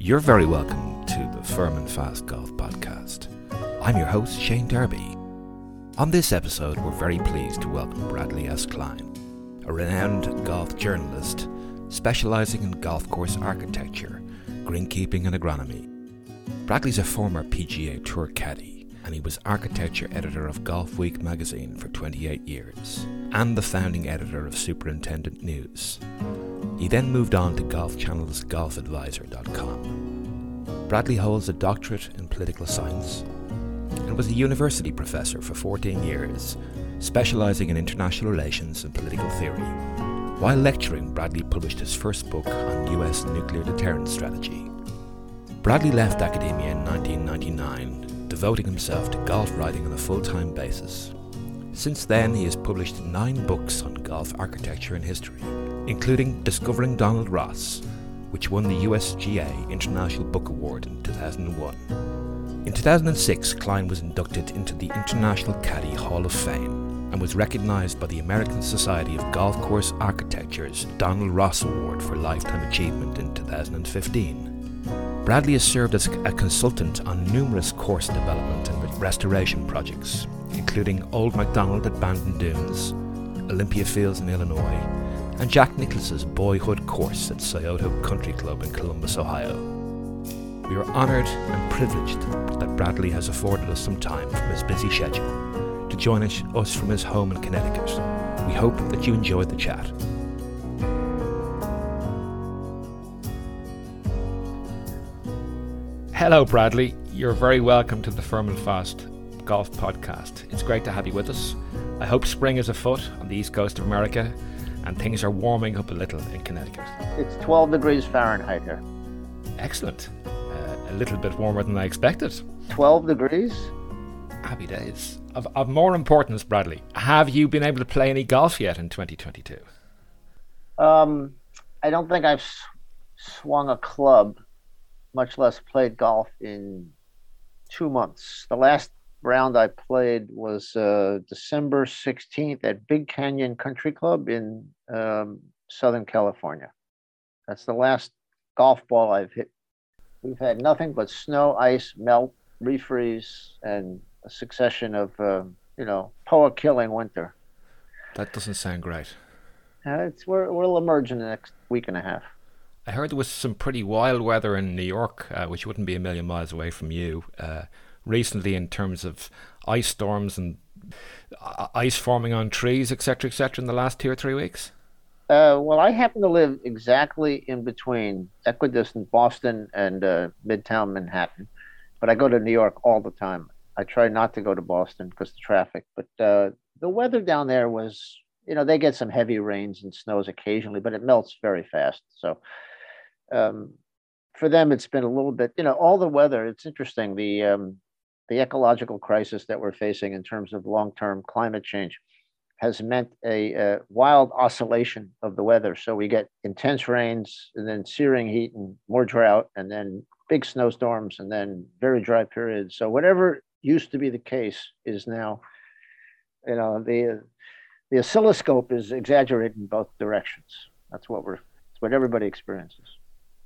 You're very welcome to the Firm and Fast Golf Podcast. I'm your host, Shane Derby. On this episode, we're very pleased to welcome Bradley S. Klein, a renowned golf journalist specialising in golf course architecture, greenkeeping, and agronomy. Bradley's a former PGA Tour caddy, and he was architecture editor of Golfweek magazine for 28 years, and the founding editor of Superintendent News. He then moved on to Golf Channel's golfadvisor.com. Bradley holds a doctorate in political science and was a university professor for 14 years, specialising in international relations and political theory. While lecturing, Bradley published his first book on US nuclear deterrence strategy. Bradley left academia in 1999, devoting himself to golf writing on a full time basis. Since then, he has published nine books on golf architecture and history, including Discovering Donald Ross, which won the USGA International Book Award in 2001. In 2006, Klein was inducted into the International Caddy Hall of Fame and was recognized by the American Society of Golf Course Architecture's Donald Ross Award for Lifetime Achievement in 2015. Bradley has served as a consultant on numerous course development and restoration projects, including Old Macdonald at Bandon Dunes, Olympia Fields in Illinois, and Jack Nicklaus's boyhood course at Scioto Country Club in Columbus, Ohio. We are honoured and privileged that Bradley has afforded us some time from his busy schedule to join us from his home in Connecticut. We hope that you enjoyed the chat. Hello, Bradley. You're very welcome to the Firm and Fast Golf Podcast. It's great to have you with us. I hope spring is afoot on the east coast of America and things are warming up a little in Connecticut. It's 12 degrees Fahrenheit here. Excellent. Uh, a little bit warmer than I expected. 12 degrees? Happy days. Of, of more importance, Bradley, have you been able to play any golf yet in 2022? Um, I don't think I've swung a club, much less played golf in two months. The last round I played was uh, December 16th at Big Canyon Country Club in um, Southern California. That's the last golf ball I've hit. We've had nothing but snow, ice, melt, refreeze, and a succession of, uh, you know, poa killing winter. That doesn't sound great. Uh, it's we're, we'll emerge in the next week and a half. I heard there was some pretty wild weather in New York, uh, which wouldn't be a million miles away from you. Recently in terms of ice storms and uh, ice forming on trees, etc., etc., in the last two or three weeks? Uh, well, I happen to live exactly in between equidistant Boston and uh, Midtown Manhattan, but I go to New York all the time. I try not to go to Boston because the traffic, but uh, the weather down there was, you know, they get some heavy rains and snows occasionally, but it melts very fast. So um, for them, it's been a little bit, you know, all the weather. It's interesting. The um, the ecological crisis that we're facing in terms of long term climate change has meant a, a, wild oscillation of the weather. So we get intense rains and then searing heat and more drought and then big snowstorms and then very dry periods. So whatever used to be the case is now, you know, the the oscilloscope is exaggerated in both directions. That's what we're, it's what everybody experiences.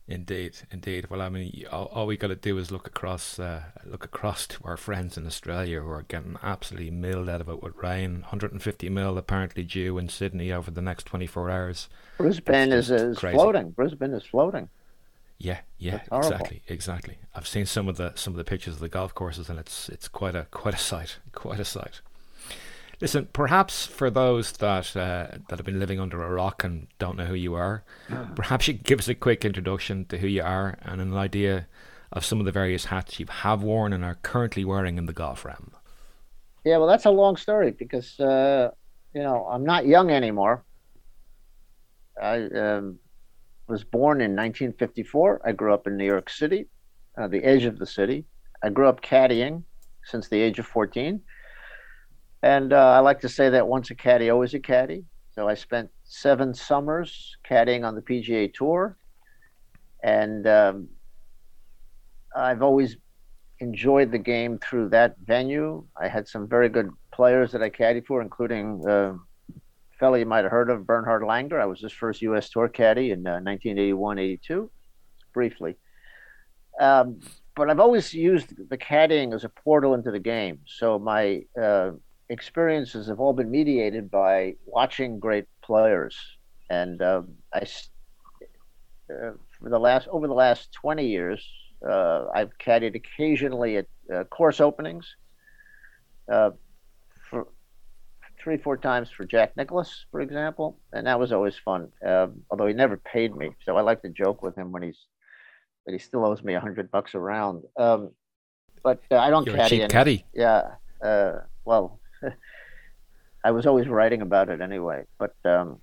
Indeed, indeed. Well, I mean, all, all we got to do is look across, uh, look across to our friends in Australia who are getting absolutely milled out of it with rain. 150 mil apparently due in Sydney over the next 24 hours. Brisbane is, is floating. Brisbane is floating. Yeah, yeah, exactly, exactly. I've seen some of the some of the pictures of the golf courses, and it's it's quite a quite a sight, quite a sight. Listen, perhaps for those that uh, that have been living under a rock and don't know who you are, perhaps you could give us a quick introduction to who you are and an idea of some of the various hats you have worn and are currently wearing in the golf realm. Yeah, well, that's a long story because uh, you know I'm not young anymore. I um, was born in 1954. I grew up in New York City, uh, the edge of the city. I grew up caddying since the age of 14 and uh, I like to say that once a caddy, always a caddy. So I spent seven summers caddying on the PGA Tour, and um, I've always enjoyed the game through that venue. I had some very good players that I caddied for, including uh, a fellow you might have heard of, Bernhard Langer. I was his first U.S. Tour caddy in uh, 1981-82, briefly. Um, but I've always used the caddying as a portal into the game. So my uh, experiences have all been mediated by watching great players, and um, I uh, for the last over the last twenty years, uh, I've caddied occasionally at uh, course openings. Uh, for three, four times for Jack Nicklaus, for example, and that was always fun. Um, although he never paid me, so I like to joke with him when he's that he still owes me a hundred bucks a round. Um, but uh, I don't You're caddy. a cheap any- caddy. Yeah. Uh, well, I was always writing about it anyway. But um,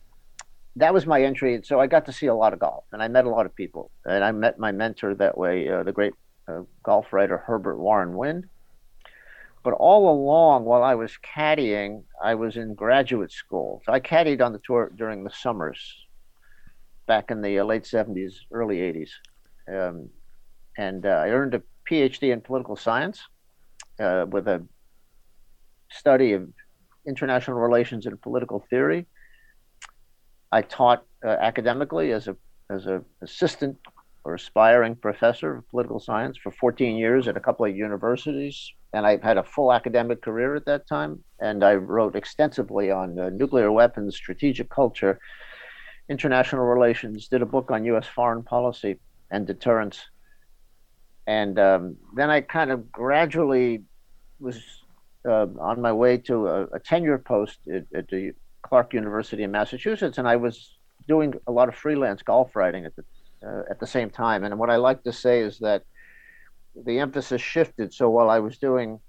that was my entry. So I got to see a lot of golf, and I met a lot of people, and I met my mentor that way, uh, the great uh, golf writer Herbert Warren Wind. But all along, while I was caddying, I was in graduate school. So I caddied on the tour during the summers, back in the uh, late '70s, early '80s, um, and uh, I earned a PhD in political science uh, with a study of international relations and political theory. I taught uh, academically as a as a assistant or aspiring professor of political science for 14 years at a couple of universities, and I had a full academic career at that time. And I wrote extensively on uh, nuclear weapons, strategic culture, international relations. Did a book on U.S. foreign policy and deterrence. And um, then I kind of gradually was uh, on my way to a, a tenure post at, at the Clark University in Massachusetts, and I was doing a lot of freelance golf writing at the uh, at the same time. And what I like to say is that the emphasis shifted. So while I was doing,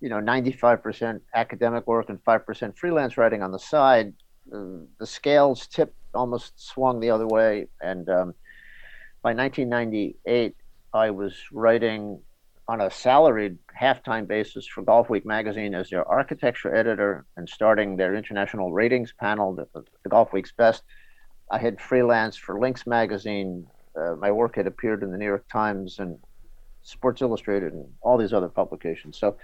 you know, 95% academic work and 5% freelance writing on the side, uh, the scales tipped, almost swung the other way. And um, by 1998, I was writing on a salaried half-time basis for Golfweek magazine as their architecture editor and starting their international ratings panel, the, the Golfweek's best. I had freelance for Links magazine. Uh, my work had appeared in the New York Times and Sports Illustrated and all these other publications. So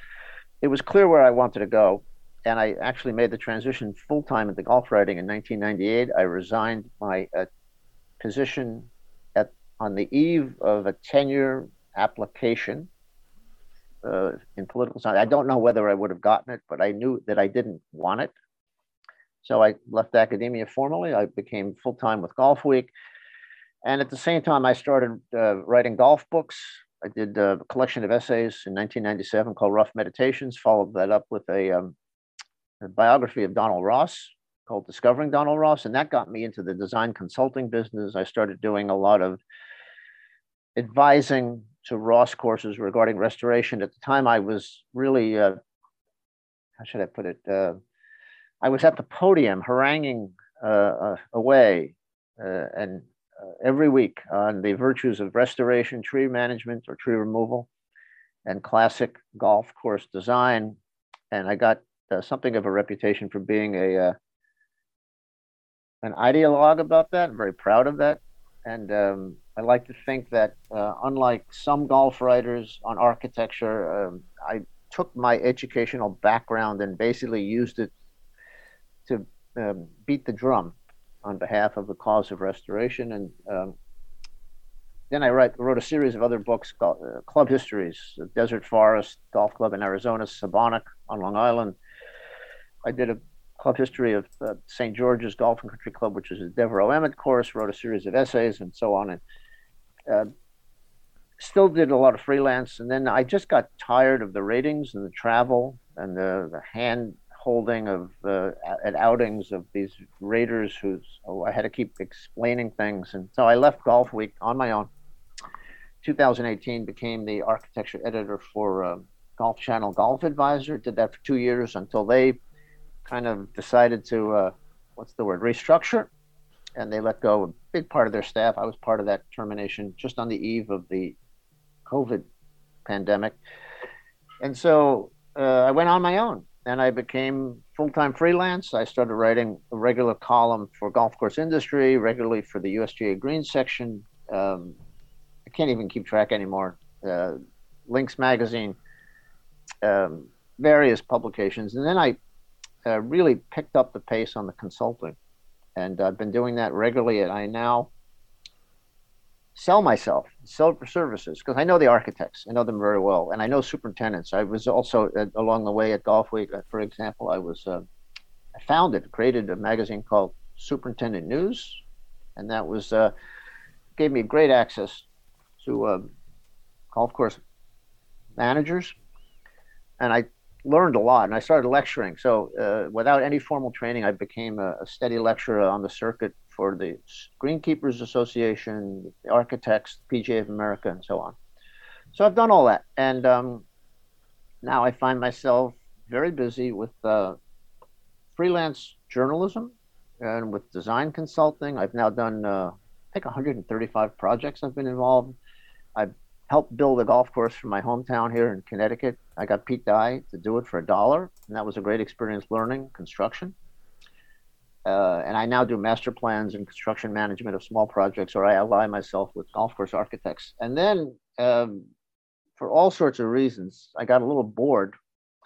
it was clear where I wanted to go. And I actually made the transition full time into golf writing in 1998. I resigned my uh, position at on the eve of a tenure application uh, in political science. I don't know whether I would have gotten it, but I knew that I didn't want it. So I left academia formally. I became full time with Golfweek. And at the same time, I started uh, writing golf books. I did a collection of essays in 1997 called Rough Meditations, followed that up with a, um, a biography of Donald Ross called Discovering Donald Ross. And that got me into the design consulting business. I started doing a lot of advising to Ross courses regarding restoration. At the time, I was really, uh, how should I put it? Uh, I was at the podium haranguing uh, uh, away uh, and uh, every week on the virtues of restoration, tree management, or tree removal, and classic golf course design. And I got something of a reputation for being a an ideologue about that. I'm very proud of that. And um, I like to think that, uh, unlike some golf writers on architecture, um, I took my educational background and basically used it to um, beat the drum on behalf of the cause of restoration. And um, then I write, wrote a series of other books, called, uh, Club Histories, Desert Forest Golf Club in Arizona, Sebonack on Long Island. I did a club history of uh, St. George's Golf and Country Club, which is a Devereux Emmet course, wrote a series of essays and so on. And uh, still did a lot of freelance. And then I just got tired of the ratings and the travel and the, the hand holding of at outings of these raiders who's oh, I had to keep explaining things. And so I left Golfweek on my own. 2018 became the architecture editor for uh, Golf Channel Golf Advisor. Did that for two years until they kind of decided to uh, what's the word restructure, and they let go a big part of their staff. I was part of that termination just on the eve of the COVID pandemic, and so uh, I went on my own and I became full time freelance. I started writing a regular column for Golf Course Industry, regularly for the USGA Green section. Um, I can't even keep track anymore. Uh, Links magazine, um, various publications, and then I uh, really picked up the pace on the consulting, and I've been doing that regularly. And I now sell myself, sell for services, because I know the architects, I know them very well, and I know superintendents. I was also uh, along the way at Golfweek, uh, for example, I was uh, I founded, created a magazine called Superintendent News, and that was uh, gave me great access to um, golf course managers, and I learned a lot. And I started lecturing. So uh, without any formal training, I became a, a steady lecturer on the circuit for the Greenkeepers Association, the Architects, PGA of America, and so on. So I've done all that, and um, now I find myself very busy with uh, freelance journalism and with design consulting. I've now done, uh, I think, 135 projects. I've been involved. I've helped build a golf course for my hometown here in Connecticut. I got Pete Dye to do it for a dollar, and that was a great experience learning construction uh, and I now do master plans and construction management of small projects, or I ally myself with golf course architects. And then, um, for all sorts of reasons, I got a little bored,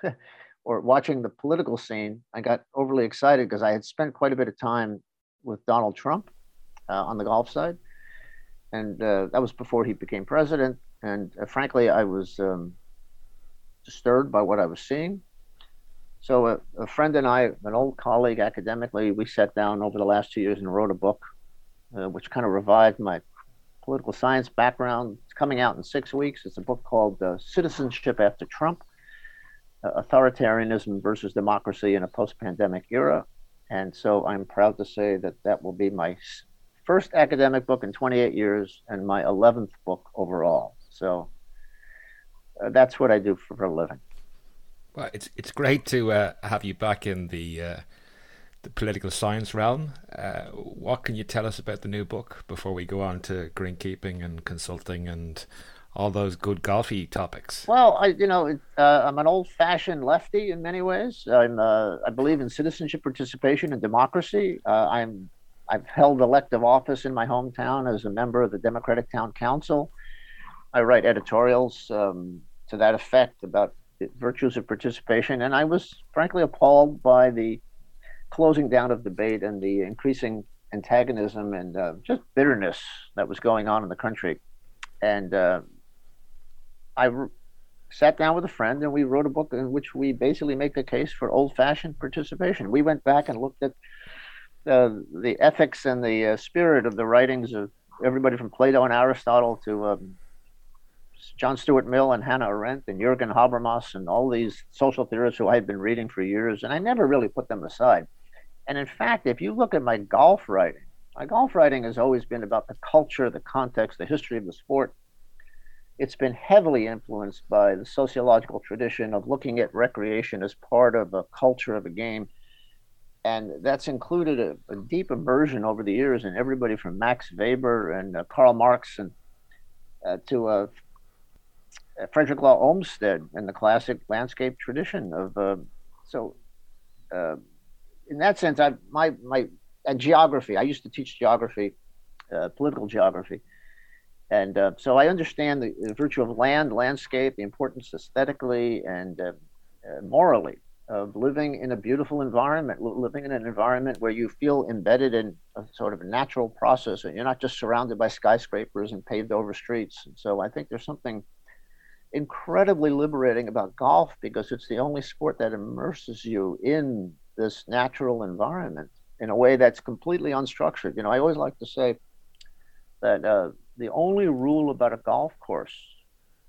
or watching the political scene. I got overly excited because I had spent quite a bit of time with Donald Trump uh, on the golf side, and uh, that was before he became president. And uh, frankly, I was um, disturbed by what I was seeing. So a, a, friend and I, an old colleague academically, we sat down over the last two years and wrote a book, uh, which kind of revived my political science background. It's coming out in six weeks. It's a book called uh, Citizenship After Trump: uh, Authoritarianism versus Democracy in a Post-Pandemic Era. And so I'm proud to say that that will be my first academic book in 28 years and my 11th book overall. So uh, that's what I do for, for a living. Well, it's it's great to uh, have you back in the uh, the political science realm. Uh, what can you tell us about the new book before we go on to greenkeeping and consulting and all those good golfy topics? Well, I you know uh, I'm an old-fashioned lefty in many ways. I'm uh, I believe in citizenship participation and democracy. Uh, I'm I've held elective office in my hometown as a member of the Democratic Town Council. I write editorials um, to that effect about the virtues of participation. And I was frankly appalled by the closing down of debate and the increasing antagonism and uh, just bitterness that was going on in the country. And uh, I sat down with a friend and we wrote a book in which we basically make the case for old fashioned participation. We went back and looked at uh, the ethics and the uh, spirit of the writings of everybody from Plato and Aristotle to um, John Stuart Mill and Hannah Arendt and Jürgen Habermas and all these social theorists who I had been reading for years, and I never really put them aside. And in fact, if you look at my golf writing, my golf writing has always been about the culture, the context, the history of the sport. It's been heavily influenced by the sociological tradition of looking at recreation as part of a culture of a game. And that's included a, a deep immersion over the years in everybody from Max Weber and uh, Karl Marx and uh, to uh, Frederick Law Olmsted and the classic landscape tradition of uh, so uh, in that sense I my my uh, geography I used to teach geography uh, political geography. And uh, so I understand the, the, virtue of land landscape the importance aesthetically and uh, morally of living in a beautiful environment living in an environment where you feel embedded in a sort of natural process and you're not just surrounded by skyscrapers and paved over streets. And so I think there's something incredibly liberating about golf because it's the only sport that immerses you in this natural environment in a way that's completely unstructured. You know, I always like to say that uh, the only rule about a golf course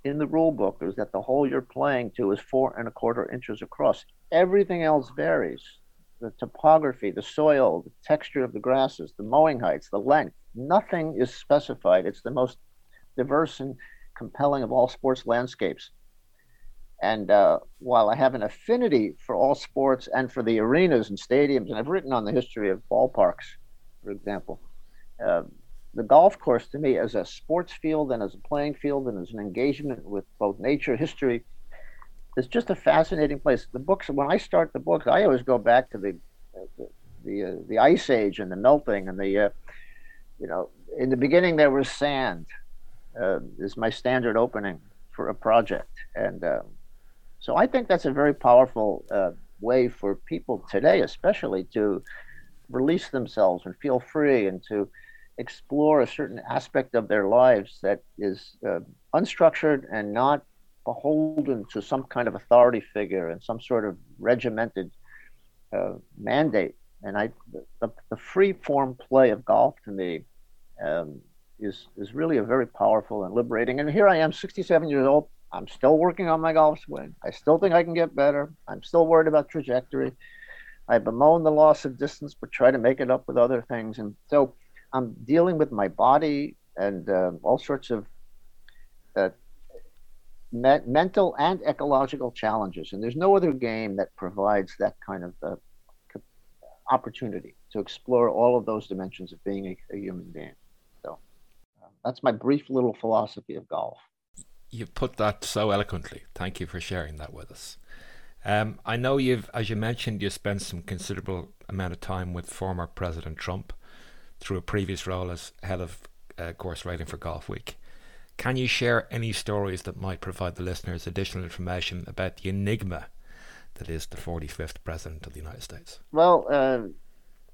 in the rule book is that the hole you're playing to is four and a quarter inches across. Everything else varies the topography, the soil, the texture of the grasses, the mowing heights, the length. Nothing is specified. It's the most diverse and compelling of all sports landscapes. And uh, while I have an affinity for all sports and for the arenas and stadiums, and I've written on the history of ballparks, for example, uh, the golf course to me as a sports field and as a playing field and as an engagement with both nature, history, is just a fascinating place. The books, when I start the books, I always go back to the the the, uh, the ice age and the melting and the, uh, you know, in the beginning there was sand uh, is my standard opening for a project. And um, so I think that's a very powerful uh, way for people today, especially to release themselves and feel free and to explore a certain aspect of their lives that is uh, unstructured and not beholden to some kind of authority figure and some sort of regimented uh, mandate. And I, the, the, free form play of golf to me um, is is really a very powerful and liberating. And here I am, 67 years old. I'm still working on my golf swing. I still think I can get better. I'm still worried about trajectory. I bemoan the loss of distance, but try to make it up with other things. And so I'm dealing with my body and uh, all sorts of uh, me- mental and ecological challenges. And there's no other game that provides that kind of uh, opportunity to explore all of those dimensions of being a, a human being. That's my brief little philosophy of golf. You put that so eloquently. Thank you for sharing that with us. Um, I know you've, as you mentioned, you spent some considerable amount of time with former President Trump through a previous role as head of uh, course writing for Golfweek. Can you share any stories that might provide the listeners additional information about the enigma that is the 45th President of the United States? Well, uh,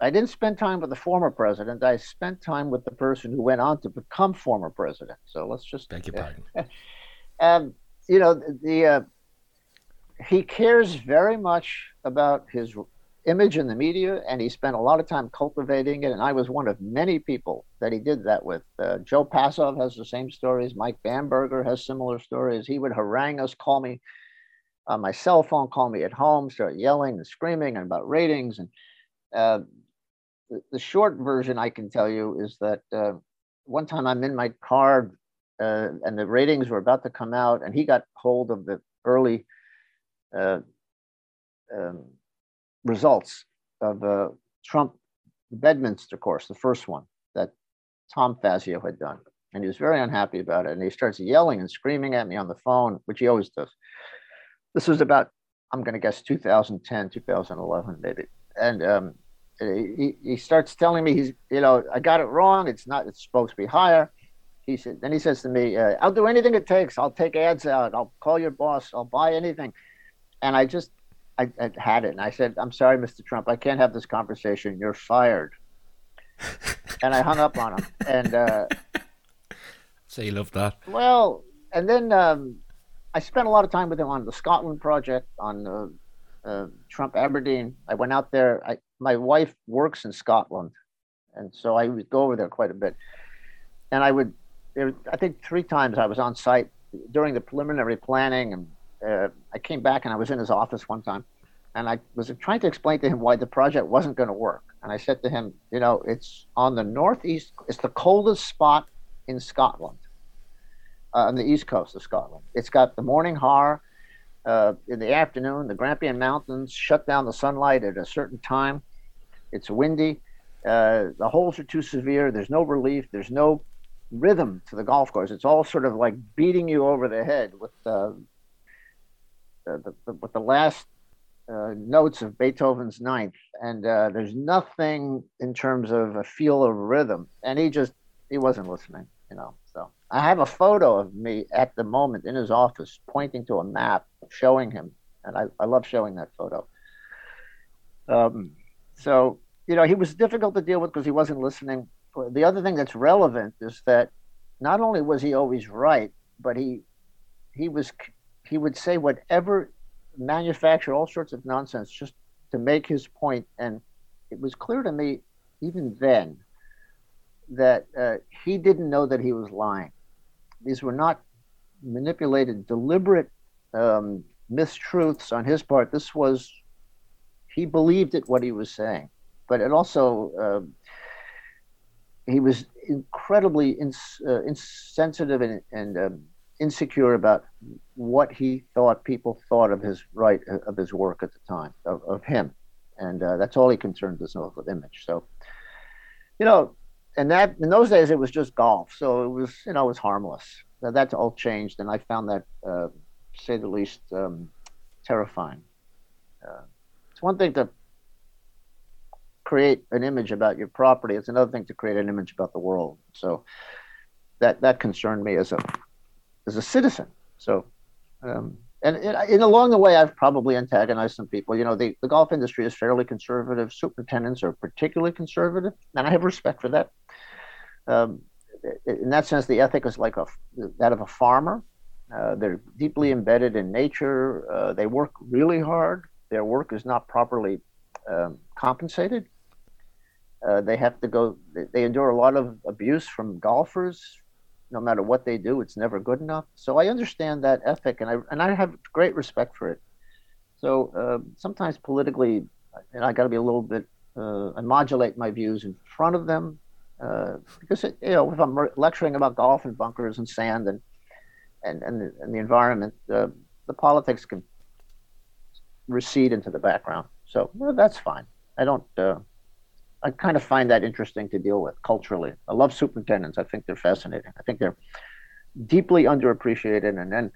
I didn't spend time with the former president. I spent time with the person who went on to become former president. So let's just beg your pardon. um, you know, the uh, he cares very much about his image in the media, and he spent a lot of time cultivating it. And I was one of many people that he did that with. Uh, Joe Passov has the same stories. Mike Bamberger has similar stories. He would harangue us, call me on my cell phone, call me at home, start yelling and screaming and about ratings. And uh, the, short version I can tell you is that uh, one time I'm in my car uh, and the ratings were about to come out, and he got hold of the early uh, um, results of uh, Trump Bedminster course, the first one that Tom Fazio had done. And he was very unhappy about it. And he starts yelling and screaming at me on the phone, which he always does. This was about, I'm going to guess, 2010, 2011, maybe. And um, he, he starts telling me he's, you know, I got it wrong. It's not, it's supposed to be higher. He said, then he says to me, uh, I'll do anything it takes. I'll take ads out. I'll call your boss. I'll buy anything. And I just I, I, had it, and I said, "I'm sorry, Mr. Trump, I can't have this conversation. You're fired." and I hung up on him. And uh, so you love that. Well, and then um, I spent a lot of time with him on the Scotland project on uh, uh, Trump Aberdeen. I went out there. I, my wife works in Scotland, and so I would go over there quite a bit. And I would, I think, three times I was on site during the preliminary planning and uh, I came back and I was in his office one time, and I was trying to explain to him why the project wasn't going to work. And I said to him, you know, it's on the northeast. It's the coldest spot in Scotland, uh, on the east coast of Scotland. It's got the morning haar. Uh, in the afternoon, the Grampian Mountains shut down the sunlight at a certain time. It's windy. Uh, the holes are too severe. There's no relief. There's no rhythm to the golf course. It's all sort of like beating you over the head with uh, the, the, with the last uh, notes of Beethoven's Ninth, and uh, there's nothing in terms of a feel of rhythm, and he just he wasn't listening, you know. So I have a photo of me at the moment in his office, pointing to a map, showing him, and I, I love showing that photo. Um, so you know, he was difficult to deal with because he wasn't listening. The other thing that's relevant is that not only was he always right, but he he was he would say whatever, manufacture all sorts of nonsense just to make his point. And it was clear to me, even then, that uh, he didn't know that he was lying. These were not manipulated, deliberate um, mistruths on his part. This was, he believed it what he was saying. But it also, uh, he was incredibly ins- uh, insensitive and, and um, insecure about what he thought people thought of his right of his work at the time of, of him. And uh, that's all he concerned himself with image. So you know and that in those days it was just golf. So it was you know it was harmless. Now, that's all changed and i found that uh, say the least um, terrifying. Uh, it's one thing to create an image about your property it's another thing to create an image about the world so that that concerned me as a as a citizen. So, um, and, along the way, I've probably antagonized some people. You know, the, the golf industry is fairly conservative. Superintendents are particularly conservative, and I have respect for that. um, in that sense, the ethic is like a, that of a farmer. Uh, they're deeply embedded in nature. Uh, they work really hard. Their work is not properly um, compensated. Uh, they have to go. They endure a lot of abuse from golfers. No matter what they do, it's never good enough. So I understand that ethic, and I and I have great respect for it. So uh, sometimes politically, and I got to be a little bit uh, and modulate my views in front of them uh, because it, you know if I'm lecturing about golf and bunkers and sand and and and the, and the environment, uh, the politics can recede into the background. So well, that's fine. I don't. Uh, I kind of find that interesting to deal with culturally. I love superintendents. I think they're fascinating. I think they're deeply underappreciated, and then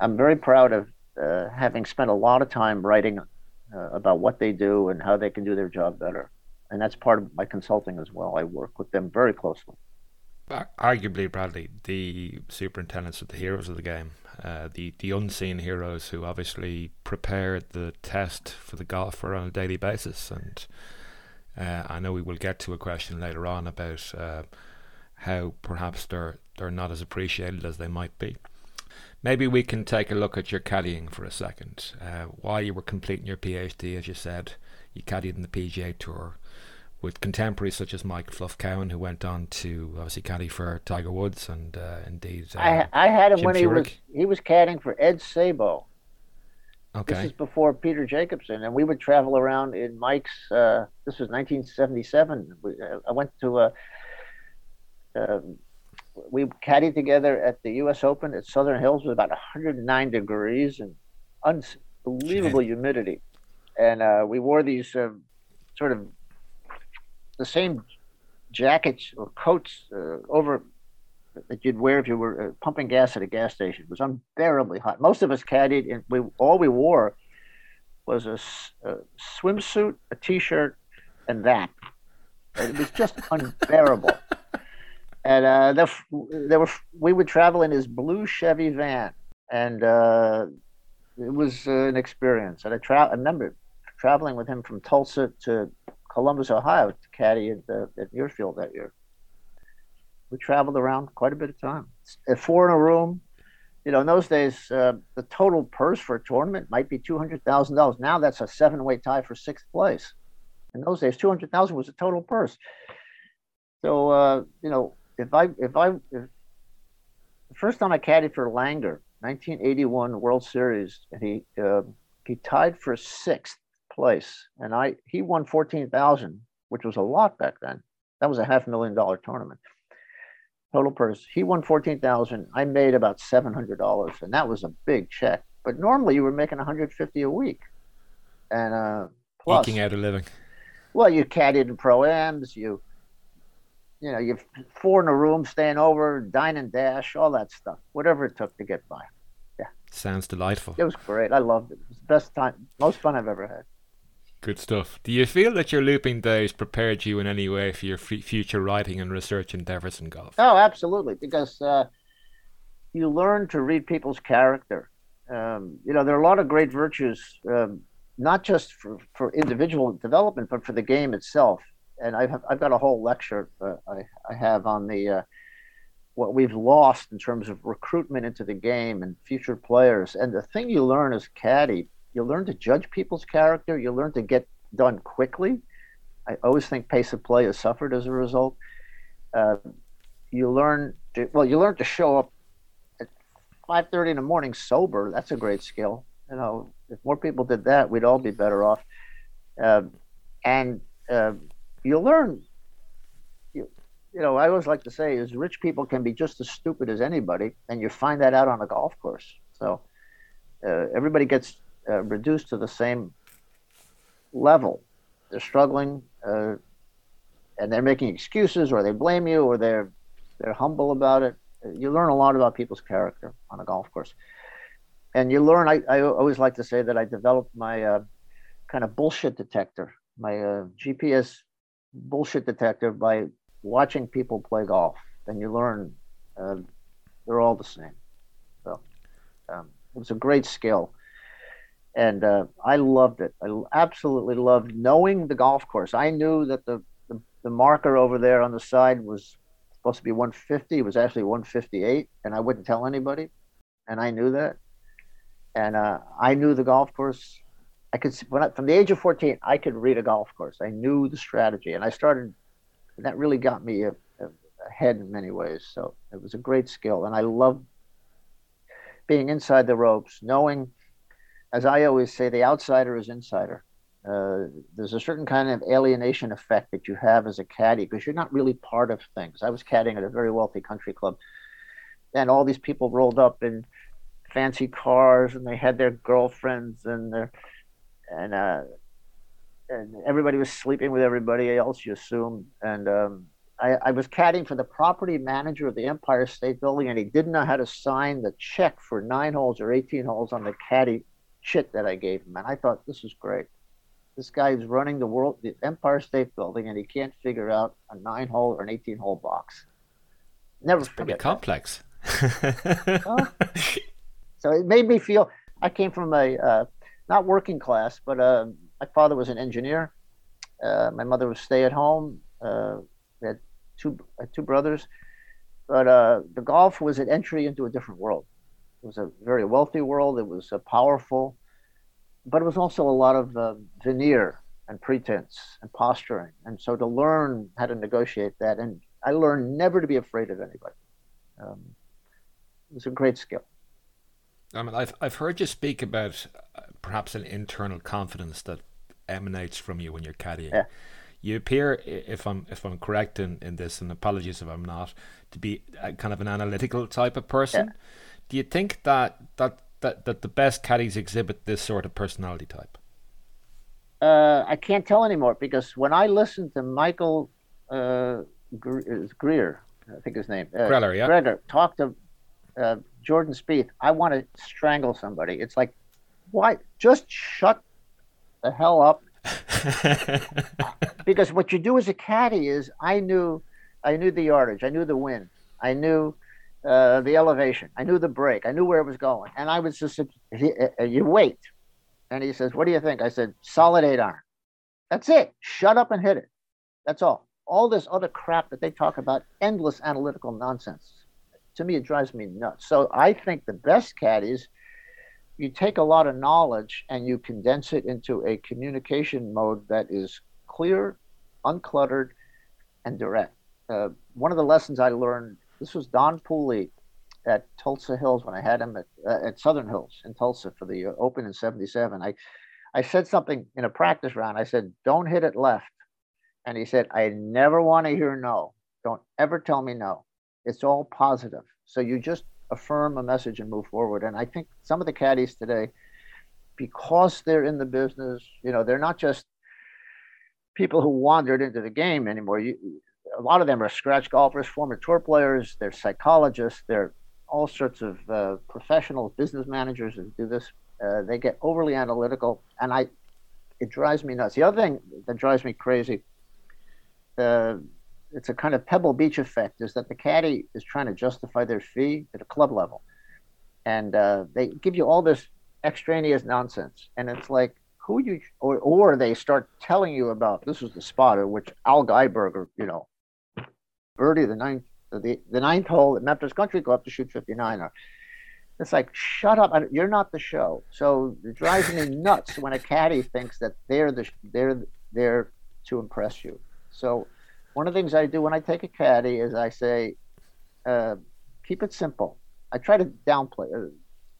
I'm very proud of uh, having spent a lot of time writing uh, about what they do and how they can do their job better. And that's part of my consulting as well. I work with them very closely. Arguably, Bradley, the superintendents are the heroes of the game, uh, the the unseen heroes who obviously prepare the test for the golfer on a daily basis. And uh, I know we will get to a question later on about uh, how perhaps they're they're not as appreciated as they might be. Maybe we can take a look at your caddying for a second. Uh, while you were completing your PhD, as you said, you caddied in the PGA Tour with contemporaries such as Mike Fluff Cowan, who went on to obviously caddy for Tiger Woods and uh, indeed. Uh, I, I had him Jim when he was he was caddying for Ed Sabo. Okay. This is before Peter Jacobsen, and we would travel around in Mike's. Uh, this was 1977. We, uh, I went to a. Um, we caddied together at the U.S. Open at Southern Hills with about 109 degrees and unbelievable humidity, and uh, we wore these uh, sort of the same jackets or coats uh, over that you'd wear if you were uh, pumping gas at a gas station. It was unbearably hot. Most of us caddied, and we all we wore was a, a swimsuit, a t-shirt, and that. It was just unbearable and uh, there, there were we would travel in his blue Chevy van, and uh, it was uh, an experience. And I, tra- I remember traveling with him from Tulsa to Columbus, Ohio, to caddy at, the, at Muirfield that year. We traveled around quite a bit of time. Four in a room, you know, in those days, uh, the total purse for a tournament might be two hundred thousand dollars. Now that's a seven-way tie for sixth place. In those days, two hundred thousand was a total purse. So uh, you know, if I if I if, the first time I caddied for Langer, 1981 World Series, and he uh, he tied for sixth place, and I he won fourteen thousand, which was a lot back then. That was a half million dollar tournament. Total purse. He won fourteen thousand. I made about seven hundred dollars, and that was a big check. But normally you were making 150 a week, and uh, plus eking out a living. Well, you caddied in pro ams. You you know, you four in a room, staying over, dine and dash, all that stuff, whatever it took to get by. Yeah. Sounds delightful. It was great. I loved it. It was the best time, most fun I've ever had. Good stuff. Do you feel that your looping days prepared you in any way for your f- future writing and research endeavors in golf? Oh, absolutely. Because uh, you learn to read people's character. Um, you know, there are a lot of great virtues, um, not just for, for individual development, but for the game itself and I've I've got a whole lecture uh, I I have on the uh, what we've lost in terms of recruitment into the game and future players. And the thing you learn as caddy, you learn to judge people's character. You learn to get done quickly. I always think pace of play has suffered as a result. Uh, you learn to well, you learn to show up at five thirty in the morning sober. That's a great skill. You know, if more people did that, we'd all be better off. Uh, and uh, you learn. You, you know, I always like to say is rich people can be just as stupid as anybody, and you find that out on a golf course. So uh, everybody gets uh, reduced to the same level. They're struggling, uh, and they're making excuses, or they blame you, or they're they're humble about it. You learn a lot about people's character on a golf course, and you learn. I, I always like to say that I developed my uh, kind of bullshit detector, my uh, GPS bullshit detector by watching people play golf, and you learn uh, they're all the same. So um, it was a great skill, and uh, I loved it. I absolutely loved knowing the golf course. I knew that the, the, the marker over there on the side was supposed to be 150. It was actually 158, and I wouldn't tell anybody, and I knew that. And uh, I knew the golf course. I could when I, from the age of 14, I could read a golf course. I knew the strategy, and I started. And that really got me ahead in many ways. So it was a great skill, and I loved being inside the ropes, knowing, as I always say, the outsider is insider. Uh, there's a certain kind of alienation effect that you have as a caddy because you're not really part of things. I was caddying at a very wealthy country club, and all these people rolled up in fancy cars, and they had their girlfriends and their and uh, and everybody was sleeping with everybody else. You assume, and um, I, I was caddying for the property manager of the Empire State Building, and he didn't know how to sign the check for nine holes or 18 holes on the caddy shit that I gave him. And I thought, this is great this guy is running the world, the Empire State Building, and he can't figure out a nine hole or an 18 hole box. Never it's forget. complex. so it made me feel. I came from a uh, not working class, but uh, my father was an engineer. Uh, my mother was stay at home. Uh, we had two two brothers, but uh, the golf was an entry into a different world. It was a very wealthy world. It was powerful but it was also a lot of uh, veneer and pretense and posturing. And so to learn how to negotiate that, and I learned never to be afraid of anybody. Um, it was a great skill. I mean, I've I've heard you speak about uh, perhaps an internal confidence that emanates from you when you're caddying. Yeah. You appear, if I'm if I'm correct in, in this, and apologies if I'm not, to be a, kind of an analytical type of person. Yeah. Do you think that that that, that the best caddies exhibit this sort of personality type? Uh, I can't tell anymore because when I listened to Michael uh, Greer, I think his name, uh, Greller, yeah, Greger, talk to uh, Jordan Spieth, I want to strangle somebody. It's like, why? Just shut the hell up. because what you do as a caddy is, I knew, I knew the yardage, I knew the wind, I knew uh, the elevation. I knew the break. I knew where it was going. And I was just, he, uh, you wait. And he says, What do you think? I said, Solid eight iron. That's it. Shut up and hit it. That's all. All this other crap that they talk about, endless analytical nonsense. To me, it drives me nuts. So I think the best caddies, you take a lot of knowledge and you condense it into a communication mode that is clear, uncluttered, and direct. Uh, one of the lessons I learned this was Don Pooley at Tulsa Hills when I had him at, uh, at Southern Hills in Tulsa for the uh, Open in '77. I I said something in a practice round. I said, "Don't hit it left," and he said, "I never want to hear no. Don't ever tell me no. It's all positive. So you just affirm a message and move forward." And I think some of the caddies today, because they're in the business, you know, they're not just people who wandered into the game anymore. You, a lot of them are scratch golfers, former tour players, they're psychologists, they're all sorts of uh, professional business managers who do this. Uh, they get overly analytical, and I, it drives me nuts. The other thing that drives me crazy, uh, it's a kind of Pebble Beach effect, is that the caddy is trying to justify their fee at a club level, and uh, they give you all this extraneous nonsense, and it's like, who you or or they start telling you about this is the spotter, which Al Geiberger, you know, birdie the ninth the, the ninth hole at Memphis Country Club to shoot 59 or it's like shut up you're not the show. So it drives me nuts when a caddy thinks that they're the they're there to impress you. So one of the things i do when i take a caddy is i say uh, keep it simple. I try to downplay uh,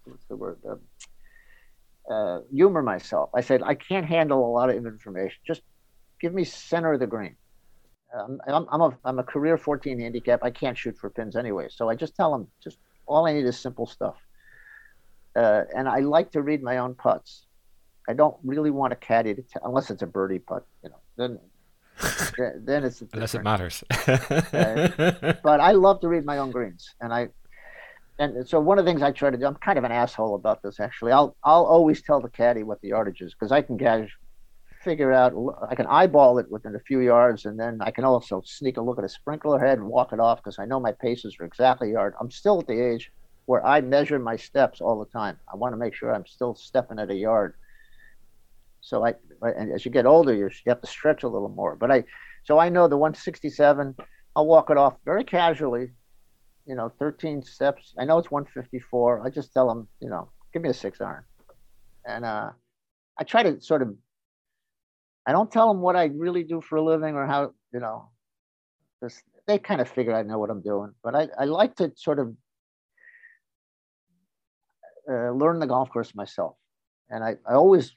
what's the word uh, uh, humor myself. I said i can't handle a lot of information. Just give me center of the green um, I'm, I'm, a, I'm a career 14 handicap. I can't shoot for pins anyway. So I just tell them, just all I need is simple stuff. Uh, and I like to read my own putts. I don't really want a caddy to tell, unless it's a birdie putt, you know, then, then it's, unless it matters. uh, but I love to read my own greens. And I, and so one of the things I try to do, I'm kind of an asshole about this actually. I'll, I'll always tell the caddy what the yardage is because I can gauge figure out, I can eyeball it within a few yards, and then I can also sneak a look at a sprinkler head and walk it off because I know my paces are exactly yard. I'm still at the age where I measure my steps all the time. I want to make sure I'm still stepping at a yard. So I, and as you get older, you have to stretch a little more. But I, so I know the 167 I'll walk it off very casually, you know, 13 steps. I know it's 154. I just tell them, you know, give me a six iron. And uh, I try to sort of, I don't tell them what I really do for a living or how, you know, this, they kind of figure I know what I'm doing. But I, I like to sort of uh, learn the golf course myself. And I, I always,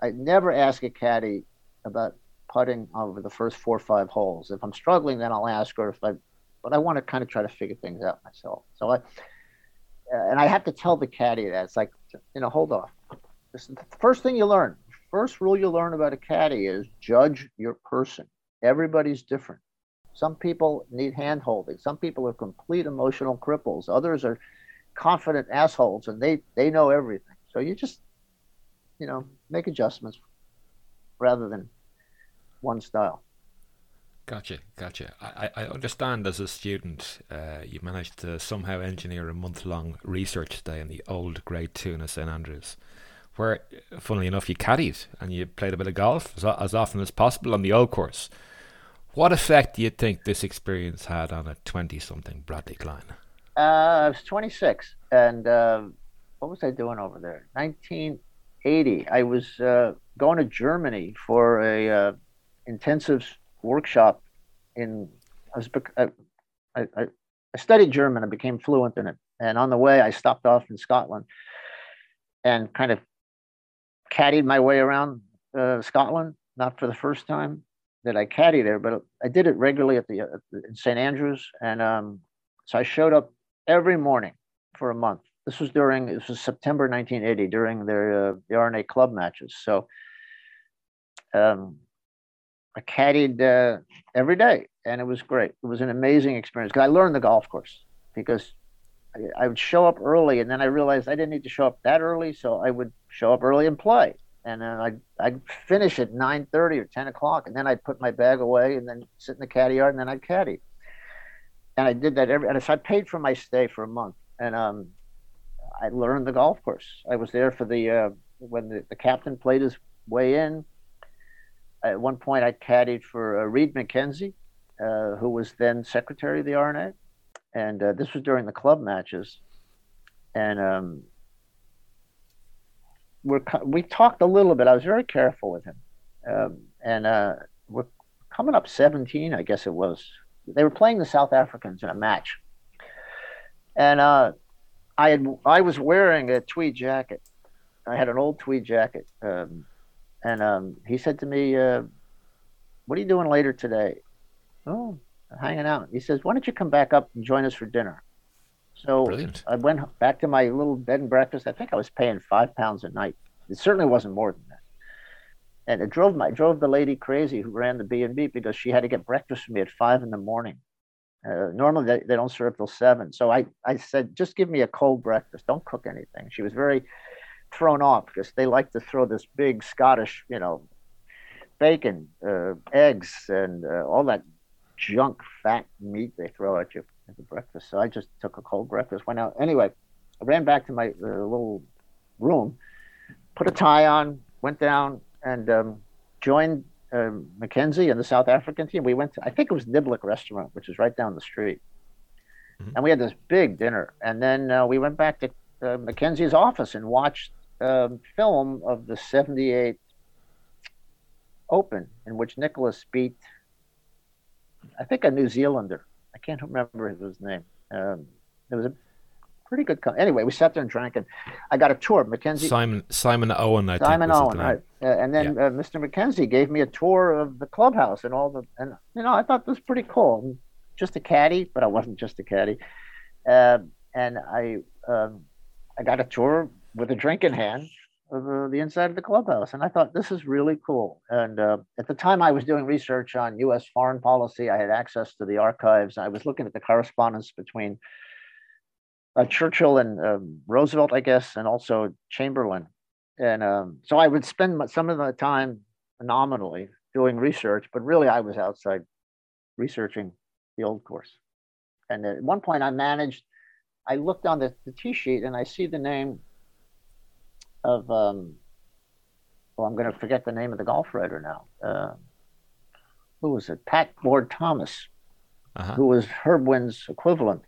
I never ask a caddy about putting over the first four or five holes. If I'm struggling, then I'll ask her if I, but I want to kind of try to figure things out myself. So I, and I have to tell the caddy that it's like, you know, hold off. The first thing you learn. First rule you learn about a caddy is judge your person. Everybody's different. Some people need hand holding. Some people are complete emotional cripples. Others are confident assholes and they, they know everything. So you just, you know, make adjustments rather than one style. Gotcha, gotcha. I, I understand as a student, uh, you managed to somehow engineer a month long research day in the Auld Grey Toon in St Andrews, where, funnily enough, you caddied and you played a bit of golf as, as often as possible on the old course. What effect do you think this experience had on a 20 something Bradley Klein? Uh, I was 26, and uh, what was I doing over there? 1980. I was uh, going to Germany for a uh, intensive workshop in I was I, I, I studied German and became fluent in it. And on the way, I stopped off in Scotland and kind of caddied my way around uh, Scotland. Not for the first time that I caddy there, but I did it regularly at the, at the St Andrews. And um, so I showed up every morning for a month. This was during this was September 1980 during their uh, the R&A club matches. So um, I caddied uh, every day, and it was great. It was an amazing experience I learned the golf course because I, would show up early, and then I realized I didn't need to show up that early, so I would show up early and play. And then I'd, I'd finish at 9.30 or 10 o'clock, and then I'd put my bag away and then sit in the caddy yard, and then I'd caddy. And I did that every, and so I paid for my stay for a month. And um, I learned the golf course. I was there for the, uh, when the, the captain played his way in, at one point I caddied for uh, Reed Mackenzie, uh, who was then secretary of the R&A, and uh, this was during the club matches, and um, we're we talked a little bit. I was very careful with him, um, and uh, we're coming up 17, I guess it was. They were playing the South Africans in a match, and uh, I had I was wearing a tweed jacket. I had an old tweed jacket. Um, and um, he said to me, uh, "What are you doing later today?" Oh, hanging out. He says, "Why don't you come back up and join us for dinner?" So Brilliant. I went back to my little bed and breakfast. I think I was paying five pounds a night. It certainly wasn't more than that. And it drove my drove the lady crazy who ran the B and B because she had to get breakfast for me at five in the morning. Uh, normally they, they don't serve till seven. So I, I said, just give me a cold breakfast. Don't cook anything. She was very thrown off because they like to throw this big Scottish, you know, bacon, uh, eggs, and uh, all that junk, fat meat they throw at you at the breakfast. So I just took a cold breakfast, went out. Anyway, I ran back to my uh, little room, put a tie on, went down, and um, joined um, Mackenzie and the South African team. We went to, I think it was Niblick Restaurant, which is right down the street. Mm-hmm. And we had this big dinner. And then uh, we went back to uh, Mackenzie's office and watched um, film of the 78 Open in which Nicklaus beat, I think, a New Zealander. I can't remember his name. Um, it was a pretty good. Co- anyway, we sat there and drank, and I got a tour. Mackenzie Simon Simon Owen, I Simon Owen, right? Uh, and then yeah. uh, Mr. Mackenzie gave me a tour of the clubhouse and all the, and you know, I thought this was pretty cool. Just a caddy, but I wasn't just a caddy. Uh, and I um, I got a tour with a drink in hand of uh, the inside of the clubhouse. And I thought, this is really cool. And uh, at the time I was doing research on US foreign policy, I had access to the archives. I was looking at the correspondence between uh, Churchill and um, Roosevelt, I guess, and also Chamberlain. And um, so I would spend some of the time nominally doing research, but really I was outside researching the old course. And at one point I managed, I looked on the, the tee sheet and I see the name of um, well, I'm going to forget the name of the golf writer now. Uh, who was it? Pat Ward Thomas. uh-huh. who was Herb Wind's equivalent,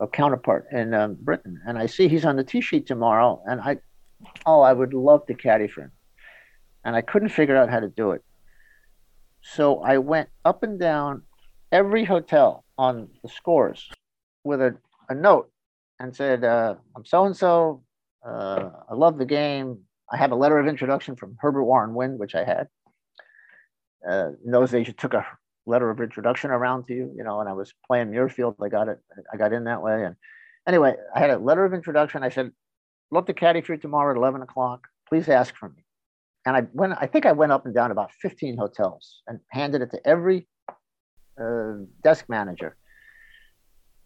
a counterpart in um, Britain. And I see he's on the tee sheet tomorrow, and I, oh, I would love to caddy for him, and I couldn't figure out how to do it. So I went up and down every hotel on the Scores with a, a note and said, uh, I'm so and so. I love the game. I have a letter of introduction from Herbert Warren Wind, which I had. Uh, in those days, you took a letter of introduction around to you, you know, and I was playing Muirfield. I got it. I got in that way. And anyway, I had a letter of introduction. I said, love to caddy for you tomorrow at 11 o'clock. Please ask for me. And I went, I think I went up and down about 15 hotels and handed it to every uh, desk manager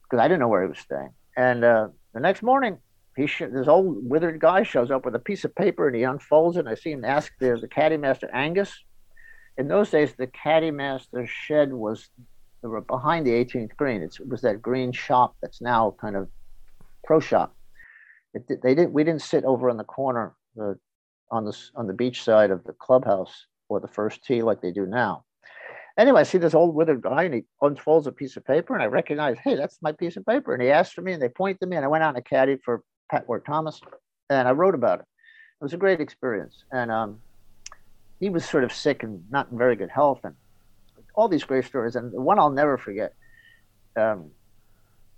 because I didn't know where he was staying. And uh, the next morning, he sh- this old withered guy shows up with a piece of paper and he unfolds it. And I see him ask the, the caddy master Angus. In those days, the caddy master shed was behind the 18th green. It's, it was that green shop that's now kind of pro shop. It, they didn't. We didn't sit over in the corner, the, on the on the beach side of the clubhouse or the first tee like they do now. Anyway, I see this old withered guy and he unfolds a piece of paper and I recognize, hey, that's my piece of paper. And he asked for me and they point to me and I went out and caddied for Pat Ward Thomas and I wrote about it. It was a great experience. And um, he was sort of sick and not in very good health and all these great stories. And the one I'll never forget, um,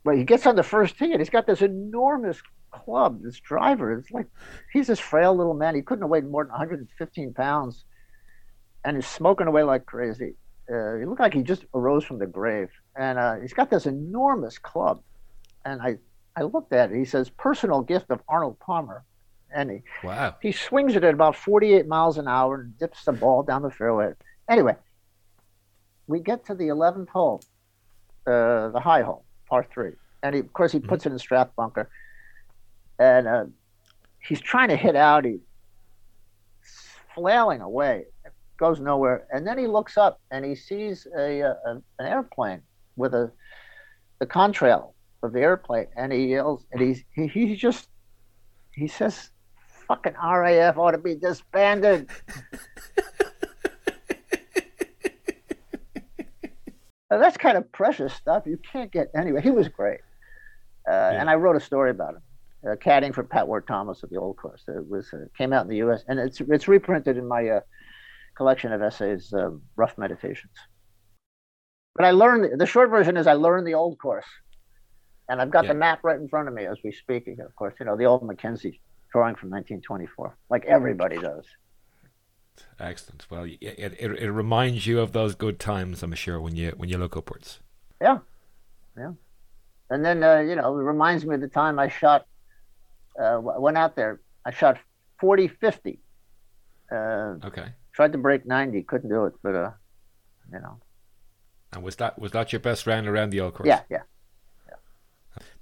well, he gets on the first and he's got this enormous club, this driver. It's like he's this frail little man. He couldn't have weighed more than 115 pounds and he's smoking away like crazy uh, he looked like he just arose from the grave, and uh, he's got this enormous club. And I, I looked at it. He says, "Personal gift of Arnold Palmer," and he, wow, he swings it at about 48 miles an hour and dips the ball down the fairway. Anyway, we get to the 11th hole, uh, the high hole, par three, and he, of course he mm-hmm. puts mm-hmm. it in Strath bunker, and uh, he's trying to hit out. He's flailing away goes nowhere. And then he looks up and he sees a, a an airplane with a the contrail of the airplane, and he yells and he's he, he just he says, "Fucking RAF ought to be disbanded." now, that's kind of precious stuff. You can't get anyway. He was great, uh, yeah. and I wrote a story about him. Uh, caddying for Pat Ward Thomas at the Old Course. It was uh, came out in the U.S. and it's it's reprinted in my uh, collection of essays, uh, Rough Meditations. But I learned the short version is I learned the old course, and I've got yeah. the map right in front of me as we speak. Of course, you know the old Mackenzie drawing from 1924, like everybody does. Excellent. Well, it, it, it reminds you of those good times, I'm sure, when you when you look upwards. Yeah, yeah. And then uh, you know, it reminds me of the time I shot. Uh, went out there. I shot 40, 50. Uh, okay tried to break 90, couldn't do it, but uh, you know. And was that was that your best round around the old course? Yeah, yeah.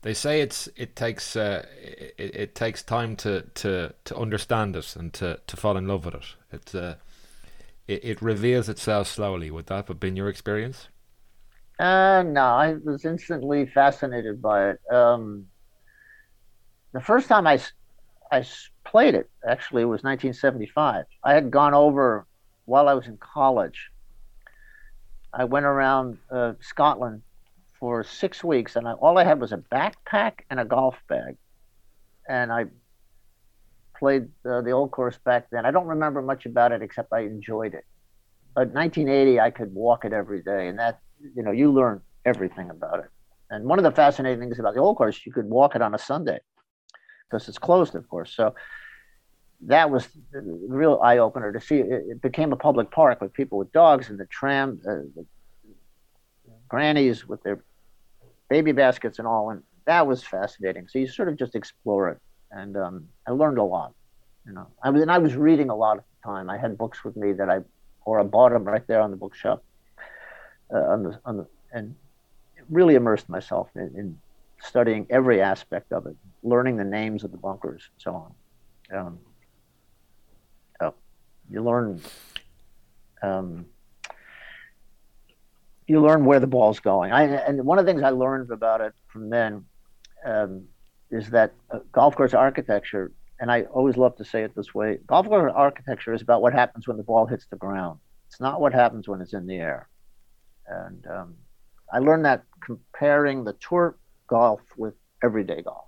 They say it's it takes uh, it, it takes time to, to, to understand it and to, to fall in love with it. It, uh, it it reveals itself slowly. Would that have been your experience? Uh, no, I was instantly fascinated by it. Um, the first time I I played it. Actually, was 1975. I had gone over while I was in college. I went around uh, Scotland for six weeks, and I, all I had was a backpack and a golf bag, and I played uh, the old course back then. I don't remember much about it except I enjoyed it. But 1980, I could walk it every day, and that you know you learn everything about it. And one of the fascinating things about the old course, you could walk it on a Sunday because it's closed, of course. So that was the real eye opener to see. It, it, became a public park with people with dogs and the tram, uh, the grannies with their baby baskets and all, and that was fascinating. So you sort of just explore it, and um, I learned a lot. You know, I was and I was reading a lot at the time. I had books with me that I, or I bought them right there on the bookshelf, uh, on the on the and really immersed myself in, in studying every aspect of it, learning the names of the bunkers and so on. Um, you learn. Um, you learn where the ball's going. I, and one of the things I learned about it from then um, is that uh, golf course architecture, and I always love to say it this way: golf course architecture is about what happens when the ball hits the ground. It's not what happens when it's in the air. And um, I learned that comparing the tour golf with everyday golf.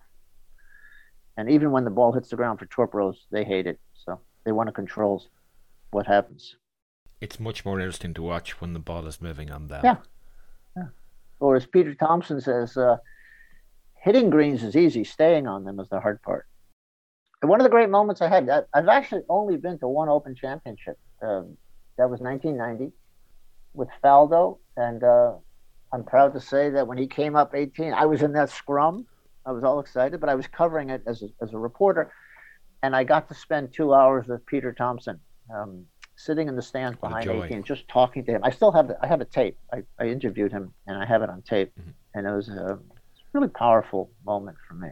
And even when the ball hits the ground for tour pros, they hate it. So they want to control what happens. It's much more interesting to watch when the ball is moving on them. Yeah. yeah. Or as Peter Thomson says, uh, hitting greens is easy, staying on them is the hard part. And one of the great moments I had, I've actually only been to one Open Championship. Um, that was 1990 with Faldo. And uh, I'm proud to say that when he came up 18, I was in that scrum. I was all excited, but I was covering it as a, as a reporter. And I got to spend two hours with Peter Thomson. um, sitting in the stands behind 18, just talking to him. I still have the, I have a tape. I, I interviewed him, and I have it on tape. Mm-hmm. And it was a really powerful moment for me.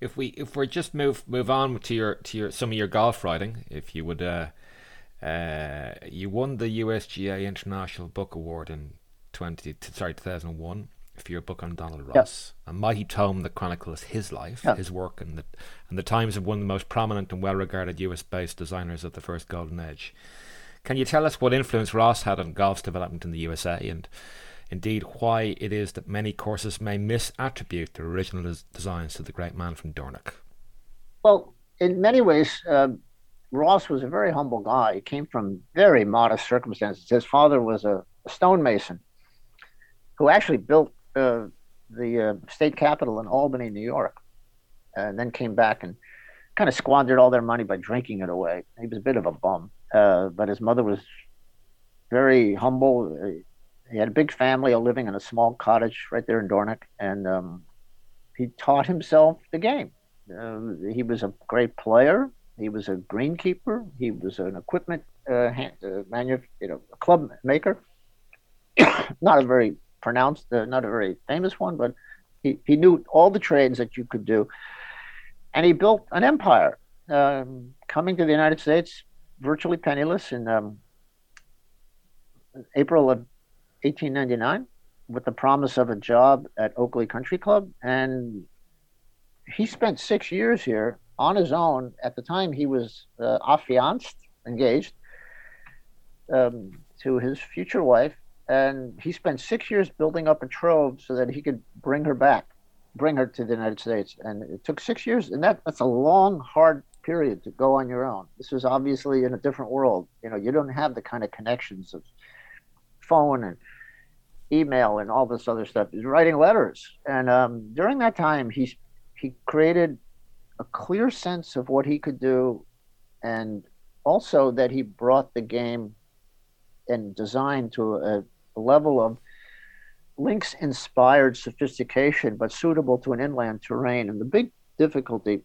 If we if we just move move on to your to your some of your golf writing, if you would, uh, uh, you won the USGA International Book Award in twenty sorry two thousand one for your book on Donald Ross, yep. a mighty tome that chronicles his life, yep. his work, and the and the times of one of the most prominent and well-regarded U.S.-based designers of the first golden age. Can you tell us what influence Ross had on golf's development in the USA, and indeed why it is that many courses may misattribute their original des- designs to the great man from Dornoch? Well, in many ways, uh, Ross was a very humble guy. He came from very modest circumstances. His father was a, a stonemason who actually built uh, the uh, state capitol in Albany, New York, and then came back and kind of squandered all their money by drinking it away. He was a bit of a bum, uh, but his mother was very humble. He had a big family living in a small cottage right there in Dornoch, and um, he taught himself the game. Uh, he was a great player. He was a greenkeeper. He was an equipment uh, hand, uh, manu- you know, club maker. Not a very pronounced, uh, not a very famous one, but he, he knew all the trades that you could do. And he built an empire, um, coming to the United States virtually penniless in um, April of 1899 with the promise of a job at Oakley Country Club. And he spent six years here on his own. At the time, he was uh, affianced, engaged um, to his future wife and he spent six years building up a trove so that he could bring her back, bring her to the United States. And it took six years, and that, that's a long, hard period to go on your own. This was obviously in a different world. You know, you don't have the kind of connections of phone and email and all this other stuff. He's writing letters, and um, during that time, he he created a clear sense of what he could do, and also that he brought the game and design to a level of links inspired sophistication, but suitable to an inland terrain. And the big difficulty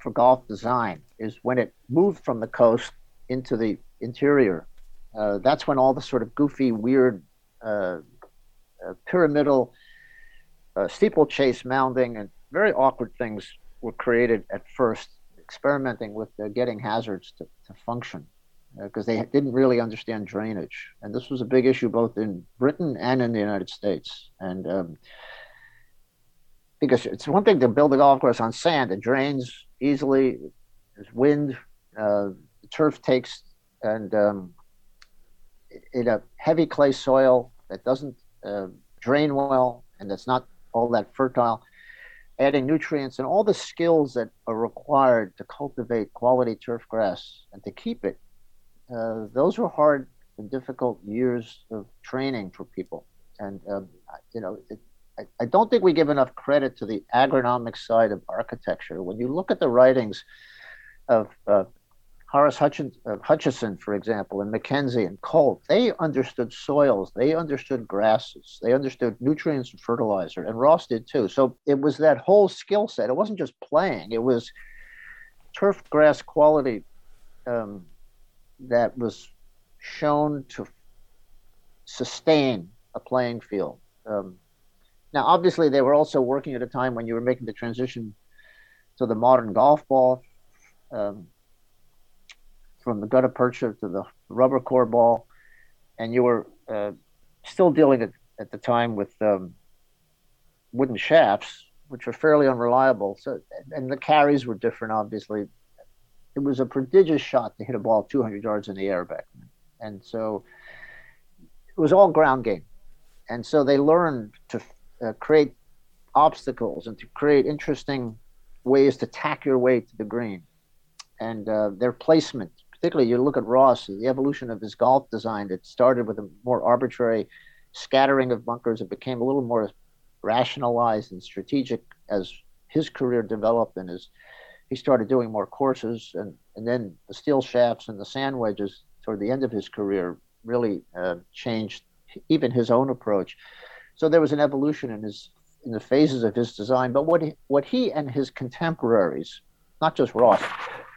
for golf design is when it moved from the coast into the interior. Uh, that's when all the sort of goofy, weird, uh, uh, pyramidal, uh, steeplechase mounding, and very awkward things were created at first, experimenting with getting hazards to, to function because uh, they didn't really understand drainage. And this was a big issue both in Britain and in the United States. And um, because it's one thing to build a golf course on sand, it drains easily, there's wind, uh, the turf takes, and um, in a heavy clay soil that doesn't uh, drain well and that's not all that fertile. Adding nutrients and all the skills that are required to cultivate quality turf grass and to keep it uh, those were hard and difficult years of training for people. And, um, you know, it, I, I, don't think we give enough credit to the agronomic side of architecture. When you look at the writings of uh, Horace Hutchin, uh, Hutchinson, for example, and Mackenzie and Colt, they understood soils, they understood grasses, they understood nutrients and fertilizer, and Ross did too. So it was that whole skill set. It wasn't just playing, it was turf grass quality um, that was shown to sustain a playing field. Um, now, obviously, they were also working at a time when you were making the transition to the modern golf ball, um, from the gutta percha to the rubber core ball, and you were uh, still dealing at, at the time with um, wooden shafts, which were fairly unreliable. So, and the carries were different, obviously it was a prodigious shot to hit a ball 200 yards in the air back then. And so it was all ground game. and so they learned to uh, create obstacles and to create interesting ways to tack your way to the green. And uh, their placement, particularly you look at Ross, the evolution of his golf design, it started with a more arbitrary scattering of bunkers. It became a little more rationalized and strategic as his career developed and as he started doing more courses. And, and then the steel shafts and the sand wedges toward the end of his career really uh, changed even his own approach. So there was an evolution in his in the phases of his design. But what he, what he and his contemporaries, not just Ross,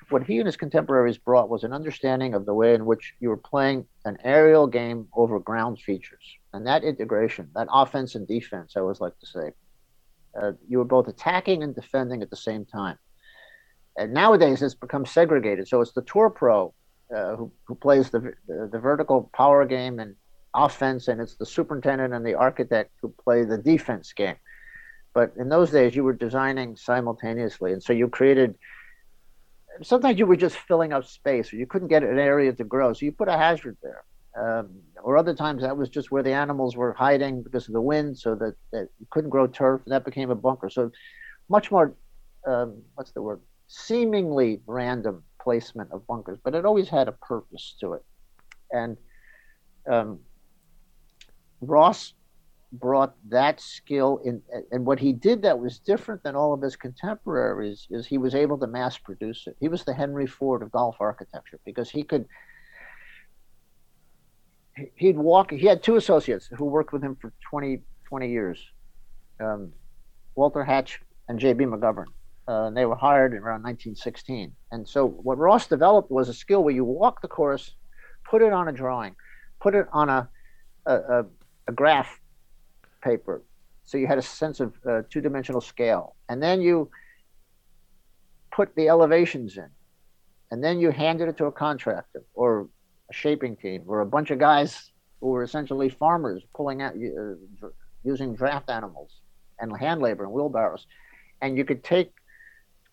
what he and his contemporaries brought was an understanding of the way in which you were playing an aerial game over ground features. And that integration, that offense and defense, I always like to say, uh, you were both attacking and defending at the same time. And nowadays, it's become segregated. So it's the tour pro uh, who, who plays the, the, the vertical power game and offense, and it's the superintendent and the architect who play the defense game. But in those days, you were designing simultaneously, and so you created. Sometimes you were just filling up space, or you couldn't get an area to grow, so you put a hazard there. Um, or other times that was just where the animals were hiding because of the wind, so that, that you couldn't grow turf, and that became a bunker. So much more, um, what's the word? Seemingly random placement of bunkers, but it always had a purpose to it. And um, Ross brought that skill in and what he did that was different than all of his contemporaries is he was able to mass produce it he was the henry ford of golf architecture because he could he'd walk he had two associates who worked with him for 20 20 years um, walter hatch and j.b mcgovern uh, and they were hired around 1916 and so what ross developed was a skill where you walk the course put it on a drawing put it on a, a, a, a graph paper. So you had a sense of uh, two dimensional scale. And then you put the elevations in. And then you handed it to a contractor or a shaping team or a bunch of guys who were essentially farmers pulling out uh, using draft animals and hand labor and wheelbarrows. And you could take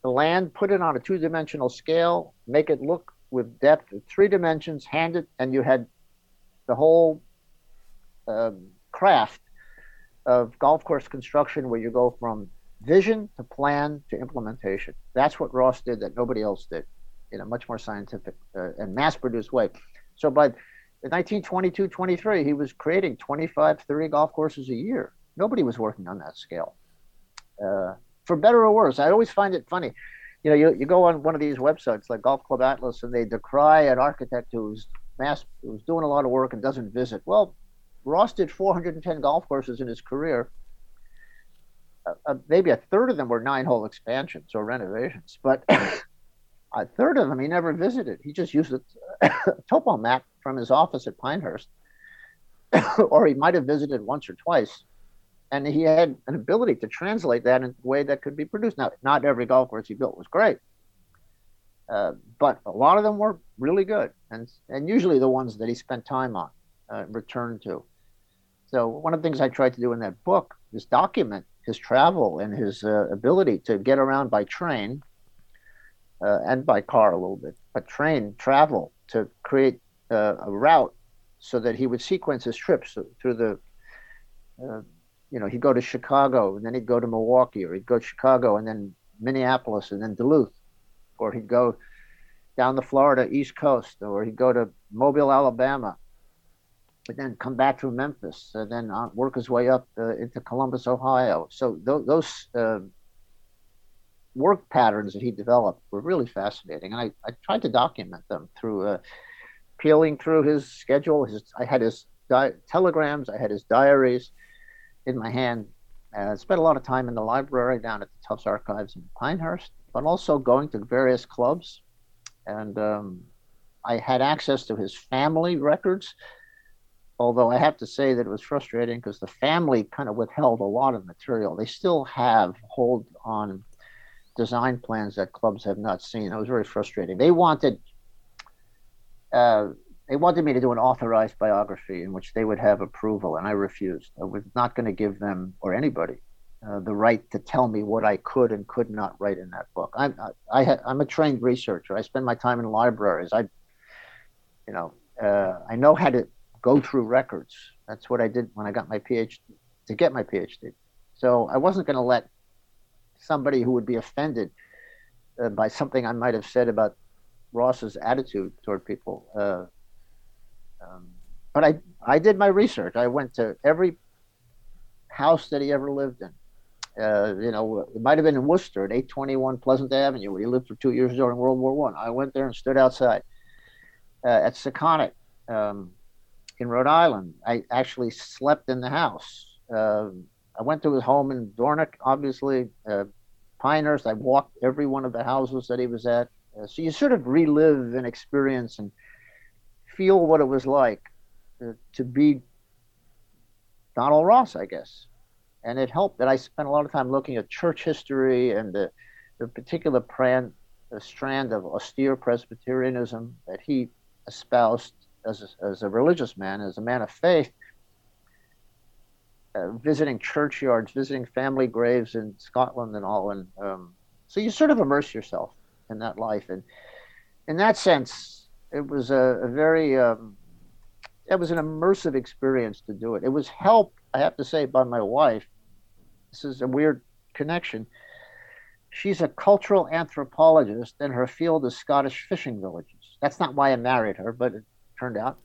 the land, put it on a two dimensional scale, make it look with depth three dimensions, hand it, and you had the whole um, craft of golf course construction where you go from vision to plan to implementation. That's what Ross did that nobody else did in a much more scientific uh, and mass produced way. So by 1922 23, he was creating 25, 30 golf courses a year. Nobody was working on that scale. Uh, for better or worse, I always find it funny. You know, you, you go on one of these websites like Golf Club Atlas and they decry an architect who's mass who's doing a lot of work and doesn't visit. Well, Ross did 410 golf courses in his career. Uh, uh, maybe a third of them were nine hole expansions or renovations, but a third of them he never visited. He just used a topo map from his office at Pinehurst, or he might have visited once or twice. And he had an ability to translate that in a way that could be produced. Now, not every golf course he built was great, uh, but a lot of them were really good, and and usually the ones that he spent time on, uh, returned to. So one of the things I tried to do in that book is document his travel and his uh, ability to get around by train uh, and by car a little bit, but train travel to create uh, a route so that he would sequence his trips through the. You know, he'd go to Chicago and then he'd go to Milwaukee, or he'd go to Chicago and then Minneapolis and then Duluth, or he'd go down the Florida East Coast, or he'd go to Mobile, Alabama, but then come back to Memphis, and then uh, work his way up uh, into Columbus, Ohio. So th- those uh, work patterns that he developed were really fascinating, and I, I tried to document them through uh, peeling through his schedule. His, I had his di- telegrams, I had his diaries in my hand. I spent a lot of time in the library down at the Tufts Archives in Pinehurst, but also going to various clubs. And um, I had access to his family records although I have to say that it was frustrating because the family kind of withheld a lot of material. They still have hold on design plans that clubs have not seen. It was very frustrating. They wanted uh, they wanted me to do an authorized biography in which they would have approval, and I refused. I was not going to give them or anybody uh, the right to tell me what I could and could not write in that book. I'm I, I I'm a trained researcher. I spend my time in libraries. I, you know, uh, I know how to go through records. That's what I did when I got my PhD to get my PhD. So I wasn't going to let somebody who would be offended uh, by something I might have said about Ross's attitude toward people. Um, but I, I did my research. I went to every house that he ever lived in. Uh, you know, it might have been in Worcester at 821 Pleasant Avenue, where he lived for two years during World War One. I. I went there and stood outside. Uh, at Sakonnet um, in Rhode Island, I actually slept in the house. Uh, I went to his home in Dornoch, obviously, uh, Pinehurst. I walked every one of the houses that he was at. Uh, so you sort of relive an experience and feel what it was like to be Donald Ross, I guess. And it helped that I spent a lot of time looking at church history and the, the particular pran, the strand of austere Presbyterianism that he espoused as a, as a religious man, as a man of faith, uh, visiting churchyards, visiting family graves in Scotland and all. And um, so you sort of immerse yourself in that life. And in that sense, it was a, a very, um, it was an immersive experience to do it. It was helped, I have to say, by my wife. This is a weird connection. She's a cultural anthropologist, and her field is Scottish fishing villages. That's not why I married her, but it turned out.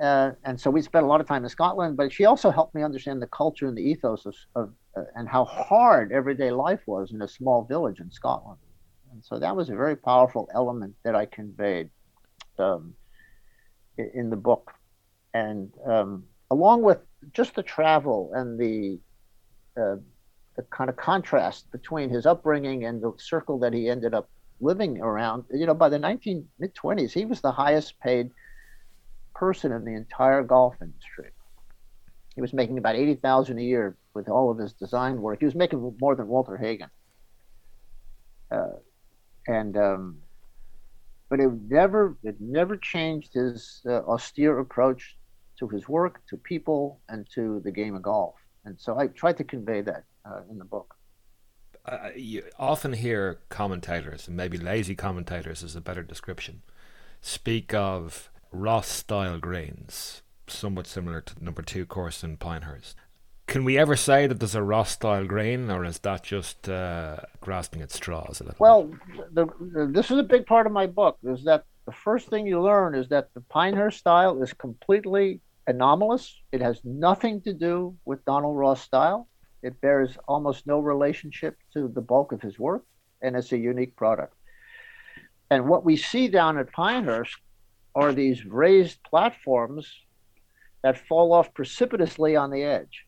Uh, and so we spent a lot of time in Scotland, but she also helped me understand the culture and the ethos of, of uh, and how hard everyday life was in a small village in Scotland. And so that was a very powerful element that I conveyed um, in the book. And um, along with just the travel and the, uh, the kind of contrast between his upbringing and the circle that he ended up living around. You know, by the 19 mid 20s, he was the highest paid person in the entire golf industry. He was making about 80,000 a year with all of his design work. He was making more than Walter Hagen. Uh, and um, but it never it never changed his uh, austere approach to his work, to people, and to the game of golf. And so I tried to convey that uh, in the book uh, you often hear commentators, and maybe lazy commentators is a better description, speak of Ross style greens, somewhat similar to number two course in Pinehurst. Can we ever say that there's a Ross style grain, or is that just uh, grasping at straws a little? Well, the, this is a big part of my book. Is that the first thing you learn is that the Pinehurst style is completely anomalous. It has nothing to do with Donald Ross style. It bears almost no relationship to the bulk of his work, and it's a unique product. And what we see down at Pinehurst are these raised platforms that fall off precipitously on the edge.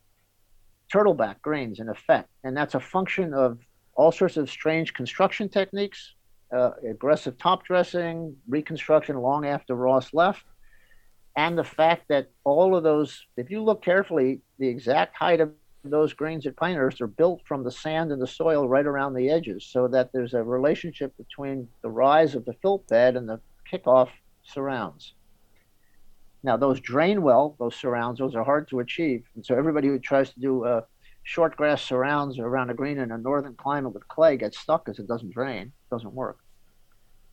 Turtleback greens, in effect. And that's a function of all sorts of strange construction techniques, uh, aggressive top dressing, reconstruction long after Ross left, and the fact that all of those, if you look carefully, the exact height of those greens at Pinehurst are built from the sand and the soil right around the edges so that there's a relationship between the rise of the filt bed and the kickoff surrounds. Now, those drain well, those surrounds, those are hard to achieve. And so everybody who tries to do uh, short grass surrounds around a green in a northern climate with clay gets stuck because it doesn't drain, it doesn't work.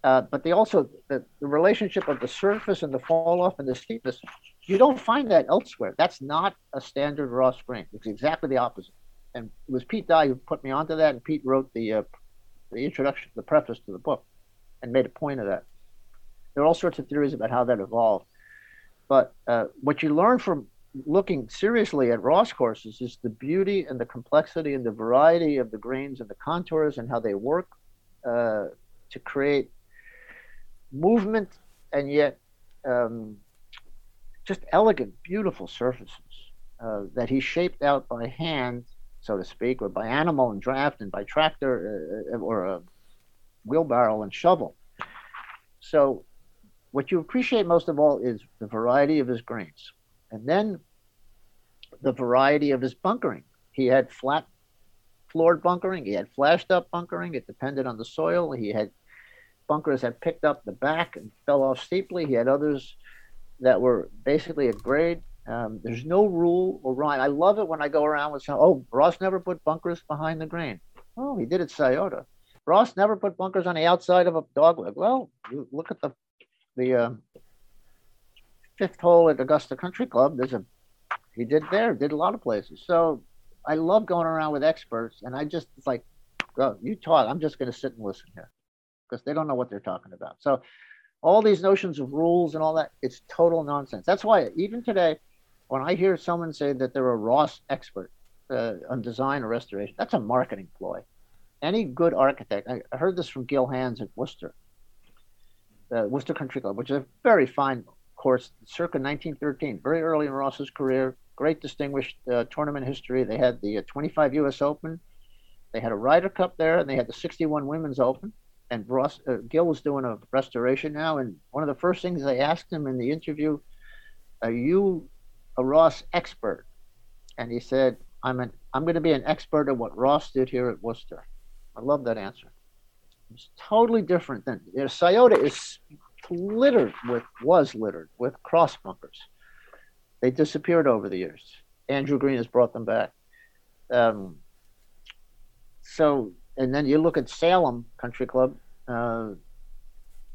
Uh, but they also the, the relationship of the surface and the fall off and the steepness you don't find that elsewhere. That's not a standard Ross green it's exactly the opposite. And it was pete dye who put me onto that and pete wrote the uh, the introduction the preface to the book and made a point of that. There are all sorts of theories about how that evolved but uh, what you learn from looking seriously at Ross courses is the beauty and the complexity and the variety of the grains and the contours and how they work uh, to create movement and yet um, just elegant, beautiful surfaces uh, that he shaped out by hand, so to speak, or by animal and draft and by tractor uh, uh, or a wheelbarrow and shovel. So, what you appreciate most of all is the variety of his grains and then the variety of his bunkering. He had flat floored bunkering, he had flashed up bunkering, it depended on the soil. He had bunkers that picked up the back and fell off steeply. He had others that were basically a grade. Um, there's no rule or rhyme. I love it when I go around with some, oh, Ross never put bunkers behind the grain. Oh, he did at Scioto. Ross never put bunkers on the outside of a dogleg. Well, you look at the the uh, fifth hole at Augusta Country Club. There's a He did there, did a lot of places. So I love going around with experts, and I just it's like, go, you talk. I'm just going to sit and listen here because they don't know what they're talking about. So all these notions of rules and all that, it's total nonsense. That's why even today, when I hear someone say that they're a Ross expert uh, on design or restoration, that's a marketing ploy. Any good architect, I heard this from Gil Hanse at Worcester, uh, Worcester Country Club, which is a very fine course, circa 1913, very early in Ross's career, great distinguished uh, tournament history. They had the uh, 25 U.S. Open, they had a Ryder Cup there, and they had the 61 Women's Open. And Ross uh, Gil was doing a restoration now, and one of the first things they asked him in the interview, "Are you a Ross expert?" And he said, "I'm an I'm going to be an expert at what Ross did here at Worcester." I love that answer. It's totally different than you know, Scioto is littered with was littered with cross bunkers. They disappeared over the years. Andrew Green has brought them back. Um, so, and then you look at Salem Country Club, uh,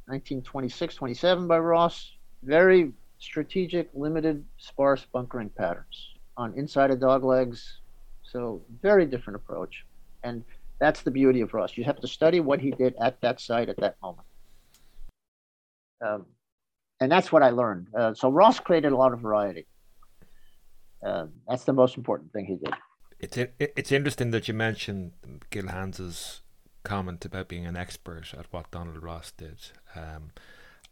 1926 27 by Ross. Very strategic, limited, sparse bunkering patterns on inside of dog legs. So, very different approach. And that's the beauty of Ross. You have to study what he did at that site at that moment. Um, and that's what I learned. Uh, so Ross created a lot of variety. Uh, that's the most important thing he did. It's it's interesting that you mentioned Gil Hanse's comment about being an expert at what Donald Ross did. Um,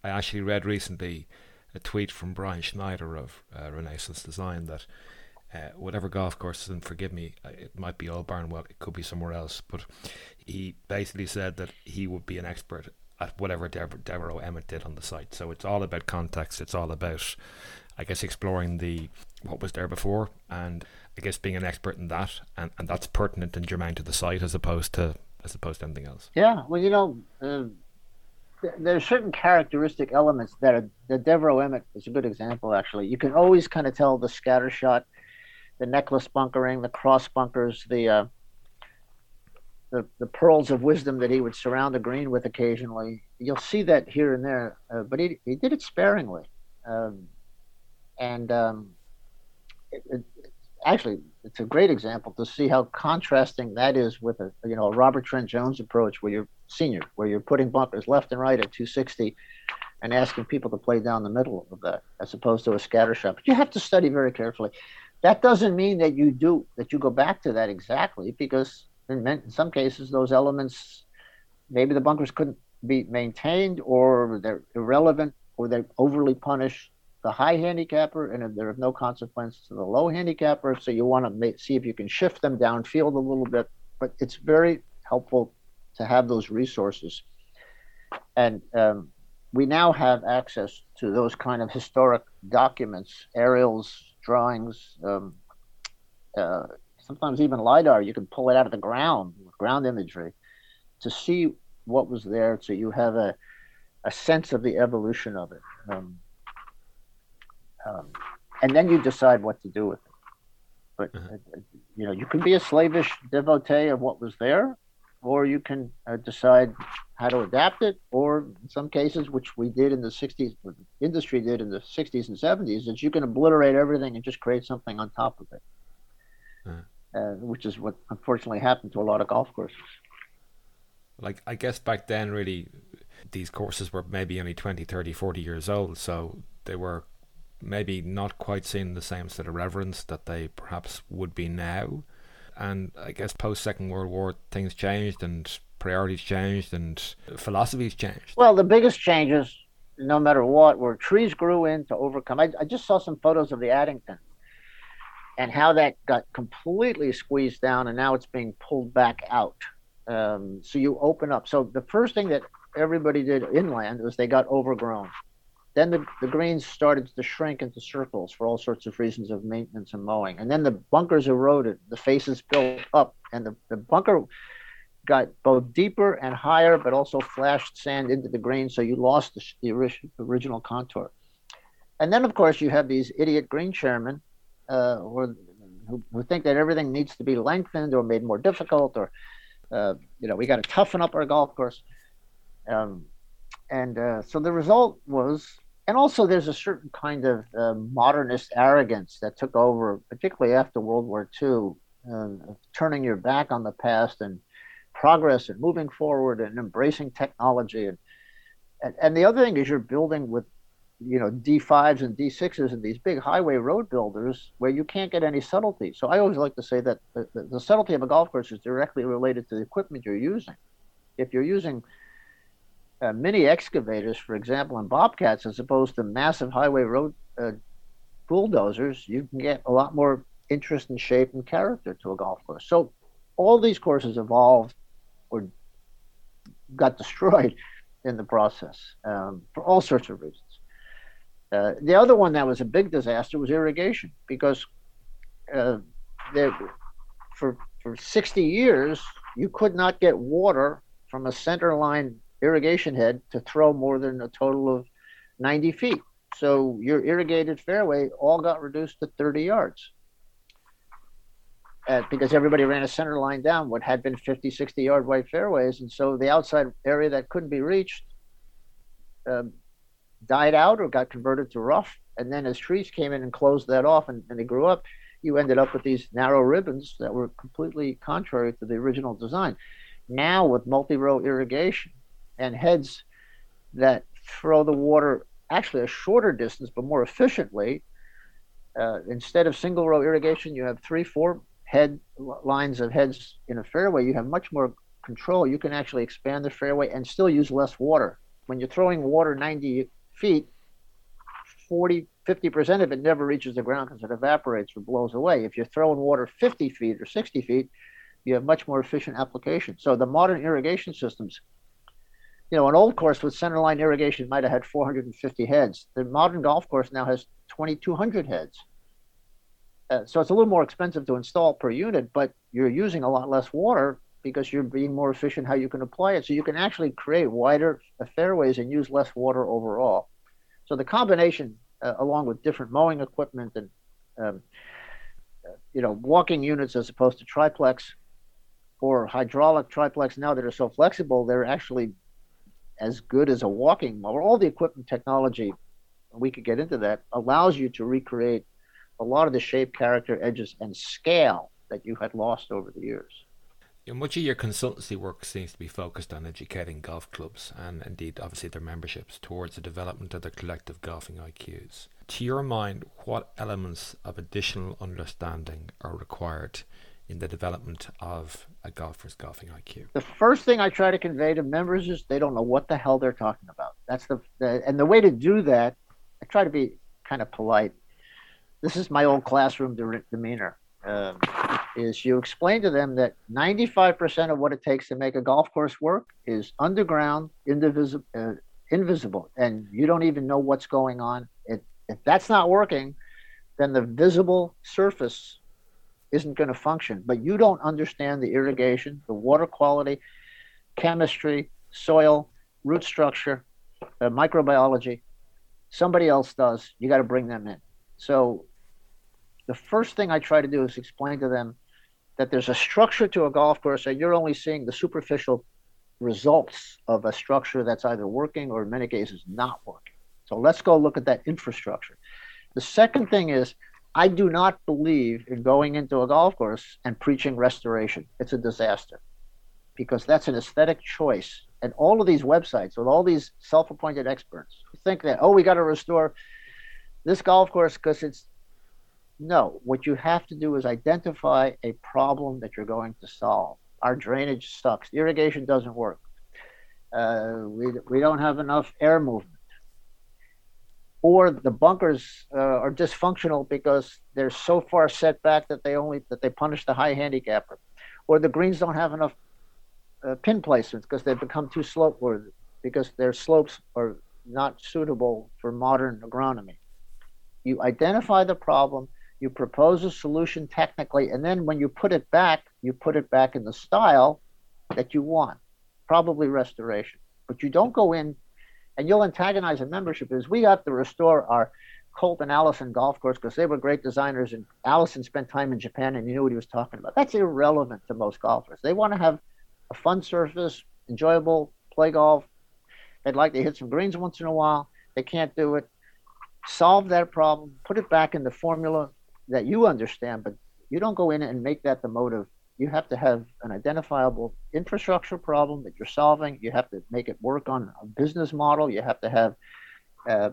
I actually read recently a tweet from Brian Schneider of uh, Renaissance Design that uh, whatever golf course, and forgive me, it might be Old Barnwell, it could be somewhere else, but he basically said that he would be an expert at whatever Devereux Emmet did on the site. So it's all about context. It's all about, I guess, exploring the what was there before, and I guess being an expert in that, and, and that's pertinent and germane to the site as opposed to as opposed to anything else. Yeah, well, you know, uh, th- there are certain characteristic elements that are the Devereux Emmet is a good example. Actually, you can always kind of tell the scatter shot, the necklace bunkering, the cross bunkers, the uh, the, the pearls of wisdom that he would surround the green with occasionally. You'll see that here and there, uh, but he, he did it sparingly. Um, and um, it, it, actually, it's a great example to see how contrasting that is with a you know a Robert Trent Jones approach, where you're senior, where you're putting bunkers left and right at 260, and asking people to play down the middle of that, as opposed to a scatter shot. But you have to study very carefully. That doesn't mean that you do that you go back to that exactly, because in, some cases, those elements, maybe the bunkers couldn't be maintained or they're irrelevant or they overly punish the high handicapper and they're of no consequence to the low handicapper. So you want to see if you can shift them downfield a little bit. But it's very helpful to have those resources. And um, we now have access to those kind of historic documents, aerials, drawings, um, uh, sometimes even lidar you can pull it out of the ground ground imagery to see what was there so you have a, a sense of the evolution of it um, um, and then you decide what to do with it but uh-huh. uh, you know you can be a slavish devotee of what was there or you can uh, decide how to adapt it or in some cases which we did in the 60s industry did in the 60s and 70s is you can obliterate everything and just create something on top of it uh-huh uh, which is what unfortunately happened to a lot of golf courses. Like, I guess back then, really, these courses were maybe only 20, 30, 40 years old, so they were maybe not quite seen the same sort of reverence that they perhaps would be now. And I guess post Second World War, things changed and priorities changed and philosophies changed. Well, the biggest changes, no matter what, were trees grew in to overcome. I, I just saw some photos of the Addington and how that got completely squeezed down and now it's being pulled back out. Um, so you open up. So the first thing that everybody did inland was they got overgrown. Then the, the greens started to shrink into circles for all sorts of reasons of maintenance and mowing. And then the bunkers eroded, the faces built up, and the, the bunker got both deeper and higher, but also flashed sand into the green, so you lost the, the original contour. And then, of course, you have these idiot green chairmen uh, who, who, think that everything needs to be lengthened or made more difficult, or uh, you know, we got to toughen up our golf course. Um, and uh, so the result was and also there's a certain kind of uh, modernist arrogance that took over, particularly after World War II, uh, turning your back on the past and progress and moving forward and embracing technology. And, and, and the other thing is you're building with, you know, D5s and D6s and these big highway road builders where you can't get any subtlety. So I always like to say that the, the, the subtlety of a golf course is directly related to the equipment you're using. If you're using uh, mini excavators, for example, and bobcats, as opposed to massive highway road uh, bulldozers, you can get a lot more interest and shape and character to a golf course. So all these courses evolved or got destroyed in the process um, for all sorts of reasons. Uh, the other one that was a big disaster was irrigation because uh, there, for for 60 years you could not get water from a center line irrigation head to throw more than a total of 90 feet. So your irrigated fairway all got reduced to 30 yards. Uh, because everybody ran a center line down what had been 50, 60 yard wide fairways. And so the outside area that couldn't be reached um, died out or got converted to rough. And then as trees came in and closed that off and, and they grew up, you ended up with these narrow ribbons that were completely contrary to the original design. Now, with multi row irrigation, and heads that throw the water actually a shorter distance but more efficiently. Uh, instead of single row irrigation, you have three, four head lines of heads in a fairway. You have much more control. You can actually expand the fairway and still use less water. When you're throwing water 90 feet, 40, 50% of it never reaches the ground because it evaporates or blows away. If you're throwing water 50 feet or 60 feet, you have much more efficient application. So the modern irrigation systems you know, an old course with centerline irrigation might have had 450 heads. The modern golf course now has 2,200 heads. Uh, so it's a little more expensive to install per unit, but you're using a lot less water because you're being more efficient how you can apply it. So you can actually create wider fairways and use less water overall. So the combination, uh, along with different mowing equipment and um, uh, you know walking units as opposed to triplex or hydraulic triplex now that are so flexible, they're actually as good as a walking mower. All the equipment technology, we could get into that, allows you to recreate a lot of the shape, character, edges, and scale that you had lost over the years. Yeah, much of your consultancy work seems to be focused on educating golf clubs and indeed, obviously, their memberships towards the development of their collective golfing IQs. To your mind, what elements of additional understanding are required in the development of a golfer's golfing IQ? The first thing I try to convey to members is they don't know what the hell they're talking about. That's the, the and the way to do that. I try to be kind of polite. This is my old classroom de- demeanor. Um, is you explain to them that 95% of what it takes to make a golf course work is underground, indivisible, uh, invisible, and you don't even know what's going on. It, if that's not working, then the visible surface isn't going to function. But you don't understand the irrigation, the water quality, chemistry, soil, root structure, uh, microbiology. Somebody else does. You got to bring them in. So the first thing I try to do is explain to them that there's a structure to a golf course and you're only seeing the superficial results of a structure that's either working or in many cases not working. So let's go look at that infrastructure. The second thing is I do not believe in going into a golf course and preaching restoration. It's a disaster because that's an aesthetic choice. And all of these websites with all these self appointed experts who think that, oh, we got to restore this golf course because it's no. What you have to do is identify a problem that you're going to solve. Our drainage sucks, irrigation doesn't work. Uh, we, we don't have enough air movement or the bunkers uh, are dysfunctional because they're so far set back that they only that they punish the high handicapper, or the greens don't have enough uh, pin placements because they've become too slope or because their slopes are not suitable for modern agronomy. You identify the problem, you propose a solution technically, and then when you put it back, you put it back in the style that you want, probably restoration. But you don't go in and you'll antagonize a membership is we have to restore our Colt and Alison golf course because they were great designers and Alison spent time in Japan and you knew what he was talking about. That's irrelevant to most golfers. They want to have a fun surface, enjoyable, play golf. They'd like to hit some greens once in a while. They can't do it. Solve that problem, put it back in the formula that you understand, but you don't go in and make that the motive. You have to have an identifiable infrastructure problem that you're solving. You have to make it work on a business model. You have to have uh,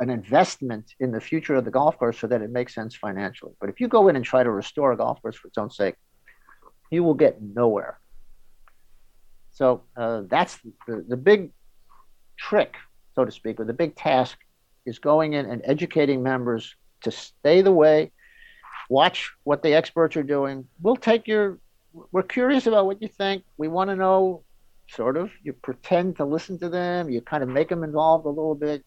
an investment in the future of the golf course so that it makes sense financially. But if you go in and try to restore a golf course for its own sake, you will get nowhere. So uh, that's the, the big trick, so to speak, or the big task is going in and educating members to stay the way, watch what the experts are doing. We'll take your, we're curious about what you think. We want to know, sort of. You pretend to listen to them, you kind of make them involved a little bit.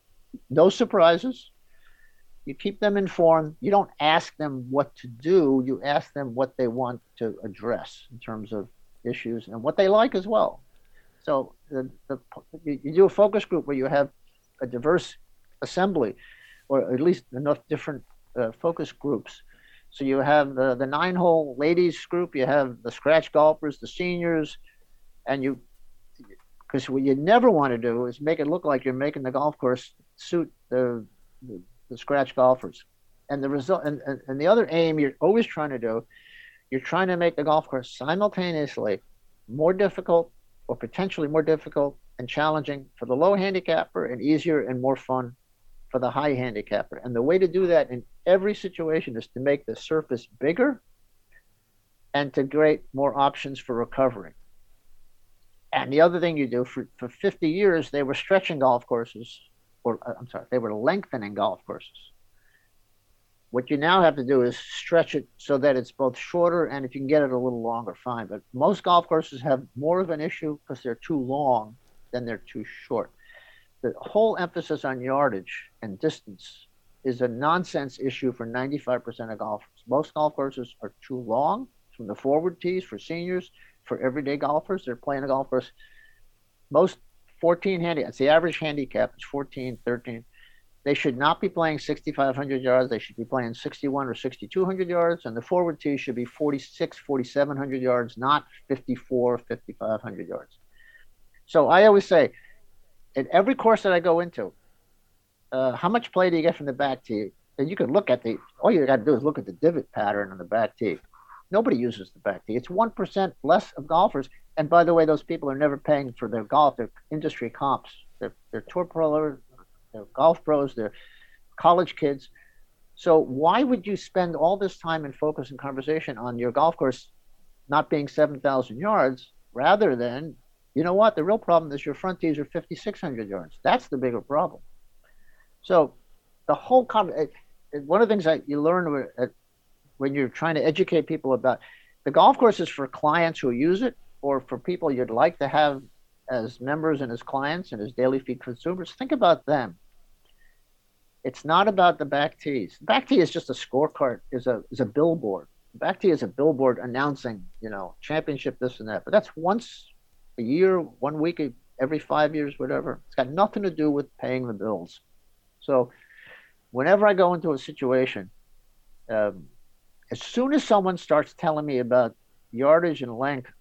No surprises. You keep them informed. You don't ask them what to do, you ask them what they want to address in terms of issues and what they like as well. So the, the, you do a focus group where you have a diverse assembly, or at least enough different uh, focus groups. So you have the, the nine hole ladies group, you have the scratch golfers, the seniors, and you, because what you never want to do is make it look like you're making the golf course suit the, the, the scratch golfers. And the result, and, and, and the other aim you're always trying to do, you're trying to make the golf course simultaneously more difficult or potentially more difficult and challenging for the low handicapper and easier and more fun for the high handicapper. And the way to do that in every situation is to make the surface bigger and to create more options for recovery. And the other thing you do for, for 50 years, they were stretching golf courses, or uh, I'm sorry, they were lengthening golf courses. What you now have to do is stretch it so that it's both shorter and if you can get it a little longer, fine. But most golf courses have more of an issue because they're too long than they're too short the whole emphasis on yardage and distance is a nonsense issue for 95% of golfers. Most golf courses are too long from the forward tees for seniors, for everyday golfers. They're playing a golf course. Most 14 handicap, the average handicap is 14, 13. They should not be playing 6,500 yards. They should be playing 61 or 6,200 yards. And the forward tee should be 46, 4,700 yards, not 54, 5,500 yards. So I always say, in every course that I go into, uh, how much play do you get from the back tee? And you can look at the, all you got to do is look at the divot pattern on the back tee. Nobody uses the back tee. It's 1% less of golfers. And by the way, those people are never paying for their golf, their industry comps. They're, they're tour pros, they're golf pros, they're college kids. So why would you spend all this time and focus and conversation on your golf course not being 7,000 yards rather than you know what? The real problem is your front tees are 5,600 yards. That's the bigger problem. So the whole con- eh, eh, one of the things that you learn eh, when you're trying to educate people about the golf course is for clients who use it or for people you'd like to have as members and as clients and as daily feed consumers. Think about them. It's not about the back tees. Back tee is just a scorecard, is a is a billboard. Back tee is a billboard announcing, you know, championship, this and that. But that's once a year, one week every five years, whatever. It's got nothing to do with paying the bills. So, whenever I go into a situation, um, as soon as someone starts telling me about yardage and length,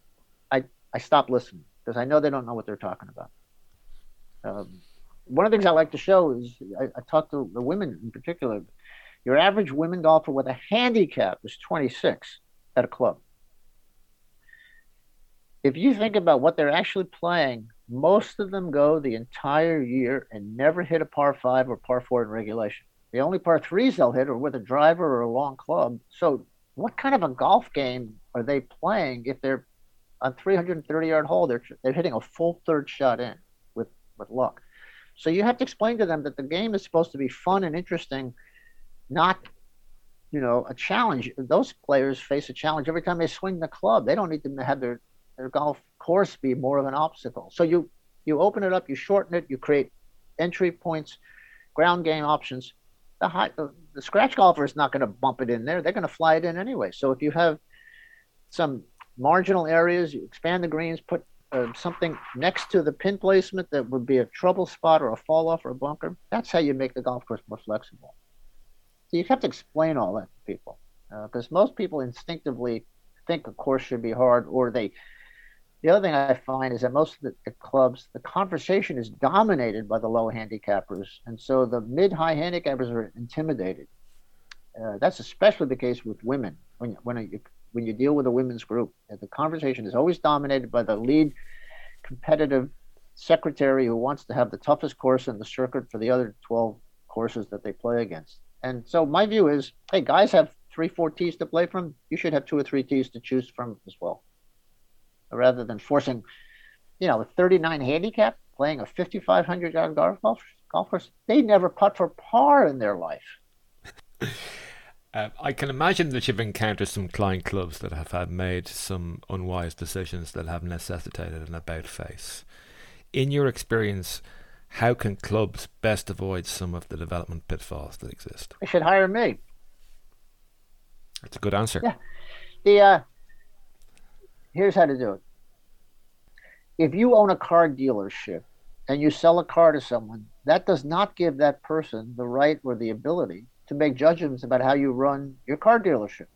I, I stop listening because I know they don't know what they're talking about. Um, one of the things I like to show is I, I talk to the women in particular. Your average women golfer with a handicap is 26 at a club if you think about what they're actually playing, most of them go the entire year and never hit a par five or par four in regulation. The only par threes they'll hit are with a driver or a long club. So, what kind of a golf game are they playing if they're on 330 yard hole? They're they're hitting a full third shot in with with luck. So you have to explain to them that the game is supposed to be fun and interesting, not you know a challenge. Those players face a challenge every time they swing the club. They don't need to have their their golf course be more of an obstacle. So you you open it up, you shorten it, you create entry points, ground game options. The high the, the scratch golfer is not going to bump it in there; they're going to fly it in anyway. So if you have some marginal areas, you expand the greens, put uh, something next to the pin placement that would be a trouble spot or a fall off or a bunker. That's how you make the golf course more flexible. So you have to explain all that to people because uh, most people instinctively think a course should be hard or they The other thing I find is that most of the, clubs, the conversation is dominated by the low handicappers, and so the mid-high handicappers are intimidated. Uh, that's especially the case with women. When when you, when you deal with a women's group, the conversation is always dominated by the lead competitive secretary who wants to have the toughest course in the circuit for the other 12 courses that they play against. And so my view is, hey, guys have three, four tees to play from. You should have two or three tees to choose from as well, rather than forcing, you know, a 39 handicap playing a 5,500 yard golf, golf course. They never putt for par in their life. Uh, I can imagine that you've encountered some client clubs that have had made some unwise decisions that have necessitated an about face. In your experience, how can clubs best avoid some of the development pitfalls that exist? They should hire me. That's a good answer. Yeah. The uh, here's how to do it. If you own a car dealership and you sell a car to someone, that does not give that person the right or the ability to make judgments about how you run your car dealership.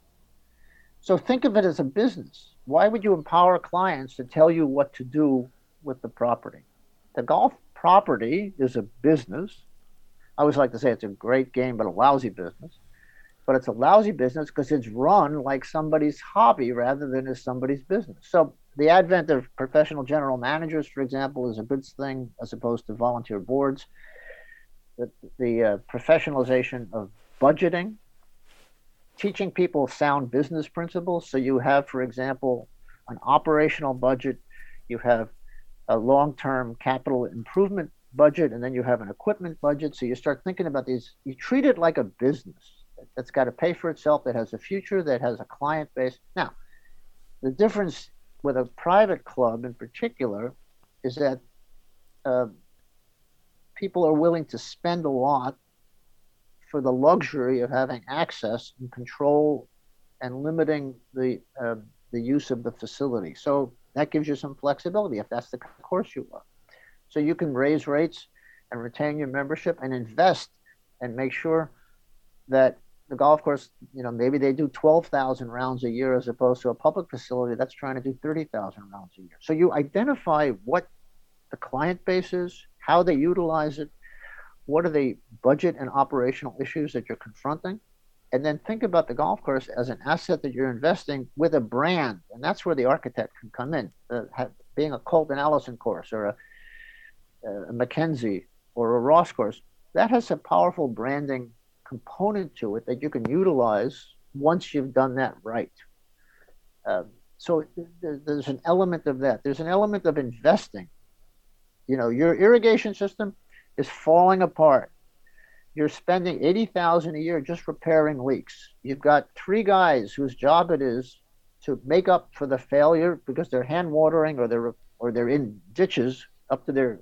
So think of it as a business. Why would you empower clients to tell you what to do with the property? The golf property is a business. I always like to say it's a great game, but a lousy business but it's a lousy business because it's run like somebody's hobby rather than as somebody's business. So the advent of professional general managers, for example, is a good thing as opposed to volunteer boards. The, the uh, professionalization of budgeting, teaching people sound business principles. So you have, for example, an operational budget, you have a long-term capital improvement budget, and then you have an equipment budget. So you start thinking about these. You treat it like a business that's got to pay for itself, that has a future, that has a client base. Now, the difference with a private club in particular is that uh, people are willing to spend a lot for the luxury of having access and control and limiting the uh, the use of the facility. So that gives you some flexibility if that's the course you want. So you can raise rates and retain your membership and invest and make sure that the golf course, you know, maybe they do 12,000 rounds a year as opposed to a public facility that's trying to do 30,000 rounds a year. So you identify what the client base is, how they utilize it, what are the budget and operational issues that you're confronting, and then think about the golf course as an asset that you're investing with a brand. And that's where the architect can come in, uh, have, being a Colt and Alison course or a, a Mackenzie or a Ross course. That has a powerful branding component to it that you can utilize once you've done that right. Um, so there's an element of that. There's an element of investing. You know, your irrigation system is falling apart. You're spending eighty thousand a year just repairing leaks. You've got three guys whose job it is to make up for the failure because they're hand watering or they're or they're in ditches up to their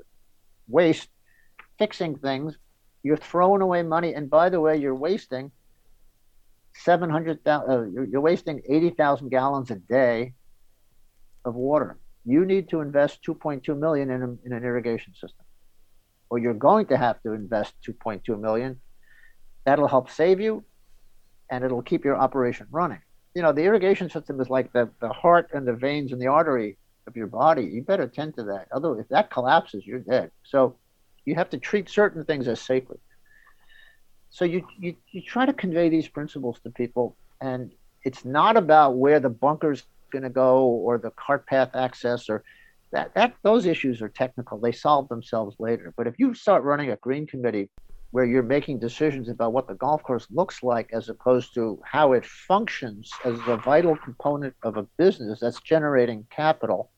waist fixing things you're throwing away money, and by the way, you're wasting seven hundred thousand. Uh, you're, wasting eighty thousand gallons a day of water. You need to invest two point two million in, a, in an irrigation system, or you're going to have to invest two point two million. That'll help save you, and it'll keep your operation running. You know, the irrigation system is like the, the heart and the veins and the artery of your body. You better tend to that. Otherwise, if that collapses, you're dead. So you have to treat certain things as sacred. So you, you, you try to convey these principles to people, and it's not about where the bunker's going to go or the cart path access or that, that those issues are technical. They solve themselves later. But if you start running a green committee where you're making decisions about what the golf course looks like as opposed to how it functions as a vital component of a business that's generating capital,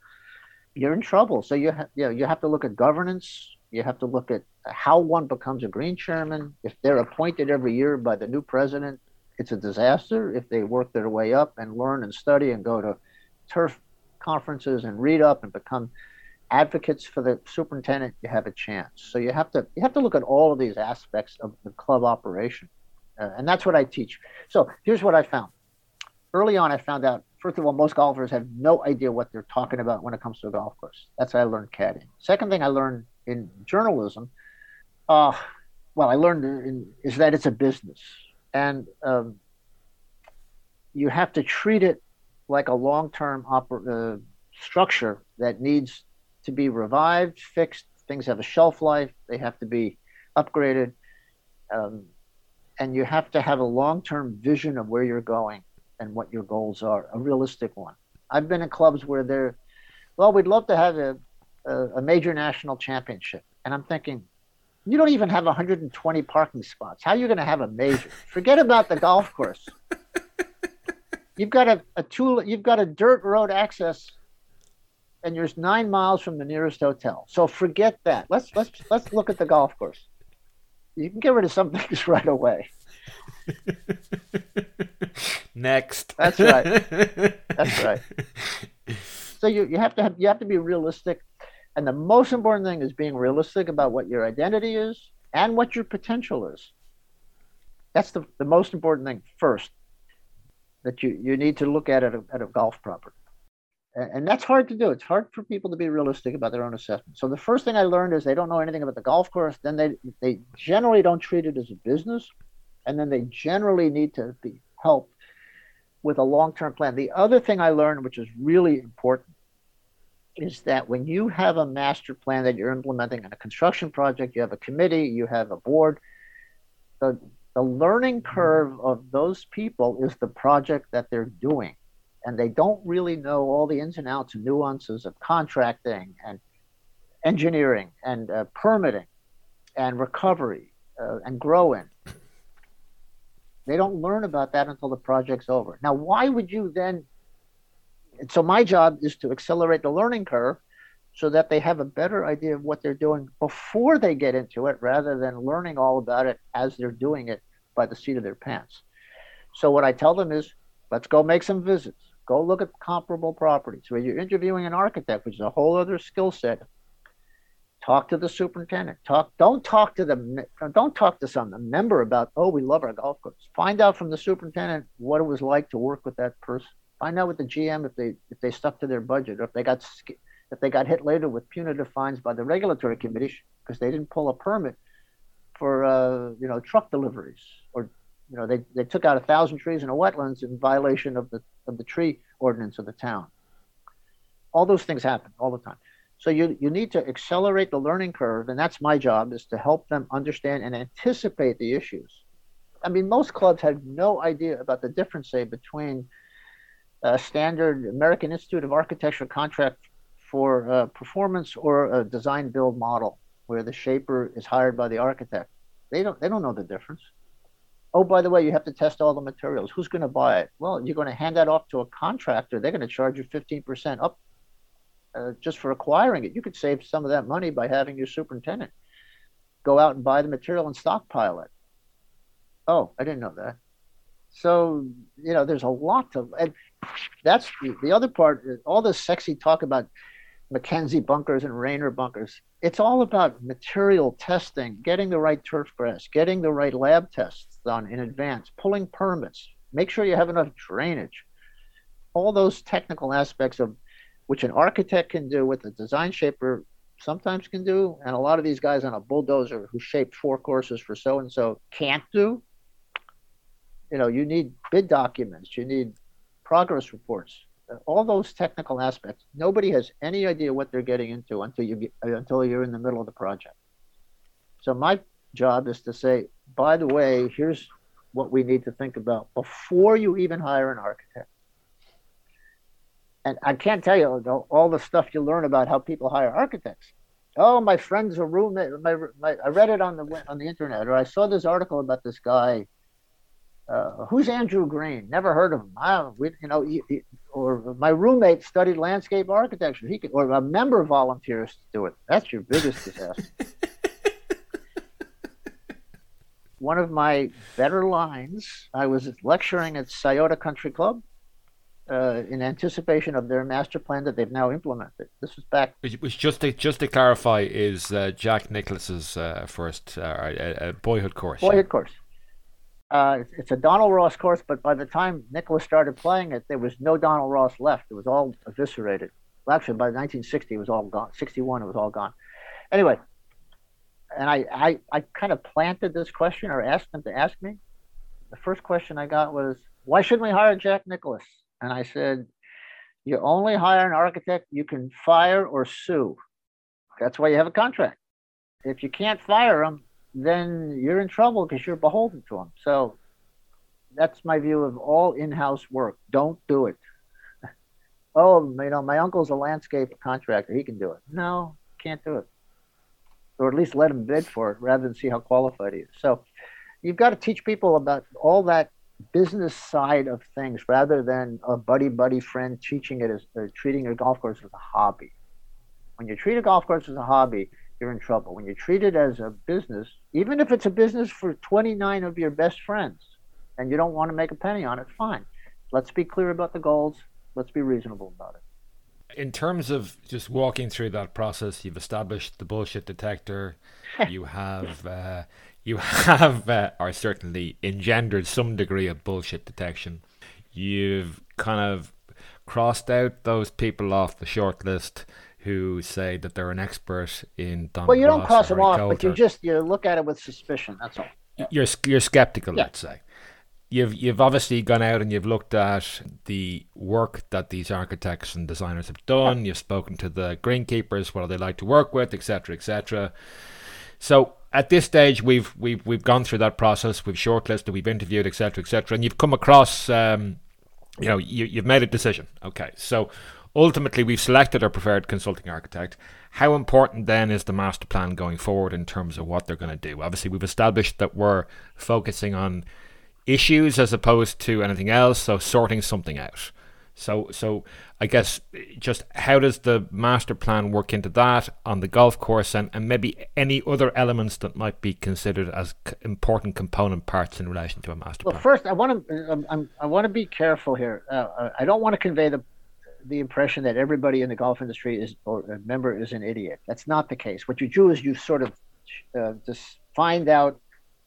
you're in trouble. So you, ha- you, know, you have to look at governance, you have to look at how one becomes a green chairman. If they're appointed every year by the new president, it's a disaster. If they work their way up and learn and study and go to turf conferences and read up and become advocates for the superintendent, you have a chance. So you have to you have to look at all of these aspects of the club operation, uh, and that's what I teach. So here's what I found. Early on, I found out first of all, most golfers have no idea what they're talking about when it comes to a golf course. That's how I learned caddying. Second thing I learned in journalism, uh, well, I learned in, is that it's a business, and um, you have to treat it like a long-term oper- uh, structure that needs to be revived, fixed. Things have a shelf life. They have to be upgraded. Um, and you have to have a long-term vision of where you're going and what your goals are, a realistic one. I've been in clubs where they're, well, we'd love to have a, a, a major national championship. And I'm thinking, you don't even have 120 parking spots. How are you going to have a major? Forget about the golf course. You've got a, a tool, you've got a dirt road access and you're nine miles from the nearest hotel. So forget that. Let's let's let's look at the golf course. You can get rid of some things right away. Next. That's right. That's right. So you, you have to have you have to be realistic. And the most important thing is being realistic about what your identity is and what your potential is. That's the, the most important thing first that you, you need to look at at a, at a golf property. And, and that's hard to do. It's hard for people to be realistic about their own assessment. So the first thing I learned is they don't know anything about the golf course. Then they, they generally don't treat it as a business. And then they generally need to be helped with a long-term plan. The other thing I learned, which is really important, is that when you have a master plan that you're implementing in a construction project, you have a committee, you have a board, the, the learning curve of those people is the project that they're doing. And they don't really know all the ins and outs and nuances of contracting and engineering and uh, permitting and recovery uh, and growing. They don't learn about that until the project's over. Now, why would you then? So, my job is to accelerate the learning curve so that they have a better idea of what they're doing before they get into it rather than learning all about it as they're doing it by the seat of their pants. So, what I tell them is let's go make some visits, go look at comparable properties. Where you're interviewing an architect, which is a whole other skill set, talk to the superintendent talk don't talk to the don't talk to some member about oh we love our golf course find out from the superintendent what it was like to work with that person find out with the gm if they if they stuck to their budget or if they got if they got hit later with punitive fines by the regulatory committee because they didn't pull a permit for uh, you know truck deliveries or you know they, they took out a thousand trees in a wetlands in violation of the of the tree ordinance of the town all those things happen all the time so you, you need to accelerate the learning curve, and that's my job is to help them understand and anticipate the issues. I mean, most clubs have no idea about the difference, say, between a standard American Institute of Architecture contract for uh, performance or a design build model where the shaper is hired by the architect. They don't they don't know the difference. Oh, by the way, you have to test all the materials. Who's going to buy it? Well, you're going to hand that off to a contractor. They're going to charge you 15% up uh, just for acquiring it. You could save some of that money by having your superintendent go out and buy the material and stockpile it. Oh, I didn't know that. So, you know, there's a lot to, and that's the, the other part, uh, all this sexy talk about Mackenzie bunkers and Raynor bunkers. It's all about material testing, getting the right turf grass, getting the right lab tests done in advance, pulling permits, make sure you have enough drainage. All those technical aspects of which an architect can do, what a design shaper sometimes can do, and a lot of these guys on a bulldozer who shaped four courses for so and so can't do. You know, you need bid documents, you need progress reports, uh, all those technical aspects. Nobody has any idea what they're getting into until you get, until you're in the middle of the project. So my job is to say, by the way, here's what we need to think about before you even hire an architect and I can't tell you all the stuff you learn about how people hire architects. Oh, my friend's a roommate. My, my, I read it on the on the internet, or I saw this article about this guy. Uh, who's Andrew Green? Never heard of him. I, we, you know, he, he, or my roommate studied landscape architecture. He could, or a member volunteers to do it. That's your biggest disaster. One of my better lines. I was lecturing at Scioto Country Club uh, in anticipation of their master plan that they've now implemented. This was back. Which, just to, just to clarify, is uh, Jack Nicklaus's uh, first uh, uh, boyhood course. Boyhood yeah. course. Uh, it's, it's, a Donald Ross course, but by the time Nicklaus started playing it, there was no Donald Ross left. It was all eviscerated. Well, actually, by 1960, it was all gone. 61, it was all gone. Anyway, and I, I, I kind of planted this question or asked them to ask me. The first question I got was, why shouldn't we hire Jack Nicklaus? And I said, You only hire an architect you can fire or sue. That's why you have a contract. If you can't fire them, then you're in trouble because you're beholden to them. So that's my view of all in-house work. Don't do it. oh, you know, my uncle's a landscape contractor. He can do it. No, can't do it. Or at least let him bid for it rather than see how qualified he is. So you've got to teach people about all that business side of things rather than a buddy buddy friend teaching it as uh, treating a golf course as a hobby. When you treat a golf course as a hobby, you're in trouble. When you treat it as a business, even if it's a business for 29 of your best friends, and you don't want to make a penny on it, fine. Let's be clear about the goals. Let's be reasonable about it. In terms of just walking through that process, you've established the bullshit detector. you have uh, you have, uh, or certainly engendered some degree of bullshit detection. You've kind of crossed out those people off the short list who say that they're an expert in Don. Well, you don't cross them off, but you just you look at it with suspicion. That's all. You're you're skeptical, yeah. let's say. You've you've obviously gone out and you've looked at the work that these architects and designers have done. Yeah. You've spoken to the greenkeepers, what do they like to work with, etc., etc. So at this stage, we've we've we've gone through that process. We've shortlisted, we've interviewed, etc., etc., and you've come across, um, you know, you, you've made a decision. Okay, so ultimately, we've selected our preferred consulting architect. How important then is the master plan going forward in terms of what they're going to do? Obviously, we've established that we're focusing on issues as opposed to anything else, so sorting something out. So, so I guess just how does the master plan work into that on the golf course, and, and maybe any other elements that might be considered as c- important component parts in relation to a master well, plan? Well, first, I want to um, um, I want to be careful here. Uh, uh, I don't want to convey the the impression that everybody in the golf industry is or a member is an idiot. That's not the case. What you do is you sort of uh, just find out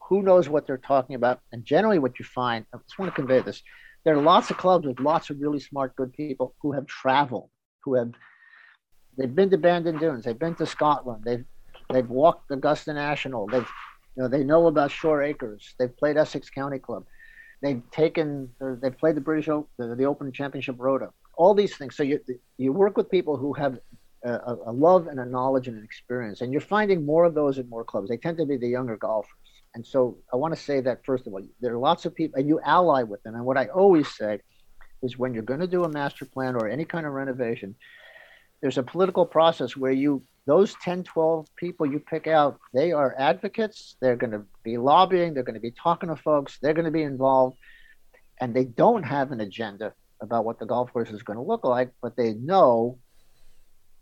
who knows what they're talking about, and generally, what you find. I just want to convey this there are lots of clubs with lots of really smart, good people who have traveled, who have they've been to Bandon Dunes, they've been to Scotland, they've they've walked Augusta National, they've you know they know about Shore Acres, they've played Essex County Club, they've taken they've played the British the, the Open Championship Rota, all these things. So you you work with people who have a, a love and a knowledge and an experience, and you're finding more of those in more clubs. They tend to be the younger golfers. And so I want to say that first of all, there are lots of people, and you ally with them. And what I always say is when you're going to do a master plan or any kind of renovation, there's a political process where you those 10 12 people you pick out they are advocates they're going to be lobbying they're going to be talking to folks they're going to be involved and they don't have an agenda about what the golf course is going to look like but they know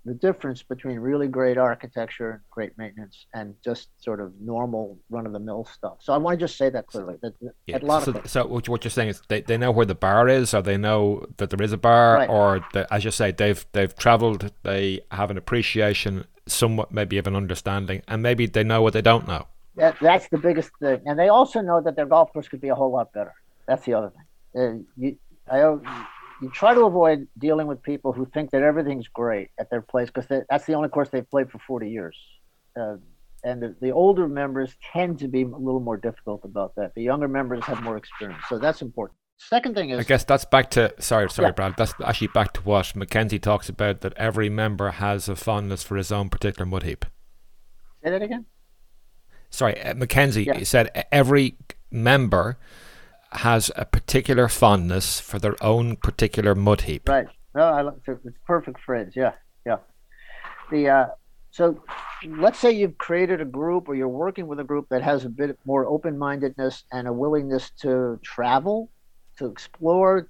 the difference between really great architecture, great maintenance, and just sort of normal run of the mill stuff. So I want to just say that clearly. That, yeah. so, so what you're saying is they, they know where the bar is, or they know that there is a bar, right. or the, as you say, they've they've travelled, they have an appreciation, somewhat maybe of an understanding, and maybe they know what they don't know. That, that's the biggest thing, and they also know that their golf course could be a whole lot better. That's the other thing. Uh, you, I you try to avoid dealing with people who think that everything's great at their place because that's the only course they've played for 40 years. Uh, and the, the, older members tend to be a little more difficult about that. The younger members have more experience, so that's important. Second thing is, I guess that's back to sorry, sorry, yeah. Brad. That's actually back to what Mackenzie talks about that every member has a fondness for his own particular mud heap. Say that again. Sorry, uh, Mackenzie yeah. said every member has a particular fondness for their own particular mud heap. Right. No, I, like it's perfect phrase. Yeah, yeah. The uh, so let's say you've created a group or you're working with a group that has a bit more open-mindedness and a willingness to travel, to explore,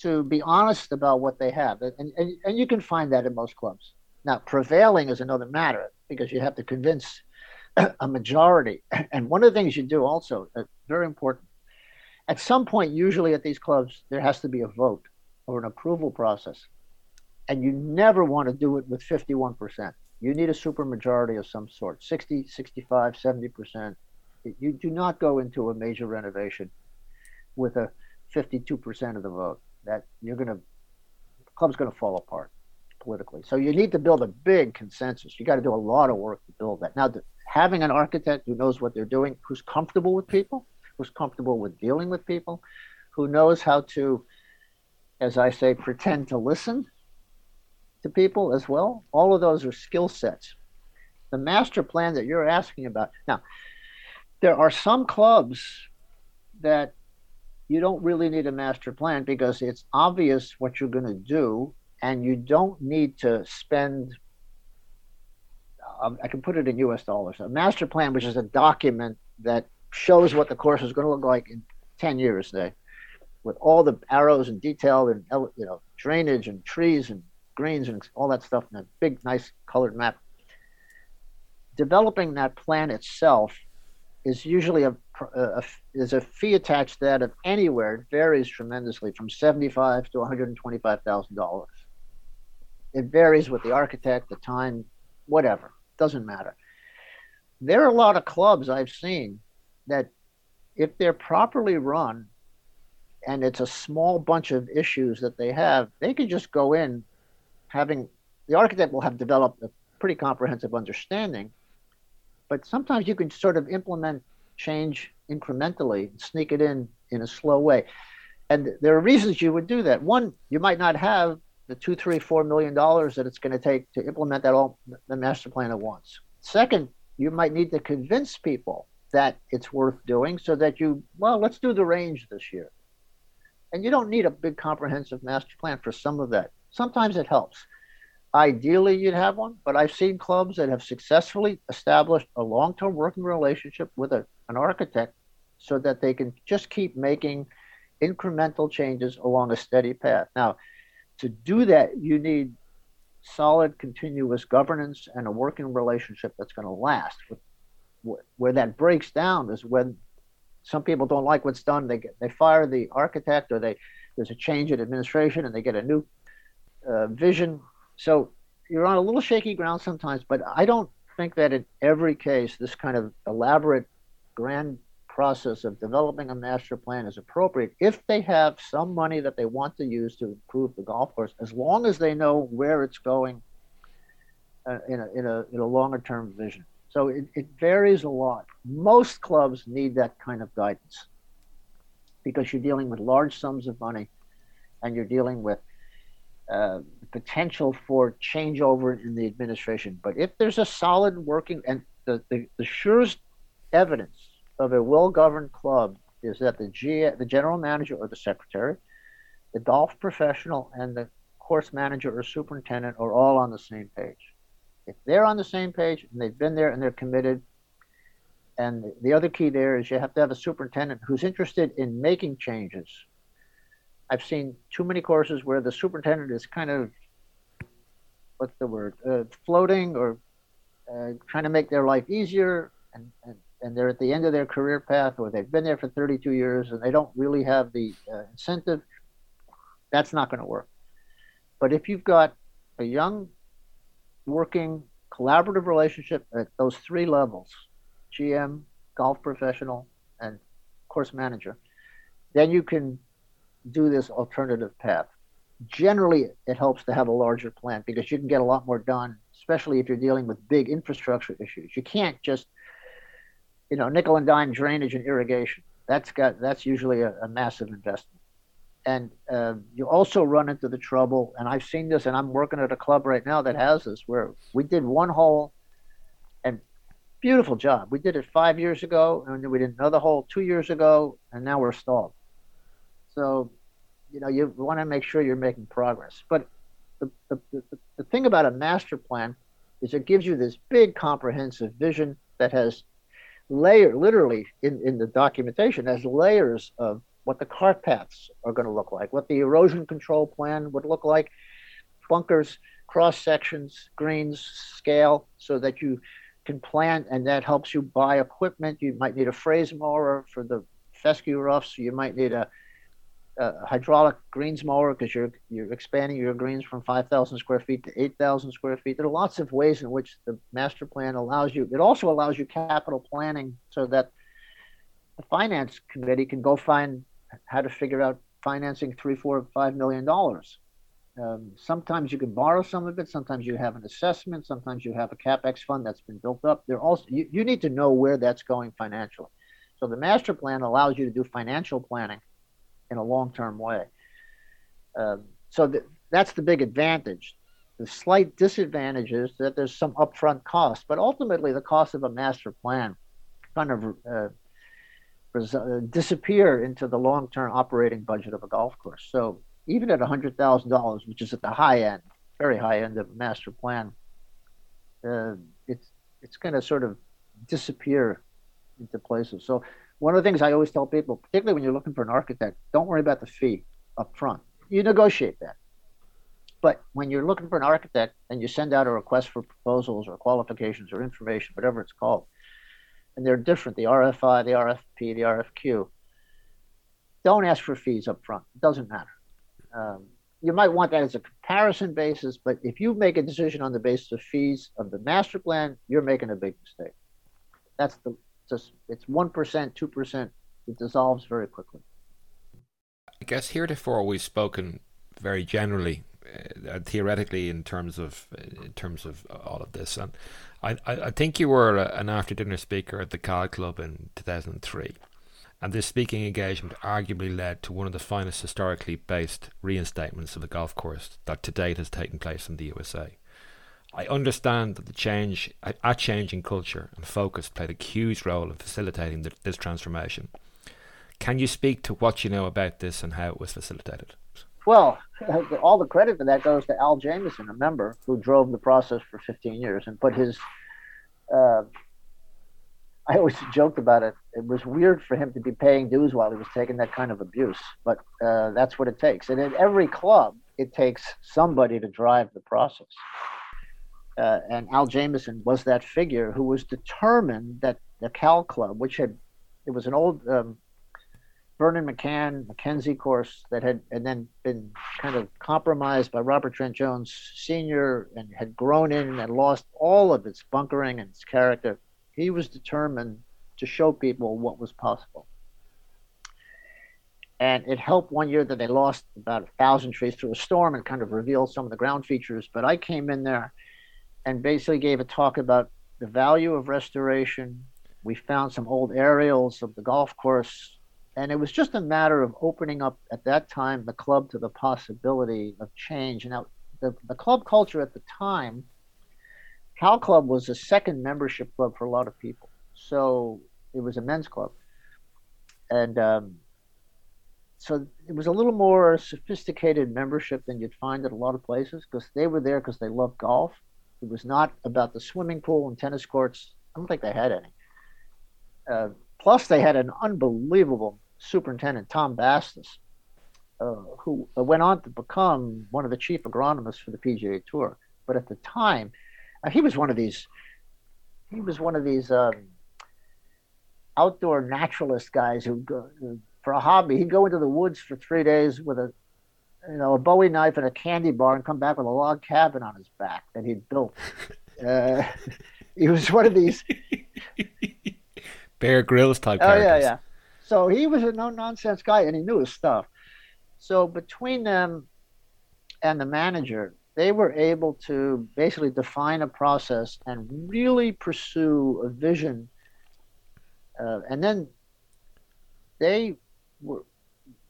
to be honest about what they have, and and, and you can find that in most clubs. Now, prevailing is another matter because you have to convince a majority. And one of the things you do also, uh, very important, at some point, usually at these clubs, there has to be a vote or an approval process. And you never want to do it with 51%. You need a supermajority of some sort 60, 65, 70%. You do not go into a major renovation with a 52% of the vote. That you're going to, club's going to fall apart politically. So you need to build a big consensus. You got to do a lot of work to build that. Now, having an architect who knows what they're doing, who's comfortable with people, who's comfortable with dealing with people, who knows how to as I say, pretend to listen to people as well. All of those are skill sets. The master plan that you're asking about. Now, there are some clubs that you don't really need a master plan because it's obvious what you're going to do and you don't need to spend um, I can put it in US dollars. A master plan, which is a document that shows what the course is going to look like in 10 years, say, with all the arrows and detail and you know drainage and trees and greens and all that stuff in a big, nice colored map. Developing that plan itself is usually a, a, is a fee attached to that of anywhere. It varies tremendously from seventy-five to one hundred and twenty-five thousand dollars. It varies with the architect, the time, whatever. Doesn't matter. There are a lot of clubs I've seen that, if they're properly run, and it's a small bunch of issues that they have, they can just go in having the architect will have developed a pretty comprehensive understanding, but sometimes you can sort of implement change incrementally, sneak it in in a slow way. And there are reasons you would do that. One, you might not have the two, three, four million dollars that it's going to take to implement that all the master plan at once. Second, you might need to convince people that it's worth doing so that you, well, let's do the range this year. And you don't need a big comprehensive master plan for some of that. Sometimes it helps. Ideally, you'd have one, but I've seen clubs that have successfully established a long term working relationship with a, an architect so that they can just keep making incremental changes along a steady path. Now, to do that, you need solid, continuous governance and a working relationship that's going to last. Where that breaks down is when some people don't like what's done. They get they fire the architect, or they there's a change in administration, and they get a new uh, vision. So you're on a little shaky ground sometimes, but I don't think that in every case this kind of elaborate, grand process of developing a master plan is appropriate if they have some money that they want to use to improve the golf course, as long as they know where it's going uh, in, a, in, a, in a longer term vision. So it, it varies a lot. Most clubs need that kind of guidance because you're dealing with large sums of money and you're dealing with uh, potential for changeover in the administration. But if there's a solid working, and the, the, the surest evidence of a well-governed club is that the G, the general manager or the secretary, the golf professional, and the course manager or superintendent are all on the same page. If they're on the same page and they've been there and they're committed, and the other key there is you have to have a superintendent who's interested in making changes. I've seen too many courses where the superintendent is kind of what's the word uh, floating or uh, trying to make their life easier and, and, and they're at the end of their career path or they've been there for 32 years and they don't really have the uh, incentive that's not going to work. But if you've got a young working collaborative relationship at those three levels gm golf professional and course manager then you can do this alternative path. Generally, it helps to have a larger plant because you can get a lot more done, especially if you're dealing with big infrastructure issues. You can't just, you know, nickel and dime drainage and irrigation. That's got that's usually a, a massive investment. And uh, you also run into the trouble, and I've seen this, and I'm working at a club right now that has this, where we did one hole, and beautiful job. We did it five years ago, and we did another hole two years ago, and now we're stalled. So, you know, you want to make sure you're making progress. But the, the, the, the thing about a master plan is it gives you this big comprehensive vision that has layer literally in, in the documentation has layers of what the cart paths are going to look like, what the erosion control plan would look like, bunkers, cross sections, greens, scale, so that you can plan and that helps you buy equipment. You might need a phrase mower for the fescue roughs. You might need a a hydraulic greens mower because you're you're expanding your greens from 5,000 square feet to 8,000 square feet. There are lots of ways in which the master plan allows you. It also allows you capital planning so that the finance committee can go find how to figure out financing three, four, five million dollars. Um, sometimes you can borrow some of it. Sometimes you have an assessment. Sometimes you have a capex fund that's been built up. There also you, you need to know where that's going financially. So the master plan allows you to do financial planning in a long term way. Um, so th- that's the big advantage. The slight disadvantage is that there's some upfront cost, but ultimately the cost of a master plan kind of uh, disappear into the long-term operating budget of a golf course. So even at $100,000, which is at the high end, very high end of a master plan, uh, it's it's going to sort of disappear into places. So one of the things I always tell people, particularly when you're looking for an architect, don't worry about the fee up front. You negotiate that. But when you're looking for an architect and you send out a request for proposals or qualifications or information, whatever it's called, and they're different, the RFI, the RFP, the RFQ, don't ask for fees up front. It doesn't matter. Um, you might want that as a comparison basis, but if you make a decision on the basis of fees of the master plan, you're making a big mistake. That's the just it's one percent, two percent. It dissolves very quickly. I guess heretofore we've spoken very generally, uh, theoretically, in terms of uh, in terms of uh, all of this, and I I, think you were uh, an after dinner speaker at the Cal Club in two thousand and three and this speaking engagement arguably led to one of the finest historically based reinstatements of the golf course that to date has taken place in the USA. I understand that the change, a change in culture and focus played a huge role in facilitating the, this transformation. Can you speak to what you know about this and how it was facilitated? Well, all the credit for that goes to Al Jamieson, a member who drove the process for 15 years and put his uh, I always joked about it. It was weird for him to be paying dues while he was taking that kind of abuse, but uh, that's what it takes. And in every club, it takes somebody to drive the process. Uh, and Al Jamieson was that figure who was determined that the Cal Club, which had, it was an old um, Vernon Macan Mackenzie course that had and then been kind of compromised by Robert Trent Jones Sr. and had grown in and lost all of its bunkering and its character he was determined to show people what was possible. And it helped one year that they lost about a thousand trees through a storm and kind of revealed some of the ground features. But I came in there and basically gave a talk about the value of restoration. We found some old aerials of the golf course. And it was just a matter of opening up at that time the club to the possibility of change. Now, the, the club culture at the time Cal Club was a second membership club for a lot of people. So it was a men's club. And um, so it was a little more sophisticated membership than you'd find at a lot of places because they were there because they loved golf. It was not about the swimming pool and tennis courts. I don't think they had any. Uh, plus, they had an unbelievable superintendent, Tom Bastis, uh, who went on to become one of the chief agronomists for the PGA Tour. But at the time, uh, he was one of these. He was one of these um, outdoor naturalist guys who, go, for a hobby, he'd go into the woods for three days with a, you know, a Bowie knife and a candy bar, and come back with a log cabin on his back that he'd built. Uh, he was one of these Bear Grylls type. Oh characters. yeah, yeah. So he was a no nonsense guy, and he knew his stuff. So between them and the manager, they were able to basically define a process and really pursue a vision. Uh, and then they were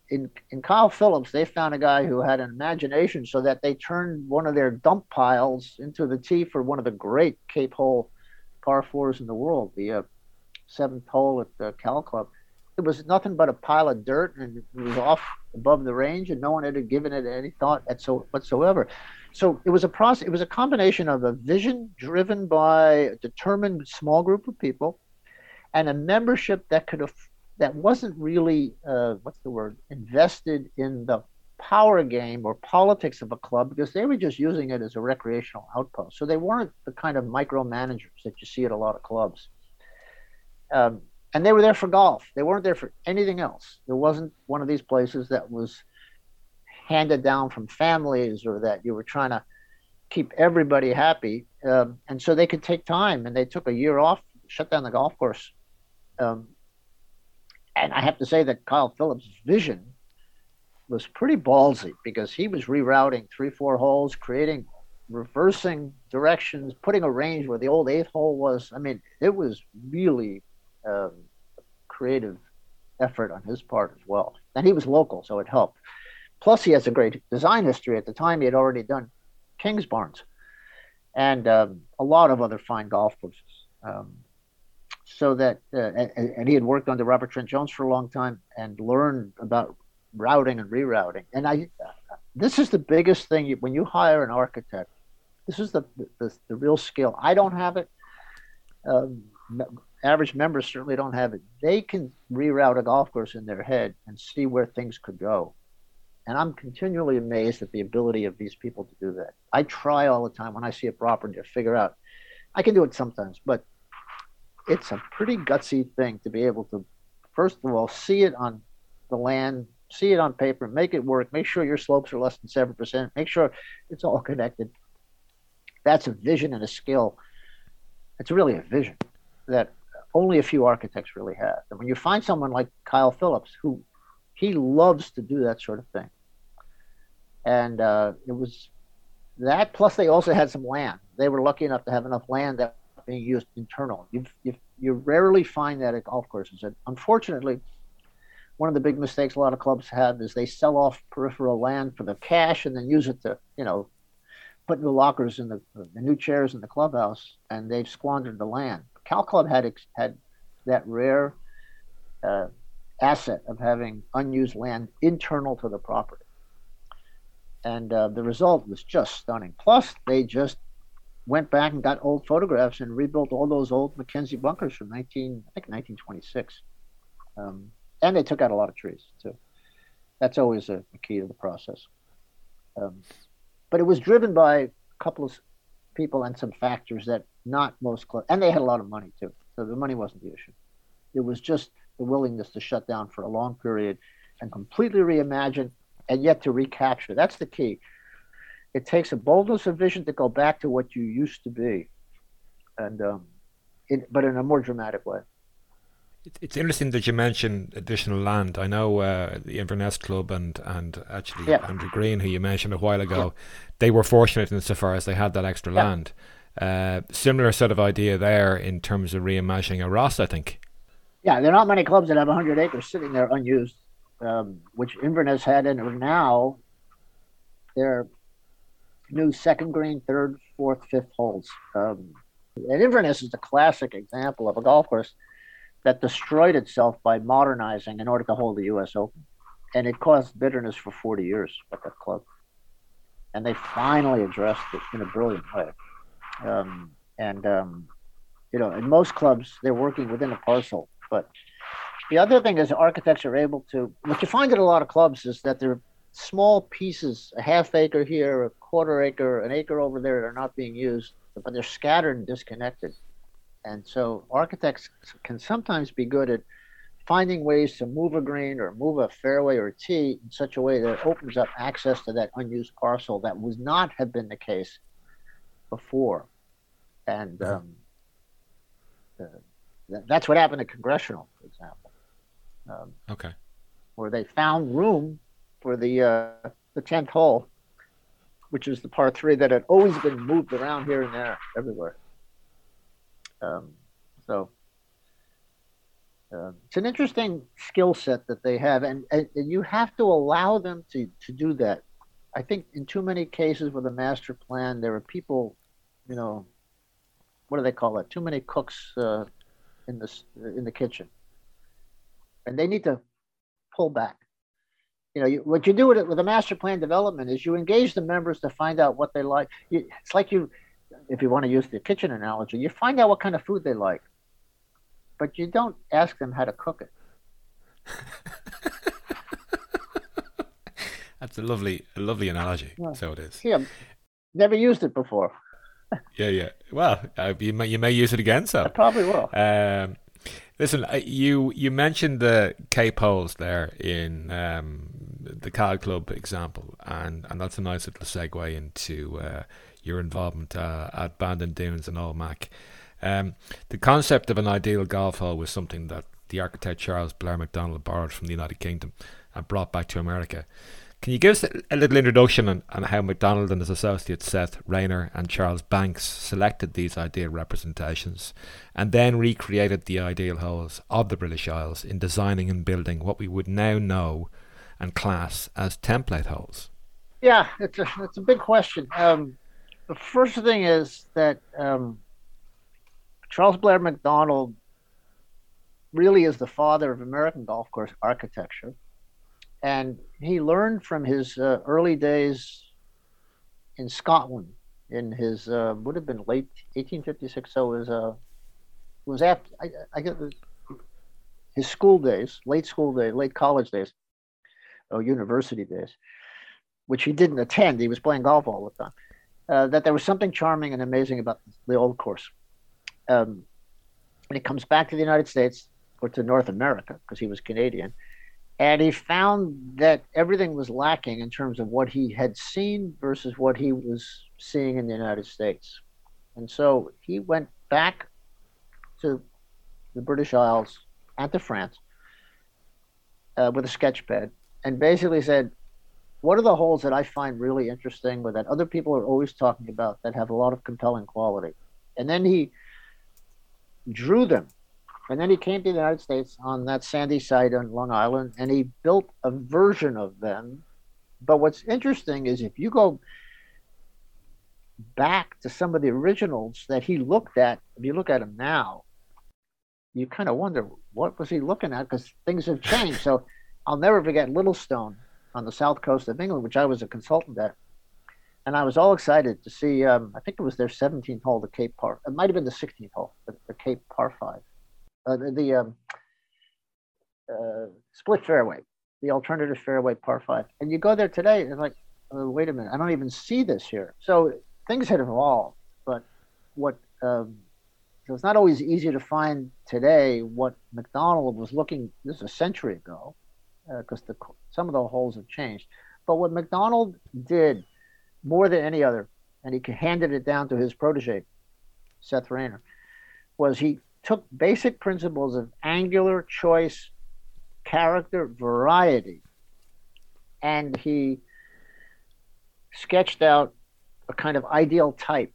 in in Kyle Phillips. They found a guy who had an imagination, so that they turned one of their dump piles into the tee for one of the great Cape Hole par fours in the world, the uh, seventh hole at the Cal Club. It was nothing but a pile of dirt, and it was off above the range, and no one had given it any thought whatsoever. So it was a process it was a combination of a vision driven by a determined small group of people and a membership that could have that wasn't really uh, what's the word invested in the power game or politics of a club because they were just using it as a recreational outpost. So they weren't the kind of micromanagers that you see at a lot of clubs. Um, and they were there for golf they weren't there for anything else there wasn't one of these places that was handed down from families or that you were trying to keep everybody happy. Um, and so they could take time and they took a year off, shut down the golf course. Um, and I have to say that Kyle Phillips' vision was pretty ballsy because he was rerouting three, four holes, creating reversing directions, putting a range where the old eighth hole was. I mean, it was really creative effort on his part as well. And he was local, so it helped. Plus, he has a great design history. At the time, he had already done King's Kingsbarns and um, a lot of other fine golf courses. Um, so that, uh, and, and, he had worked under Robert Trent Jones for a long time and learned about routing and rerouting. And I, this is the biggest thing you, when you hire an architect. This is the, the, the real skill. I don't have it. Um, average members certainly don't have it. They can reroute a golf course in their head and see where things could go. And I'm continually amazed at the ability of these people to do that. I try all the time when I see a property to figure out. I can do it sometimes, but it's a pretty gutsy thing to be able to, first of all, see it on the land, see it on paper, make it work, make sure your slopes are less than 7%, make sure it's all connected. That's a vision and a skill. It's really a vision that only a few architects really have. And when you find someone like Kyle Phillips, who he loves to do that sort of thing. And uh, it was that. Plus, they also had some land. They were lucky enough to have enough land that was being used internal. You you rarely find that at golf courses. And unfortunately, one of the big mistakes a lot of clubs have is they sell off peripheral land for the cash and then use it to you know put new lockers in the, the new chairs in the clubhouse, and they've squandered the land. Cal Club had had that rare uh, asset of having unused land internal to the property. And uh, the result was just stunning. Plus, they just went back and got old photographs and rebuilt all those old Mackenzie bunkers from 19, I think 1926. Um, and they took out a lot of trees too. That's always a, a key to the process. Um, but it was driven by a couple of people and some factors that not most clubs, and they had a lot of money too. So the money wasn't the issue. It was just the willingness to shut down for a long period and completely reimagine and yet to recapture. That's the key. It takes a boldness of vision to go back to what you used to be, and um, it, but in a more dramatic way. It's interesting that you mentioned additional land. I know uh, the Inverness Club and and actually yeah. Andrew Green, who you mentioned a while ago, they were fortunate insofar as they had that extra yeah. land. Uh, similar sort of idea there in terms of reimagining a Ross, I think. Yeah, there are not many clubs that have 100 acres sitting there unused, um, which Inverness had, and now they're new second green, third, fourth, fifth holes. Um, and Inverness is a classic example of a golf course that destroyed itself by modernizing in order to hold the U.S. Open, and it caused bitterness for 40 years at that club. And they finally addressed it in a brilliant way. Um, and um, you know, in most clubs, they're working within a parcel but the other thing is architects are able to, what you find at a lot of clubs is that they're small pieces, a half acre here, a quarter acre, an acre over there that are not being used, but they're scattered and disconnected. And so architects can sometimes be good at finding ways to move a green or move a fairway or a tee in such a way that it opens up access to that unused parcel that would not have been the case before. And um, uh, that's what happened at Congressional, for example. Um, okay. Where they found room for the uh, the tenth hole, which is the par three that had always been moved around here and there, everywhere. Um, so uh, it's an interesting skill set that they have, and, and, and you have to allow them to to do that. I think in too many cases with a master plan, there are people, you know, what do they call it? Too many cooks uh, in the in the kitchen, and they need to pull back. You know, you, what you do with it with a master plan development is you engage the members to find out what they like. You, it's like you, if you want to use the kitchen analogy, you find out what kind of food they like, but you don't ask them how to cook it. That's a lovely, a lovely analogy. Yeah. So it is. Yeah, never used it before yeah, yeah. Well, uh, you may you may use it again. So I probably will. Um, listen, you you mentioned the Cape holes there in um, the Cal Club example, and and that's a nice little segue into uh, your involvement uh, at Bandon Dunes and Old Mac. Um, the concept of an ideal golf hole was something that the architect Charles Blair Macdonald borrowed from the United Kingdom and brought back to America. Can you give us a little introduction on, on how Macdonald and his associates Seth Raynor and Charles Banks selected these ideal representations and then recreated the ideal holes of the British Isles in designing and building what we would now know and class as template holes? Yeah, it's a it's a big question. Um, the first thing is that um, Charles Blair Macdonald really is the father of American golf course architecture, and he learned from his uh, early days in Scotland in his uh, would have been late 1856. So it was uh, it was after I, I get his school days, late school days, late college days, or university days, which he didn't attend. He was playing golf all the time. Uh, that there was something charming and amazing about the old course. Um, and he comes back to the United States or to North America because he was Canadian, and he found that everything was lacking in terms of what he had seen versus what he was seeing in the United States. And so he went back to the British Isles and to France uh, with a sketch pad and basically said, What are the holes that I find really interesting or that other people are always talking about that have a lot of compelling quality? And then he drew them. And then he came to the United States on that sandy site on Long Island and he built a version of them. But what's interesting is if you go back to some of the originals that he looked at, if you look at them now, you kind of wonder what was he looking at because things have changed. So I'll never forget Littlestone on the south coast of England, which I was a consultant at. And I was all excited to see, um, I think it was their 17th hole, the Cape Par. It might have been the 16th hole, the, the Cape Par 5. Uh, the, um, uh, split fairway, the alternative fairway par 5. And you go there today, and like, oh, wait a minute, I don't even see this here. So things had evolved. But what um, so it's not always easy to find today what Macdonald was looking. This is a century ago, because uh, some of the holes have changed. But what Macdonald did more than any other, and he handed it down to his protege, Seth Raynor, was he took basic principles of angular choice, character, variety, and he sketched out a kind of ideal type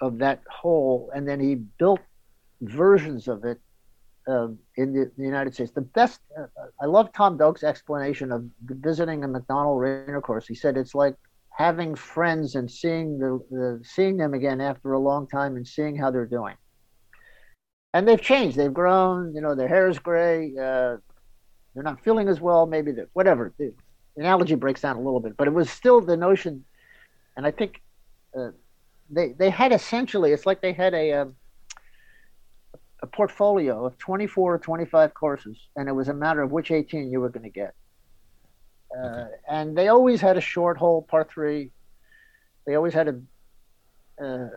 of that whole, and then he built versions of it uh, in the, the, United States. The best, uh, I love Tom Doak's explanation of visiting a Macdonald Raynor course. He said it's like having friends and seeing the, the seeing them again after a long time and seeing how they're doing. And they've changed. They've grown. You know, their hair is gray. Uh, they're not feeling as well. Maybe that whatever. The analogy breaks down a little bit, but it was still the notion. And I think uh, they they had essentially it's like they had a a, um, a portfolio of 24 or 25 courses and it was a matter of which 18 you were going to get uh, okay. and they always had a short hole par three they always had a a,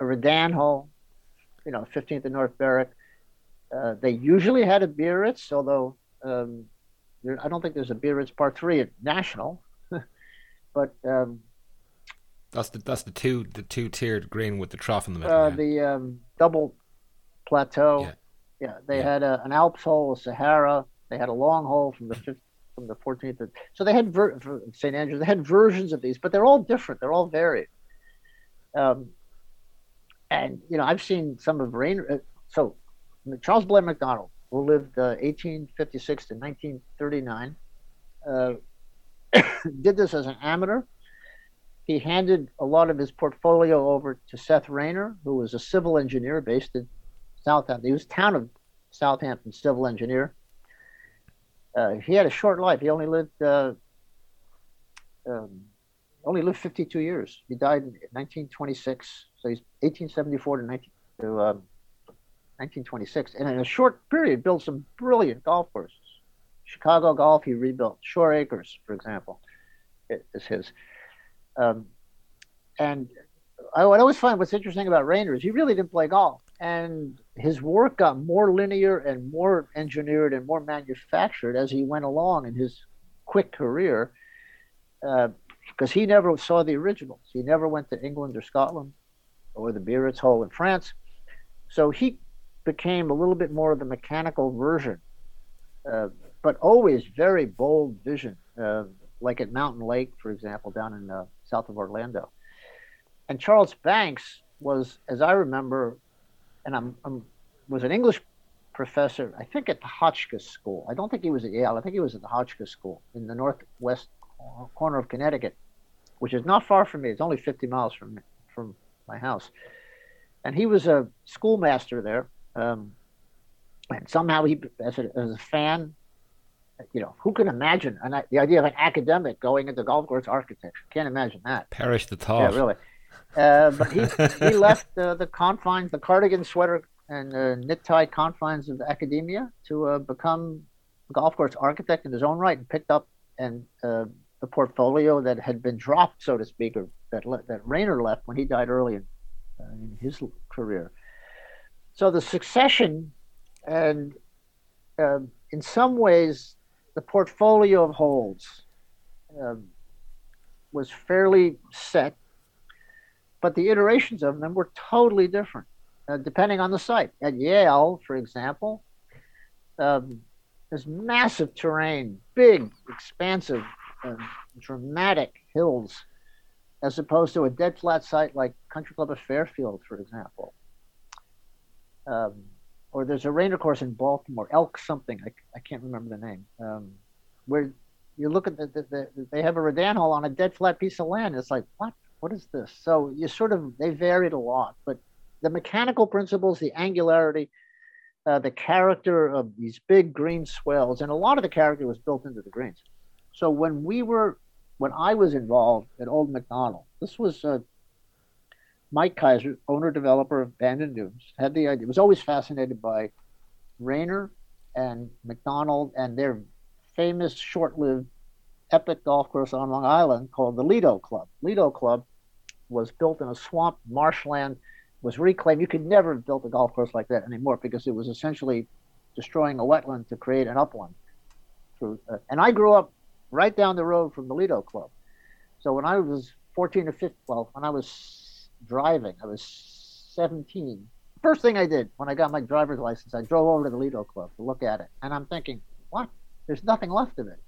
a redan hole you know 15th and north berwick uh, they usually had a biarritz although um, there, i don't think there's a biarritz par three at national but um, that's the that's the two the two tiered green with the trough in the middle. Uh. The um, double plateau. Yeah, yeah they yeah. had a, an Alps hole, a Sahara. They had a long hole from the fifth, from the 14th. So they had ver- St Andrews. They had versions of these, but they're all different. They're all varied. Um, and you know, I've seen some of Rain. Uh, so Charles Blair Macdonald, who lived uh, 1856 to 1939, uh, did this as an amateur he handed a lot of his portfolio over to Seth Raynor, who was a civil engineer based in Southampton. He was town of Southampton civil engineer. Uh, he had a short life. He only lived uh, um, only lived 52 years. He died in 1926, so he's 1874 to, 19, to um, 1926, and in a short period, built some brilliant golf courses. Chicago Golf, he rebuilt. Shore Acres, for example, is his. Um, and I always find what's interesting about Raynor is he really didn't play golf, and his work got more linear and more engineered and more manufactured as he went along in his quick career, because he never saw the originals. He never went to England or Scotland or the Biarritz Hall in France, so he became a little bit more of the mechanical version, uh, but always very bold vision. Uh, like at Mountain Lake, for example, down in uh, south of Orlando. And Charles Banks was, as I remember, and I'm, I'm was an English professor, I think at the Hotchkiss School. I don't think he was at Yale. I think he was at the Hotchkiss School in the northwest corner of Connecticut, which is not far from me. It's only 50 miles from from my house. And he was a schoolmaster there. Um, and somehow he, as a, as a fan, you know, who can imagine an, the idea of an academic going into golf course architecture? Can't imagine that. Perish the thought. Yeah, really. Uh, but he he left uh, the confines, the cardigan sweater and uh, knit tie confines of academia to uh, become a golf course architect in his own right, and picked up and uh, the portfolio that had been dropped, so to speak, or that le- that Raynor left when he died early in, uh, in his career. So the succession, and in some ways, the portfolio of holes um, was fairly set, but the iterations of them were totally different, uh, depending on the site. At Yale, for example, um, there's massive terrain, big, expansive, uh, dramatic hills, as opposed to a dead flat site like Country Club of Fairfield, for example. Um, or there's a Raynor course in Baltimore, Elk something. I, I can't remember the name. Um, where you look at the, the, the, they have a redan hole on a dead flat piece of land. It's like what? What is this? So you sort of they varied a lot, but the mechanical principles, the angularity, uh, the character of these big green swells, and a lot of the character was built into the greens. So when we were, when I was involved at Old Macdonald, this was uh, Mike Keiser, owner developer of Bandon Dunes, had the idea. Was always fascinated by Raynor and Macdonald and their famous short-lived epic golf course on Long Island called the Lido Club. Lido Club was built in a swamp marshland, was reclaimed. You could never have built a golf course like that anymore because it was essentially destroying a wetland to create an upland. Uh, and I grew up right down the road from the Lido Club. So when I was 14 or 15, well, when I was driving. I was 17. First thing I did when I got my driver's license, I drove over to the Lido Club to look at it. And I'm thinking, what? There's nothing left of it.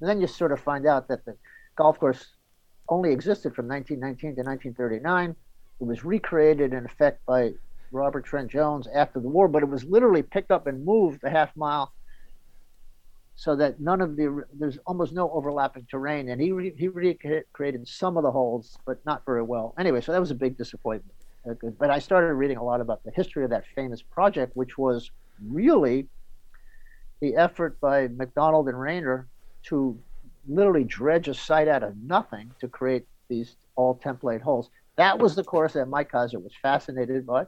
And then you sort of find out that the golf course only existed from 1919 to 1939. It was recreated in effect by Robert Trent Jones after the war, but it was literally picked up and moved a half mile so that none of the there's almost no overlapping terrain, and he re, he recreated some of the holes, but not very well. Anyway, so that was a big disappointment. Uh, but I started reading a lot about the history of that famous project, which was really the effort by Macdonald and Raynor to literally dredge a site out of nothing to create these all template holes. That was the course that Mike Keiser was fascinated by,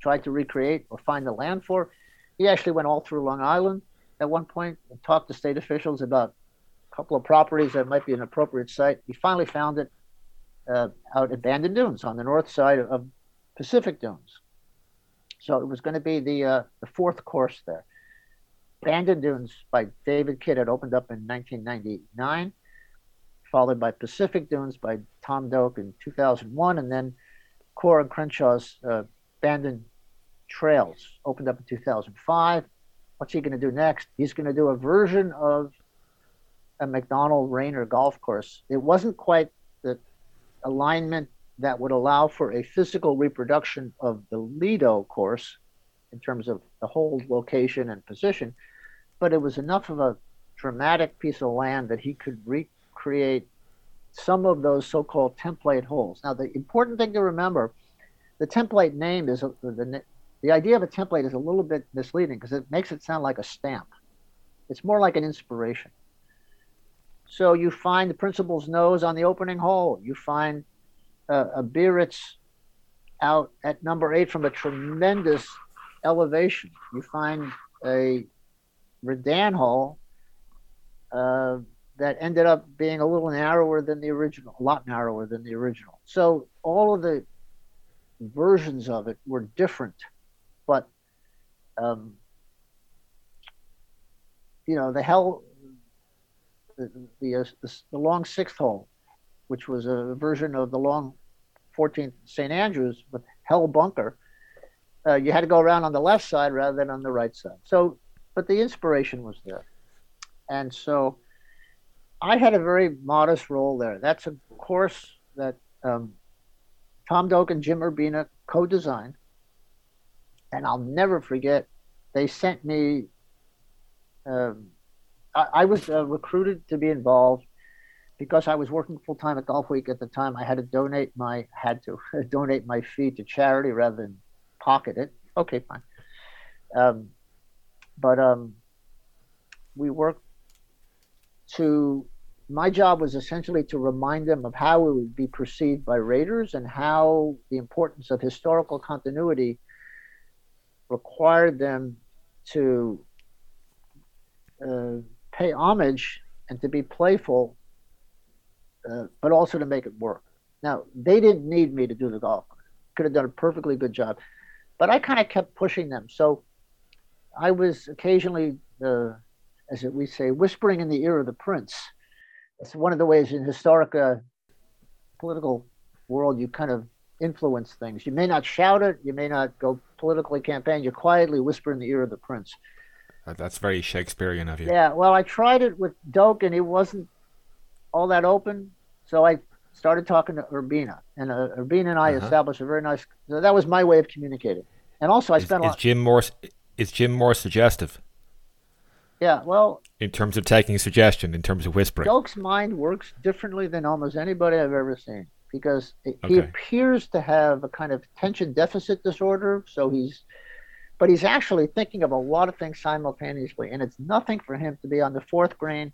tried to recreate or find the land for. He actually went all through Long Island at one point and talked to state officials about a couple of properties that might be an appropriate site. He finally found it uh, out at Bandon Dunes on the north side of Pacific Dunes. So it was going to be the uh, the fourth course there. Bandon Dunes by David Kidd had opened up in 1999, followed by Pacific Dunes by Tom Doak in 2001, and then Coore and Crenshaw's uh, Trails opened up in 2005. What's he going to do next? He's going to do a version of a Macdonald Raynor golf course. It wasn't quite the alignment that would allow for a physical reproduction of the Lido course in terms of the whole location and position, but it was enough of a dramatic piece of land that he could recreate some of those so-called template holes. Now, the important thing to remember, the template name is the, the idea of a template is a little bit misleading because it makes it sound like a stamp. It's more like an inspiration. So you find the principal's nose on the opening hole. You find uh, a Biarritz out at number eight from a tremendous elevation. You find a Redan hole uh, that ended up being a little narrower than the original, a lot narrower than the original. So all of the versions of it were different but um, you know the hell the the, uh, the the, long sixth hole, which was a version of the long 14th St Andrews with hell bunker. Uh, you had to go around on the left side rather than on the right side. So, but the inspiration was there, and so I had a very modest role there. That's a course that um, Tom Doak and Jim Urbina co-designed and I'll never forget they sent me. Um, I, I, was uh, recruited to be involved because I was working full time at Golfweek at the time. I had to donate my had to donate my fee to charity rather than pocket it. Okay, fine. Um, but um, we worked to my job was essentially to remind them of how it would be perceived by raters and how the importance of historical continuity required them to uh, pay homage and to be playful, uh, but also to make it work. Now, they didn't need me to do the golf. Could have done a perfectly good job, but I kind of kept pushing them. So I was occasionally, uh, as we say, whispering in the ear of the prince it's one of the ways in historic political world you kind of influence things. You may not shout it, you may not go politically campaign. You quietly whisper in the ear of the prince. That's very Shakespearean of you. Yeah, well, I tried it with Doak, and he wasn't all that open. So I started talking to Urbina, and uh, Urbina and I uh-huh. established a very nice. That was my way of communicating. And also, I is, spent. Is Jim more? Is Jim more suggestive? Yeah, well, in terms of taking suggestion, in terms of whispering, Doak's mind works differently than almost anybody I've ever seen because it, okay. he appears to have a kind of attention deficit disorder. So he's, but he's actually thinking of a lot of things simultaneously, and it's nothing for him to be on the fourth green,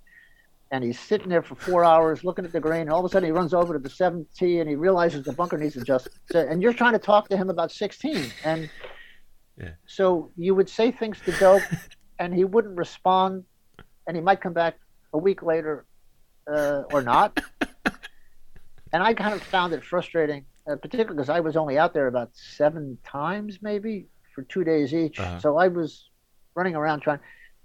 and he's sitting there for four hours looking at the green, and all of a sudden he runs over to the seventh tee, and he realizes the bunker needs adjustment, and you're trying to talk to him about 16, and. Yeah. So you would say things to Doak and he wouldn't respond, and he might come back a week later uh, or not. And I kind of found it frustrating, uh, particularly because I was only out there about seven times, maybe for two days each. Uh-huh. So I was running around trying.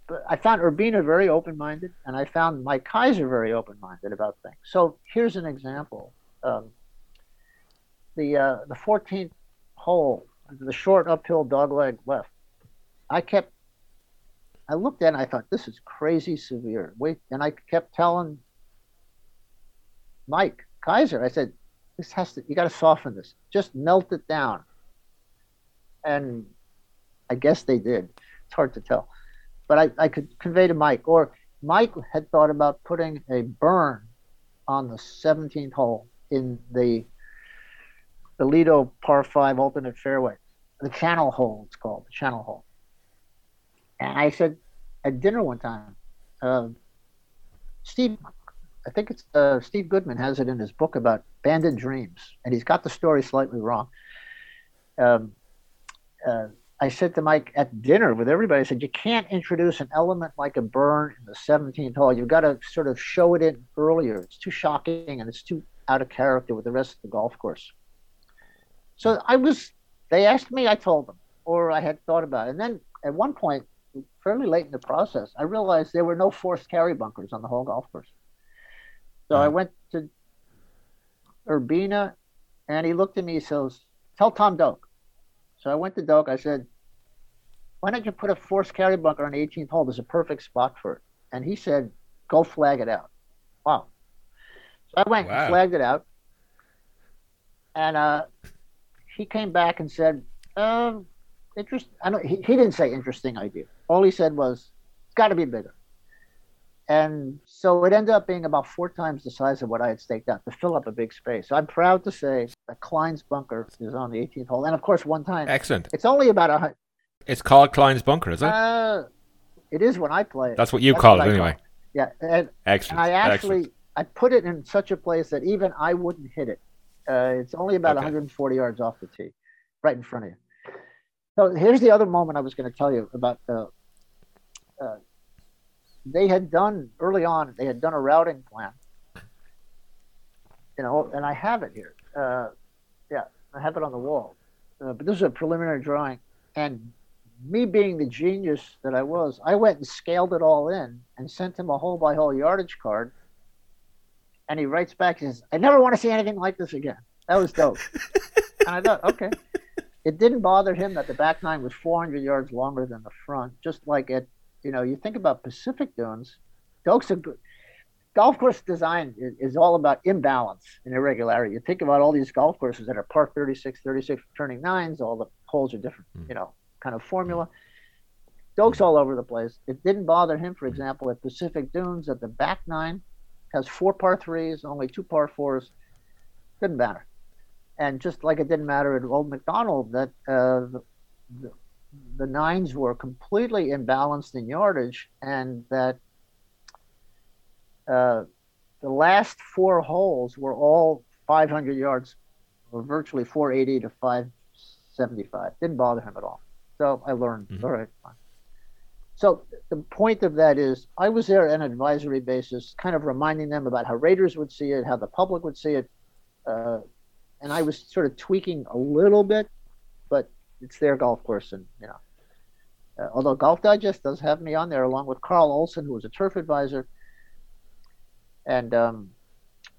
But I found Urbina very open-minded, and I found Mike Keiser very open-minded about things. So here's an example: um, the uh, the 14th hole, the short uphill dogleg left. I kept I looked at it and I thought, this is crazy severe. Wait, and I kept telling Mike Keiser, I said, this has to, you got to soften this. Just melt it down. And I guess they did. It's hard to tell. But I, I could convey to Mike, or Mike had thought about putting a burn on the 17th hole in the the Lido par 5 alternate fairway. The channel hole, it's called, the channel hole. And I said at dinner one time, uh, Steve, I think it's uh, Steve Goodman has it in his book about Bandit Dreams, and he's got the story slightly wrong. Um, uh, I said to Mike at dinner with everybody, I said, you can't introduce an element like a burn in the 17th hole. You've got to sort of show it in earlier. It's too shocking and it's too out of character with the rest of the golf course. So I was, they asked me, I told them, or I had thought about it. And then at one point, fairly late in the process, I realized there were no forced carry bunkers on the whole golf course. So I went to Urbina, and he looked at me. He says, "Tell Tom Doak." So I went to Doak. I said, "Why don't you put a forced carry bunker on the 18th hole? There's a perfect spot for it." And he said, "Go flag it out." Wow. So I went wow. and flagged it out, and uh, he came back and said, um, interest. I don't. He, he didn't say interesting idea. All he said was, "It's got to be bigger." And so it ended up being about four times the size of what I had staked out to fill up a big space. So I'm proud to say that Klein's bunker is on the 18th hole, and of course, one time. Excellent. It's only about a. It's called Klein's bunker, is it? Uh, it is when I play it. That's what you That's call what it, anyway. Call it. Yeah, and, excellent. And I actually Excellent. I put it in such a place that even I wouldn't hit it. Uh, it's only about okay. 140 yards off the tee, right in front of you. So here's the other moment I was going to tell you about. Uh, uh, they had done early on. They had done a routing plan. You know, and I have it here. Uh, yeah, I have it on the wall. Uh, but this is a preliminary drawing, and me being the genius that I was, I went and scaled it all in and sent him a hole by hole yardage card. And he writes back, and says, I never want to see anything like this again. That was Doak. and I thought, okay it didn't bother him that the back nine was 400 yards longer than the front. Just like it, you know, you think about Pacific Dunes, Doak's a good golf course design is, is, all about imbalance and irregularity. You think about all these golf courses that are par 36, 36 turning nines, all the holes are different, mm. you know, kind of formula. Stokes all over the place. It didn't bother him, for example, at Pacific Dunes at the back nine has four par threes, only two par fours. Didn't matter. And just like it didn't matter at Old Macdonald that uh, the, the, the nines were completely imbalanced in yardage, and that uh, the last four holes were all 500 yards, or virtually 480 to 575. Didn't bother him at all. So I learned. Mm-hmm. All right, fine. So the point of that is, I was there on an advisory basis, kind of reminding them about how raters would see it, how the public would see it, uh, and I was sort of tweaking a little bit, but it's their golf course, and you know. Uh, although Golf Digest does have me on there along with Carl Olson, who was a turf advisor, and um,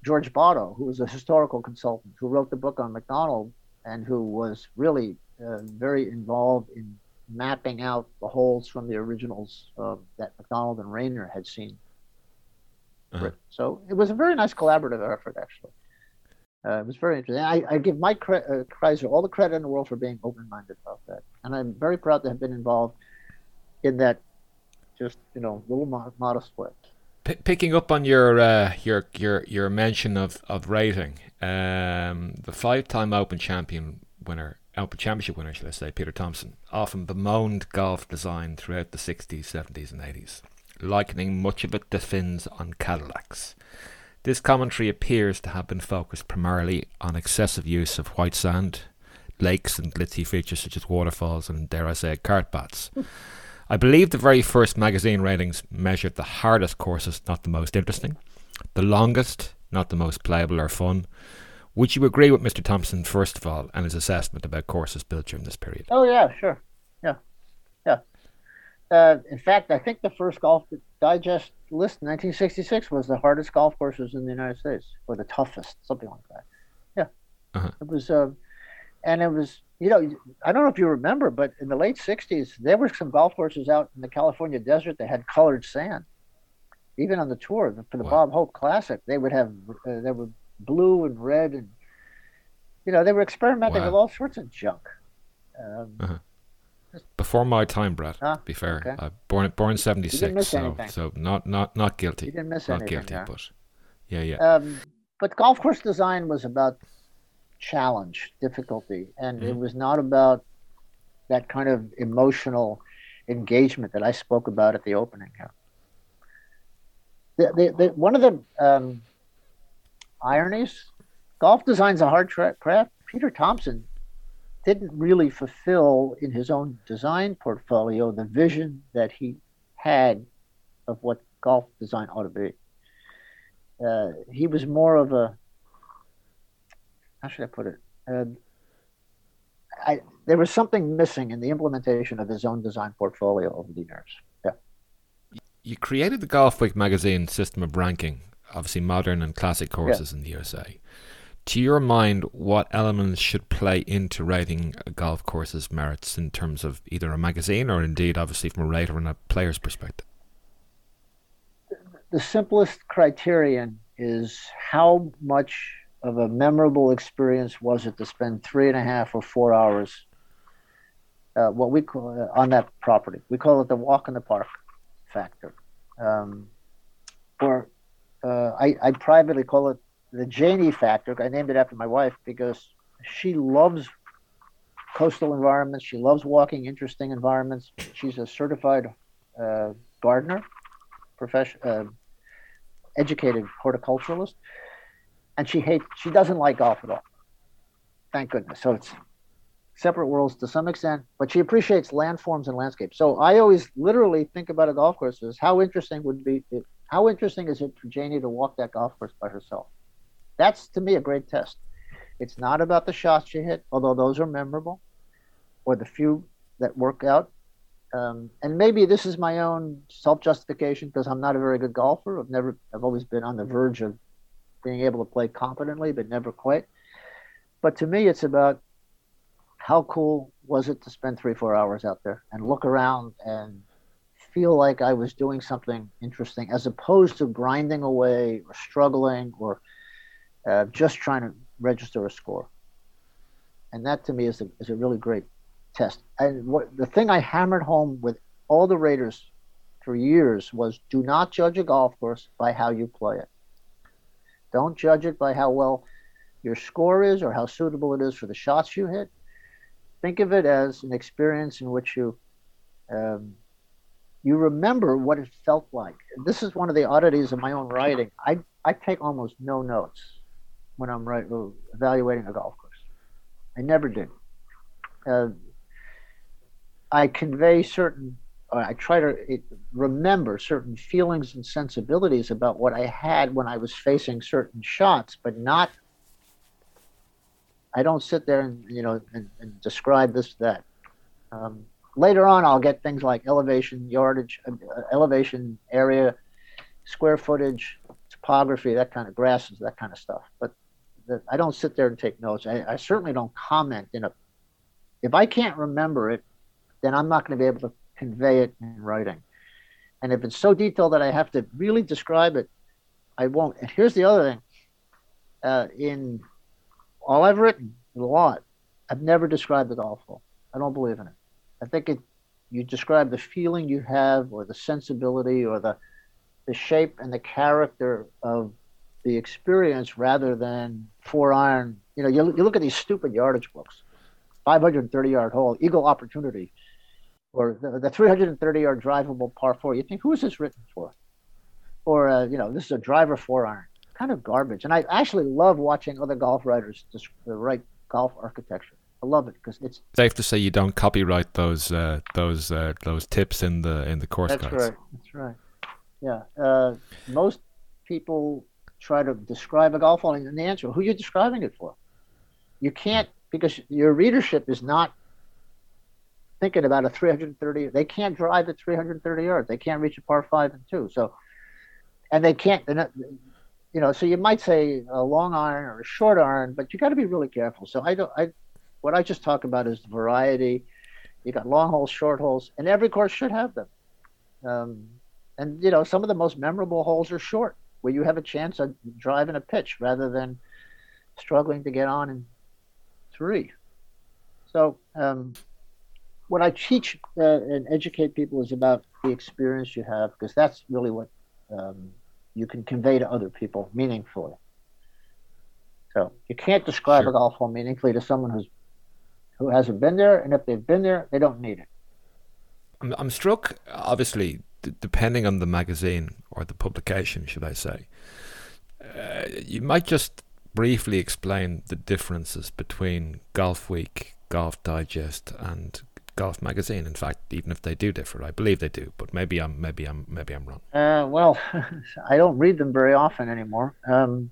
George Bahto, who was a historical consultant, who wrote the book on Macdonald, and who was really uh, very involved in mapping out the holes from the originals uh, that Macdonald and Raynor had seen. Uh-huh. So it was a very nice collaborative effort, actually. Uh, it was very interesting. I, I give Mike Cre- uh, Kreiser all the credit in the world for being open-minded about that, and I'm very proud to have been involved in that, just you know, little mo- modest way. P- picking up on your uh, your your your mention of of rating, um, the five-time Open champion winner Open Championship winner, shall I say, Peter Thomson, often bemoaned golf design throughout the 60s, 70s, and 80s, likening much of it to fins on Cadillacs. This commentary appears to have been focused primarily on excessive use of white sand, lakes, and glitzy features such as waterfalls and, dare I say, cart paths. I believe the very first magazine ratings measured the hardest courses, not the most interesting, the longest, not the most playable or fun, would you agree with Mr. Thomson, first of all, and his assessment about courses built during this period? Oh, yeah, sure. Yeah. Yeah. Uh, in fact, I think the first Golf Digest list 1966 was the hardest golf courses in the United States, or the toughest, something like that. Yeah. Uh-huh. It was, uh, and it was, you know, I don't know if you remember, but in the late 60s, there were some golf courses out in the California desert that had colored sand. Even on the tour for the wow. Bob Hope Classic, they would have uh, there were blue and red, and you know they were experimenting wow. with all sorts of junk. Um, uh-huh. Before my time, Brad. Huh? Be fair, okay. uh, born born seventy six, so so not not not guilty. You didn't miss not anything. guilty, but yeah, yeah. Um, but golf course design was about challenge, difficulty, and mm-hmm. it was not about that kind of emotional engagement that I spoke about at the opening here. The, the, the, one of the um, ironies. Golf design's a hard tra- craft. Peter Thomson didn't really fulfill in his own design portfolio the vision that he had of what golf design ought to be. Uh, he was more of a how should I put it? Uh, I, there was something missing in the implementation of his own design portfolio over the years. Yeah. You created the Golfweek magazine system of ranking obviously modern and classic courses yeah. in the USA. To your mind, what elements should play into rating a golf course's merits in terms of either a magazine or indeed, obviously, from a rater and a player's perspective? The simplest criterion is how much of a memorable experience was it to spend three and a half or four hours uh, what we call uh, on that property. We call it the walk in the park factor. Um, or uh, I, I privately call it the Janie factor. I named it after my wife because she loves coastal environments. She loves walking interesting environments. She's a certified uh, gardener, profession, uh, educated horticulturalist, and she hates. She doesn't like golf at all. Thank goodness. So it's separate worlds to some extent, but she appreciates landforms and landscapes. So I always literally think about a golf course as how interesting would be how interesting is it for Janie to walk that golf course by herself? That's to me a great test. It's not about the shots you hit, although those are memorable, or the few that work out. Um, and maybe this is my own self-justification because I'm not a very good golfer. I've never, I've always been on the verge of being able to play competently, but never quite. But to me, it's about how cool was it to spend three, four hours out there and look around and feel like I was doing something interesting as opposed to grinding away or struggling or uh, just trying to register a score. And that to me is a, is a really great test. And what the thing I hammered home with all the raters for years was do not judge a golf course by how you play it. Don't judge it by how well your score is or how suitable it is for the shots you hit. Think of it as an experience in which you um, you remember what it felt like. This is one of the oddities of my own writing. I I take almost no notes when I'm right, evaluating a golf course. I never do. Uh, I convey certain, I try to remember certain feelings and sensibilities about what I had when I was facing certain shots, but not. I don't sit there and you know and, and describe this that. Um, later on, I'll get things like elevation, yardage, uh, elevation, area, square footage, topography, that kind of grasses, that kind of stuff. But I don't sit there and take notes. I, I certainly don't comment in a. If I can't remember it, then I'm not going to be able to convey it in writing. And if it's so detailed that I have to really describe it, I won't. And here's the other thing: uh, in all I've written, a lot, I've never described golf hole. I don't believe in it. I think it. You describe the feeling you have, or the sensibility, or the the shape and the character of the experience, rather than four iron. You know, you, you look at these stupid yardage books, 530 yard hole, eagle opportunity, or the, the 330 yard drivable par four. You think who is this written for? Or uh, you know, this is a driver four iron. Kind of garbage. And I actually love watching other golf writers just write golf architecture. I love it because it's safe to say you don't copyright those uh, those uh, those tips in the in the course that's guides. right. That's right. Yeah. Uh, most people try to describe a golf hole, and the answer: who are you describing it for? You can't because your readership is not thinking about a 330. They can't drive at 330 yards. They can't reach a par five and two. So, and they can't. You know, so you might say a long iron or a short iron, but you got to be really careful. So I don't. I what I just talk about is variety. You got long holes, short holes, and every course should have them. Um, and you know, some of the most memorable holes are short, where you have a chance of driving a pitch rather than struggling to get on in three. So, um, what I teach uh, and educate people is about the experience you have, because that's really what um, you can convey to other people meaningfully. So you can't describe sure. a golf hole meaningfully to someone who's who hasn't been there, and if they've been there, they don't need it. I'm, I'm struck, obviously, d- depending on the magazine or the publication, should I say. Uh, you might just briefly explain the differences between Golfweek, Golf Digest, and Golf Magazine. In fact, even if they do differ, I believe they do, but maybe I'm maybe I'm maybe I'm wrong. Uh, well, I don't read them very often anymore. Um,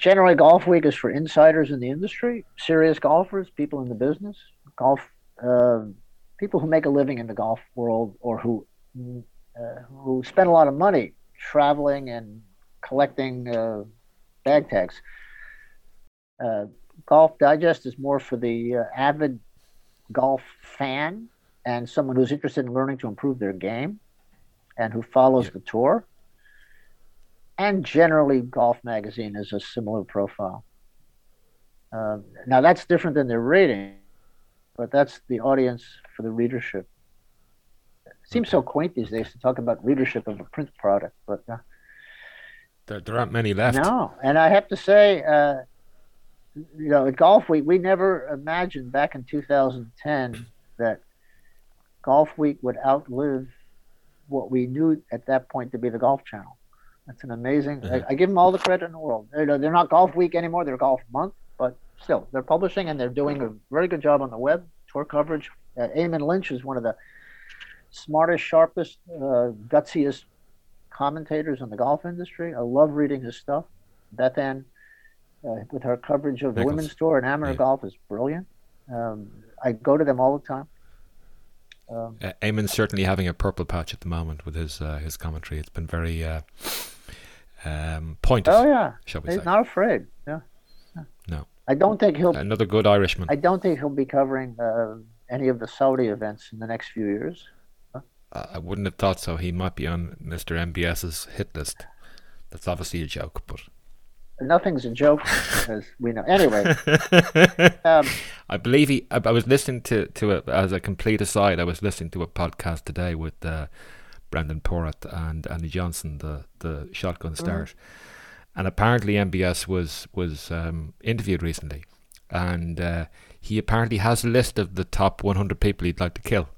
Generally, Golfweek is for insiders in the industry, serious golfers, people in the business, golf, uh, people who make a living in the golf world or who uh, who spend a lot of money traveling and collecting uh, bag tags. Uh, golf Digest is more for the uh, avid golf fan and someone who's interested in learning to improve their game and who follows yeah. the tour and generally Golf Magazine is a similar profile. Um, now that's different than their rating, but that's the audience for the readership. Seems so quaint these days to talk about readership of a print product, but uh, there, there aren't many left. No, and I have to say, uh, you know, at Golfweek, we never imagined back in 2010 that Golfweek would outlive what we knew at that point to be the Golf Channel. That's an amazing. I, I, give them all the credit in the world. They're, they're not golf week anymore. They're golf month, but still, they're publishing and they're doing a very good job on the web tour coverage. Uh, Eamon Lynch is one of the smartest, sharpest, uh, gutsiest commentators in the golf industry. I love reading his stuff. Beth Ann, uh, with her coverage of the women's tour and amateur yeah. golf, is brilliant. Um, I go to them all the time. Um, uh, Eamon's certainly having a purple patch at the moment with his uh, his commentary. It's been very uh, um, pointed. Oh yeah, shall we He's say? not afraid. Yeah. No. I don't think he'll. Another good Irishman. I don't think he'll be covering uh, any of the Saudi events in the next few years. I wouldn't have thought so. He might be on Mr. MBS's hit list. That's obviously a joke, but. nothing's a joke, as we know. Anyway, um, I believe he. I, I, was listening to to it as a complete aside. I was listening to a podcast today with uh, Brendan Porath and Andy Johnson, the the Shotgun mm-hmm. Mm-hmm. and apparently MBS was was um, interviewed recently, and uh, he apparently has a list of the top 100 people he'd like to kill.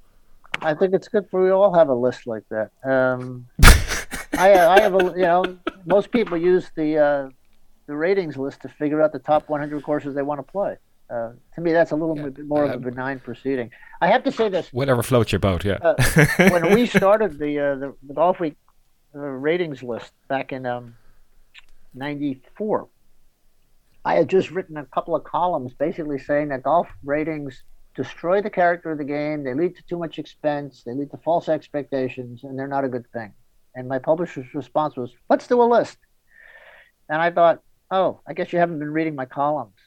I think it's good for we all have a list like that. Um, I, I have a you know most people use the uh, the ratings list to figure out the top 100 courses they want to play. Uh, to me, that's a little yeah. bit more of a um, benign proceeding. I have to say this: whatever floats your boat, yeah. uh, when we started the, uh, the, the Golfweek uh, ratings list back in um, '94, I had just written a couple of columns basically saying that golf ratings destroy the character of the game. They lead to too much expense. They lead to false expectations, and they're not a good thing. And my publisher's response was, "Let's do a list." And I thought, "Oh, I guess you haven't been reading my columns."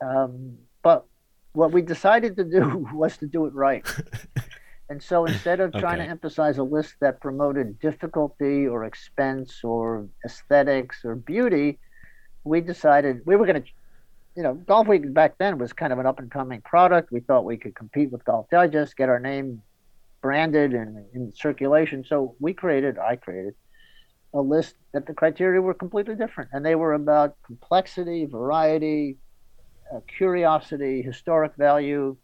Um, but what we decided to do was to do it right. and so instead of trying okay. to emphasize a list that promoted difficulty or expense or aesthetics or beauty, we decided we were going to you know, Golfweek back then was kind of an up and coming product. We thought we could compete with Golf Digest, get our name branded and in circulation. So we created, I created a list that the criteria were completely different. And they were about complexity, variety, uh, curiosity, historic value,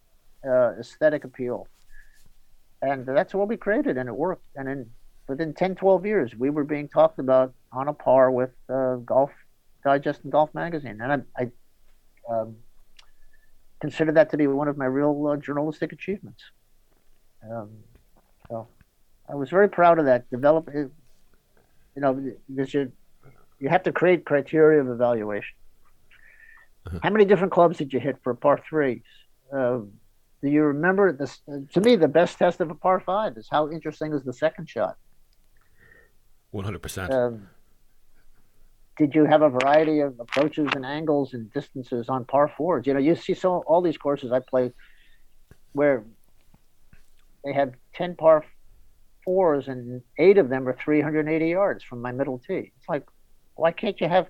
uh, aesthetic appeal. And that's what we created, and it worked. And in within 10, 12 years, we were being talked about on a par with uh, Golf Digest and Golf Magazine. And I, I um, consider that to be one of my real uh, journalistic achievements. Um, so I was very proud of that. Develop, you know, you, you have to create criteria of evaluation. Uh-huh. How many different clubs did you hit for a par threes? Uh, do you remember this? Uh, to me, the best test of a par five is how interesting is the second shot. One hundred percent. Did you have a variety of approaches and angles and distances on par fours? You know, you see so all these courses I play where they have ten par fours and eight of them are 380 yards from my middle tee. It's like, why can't you have,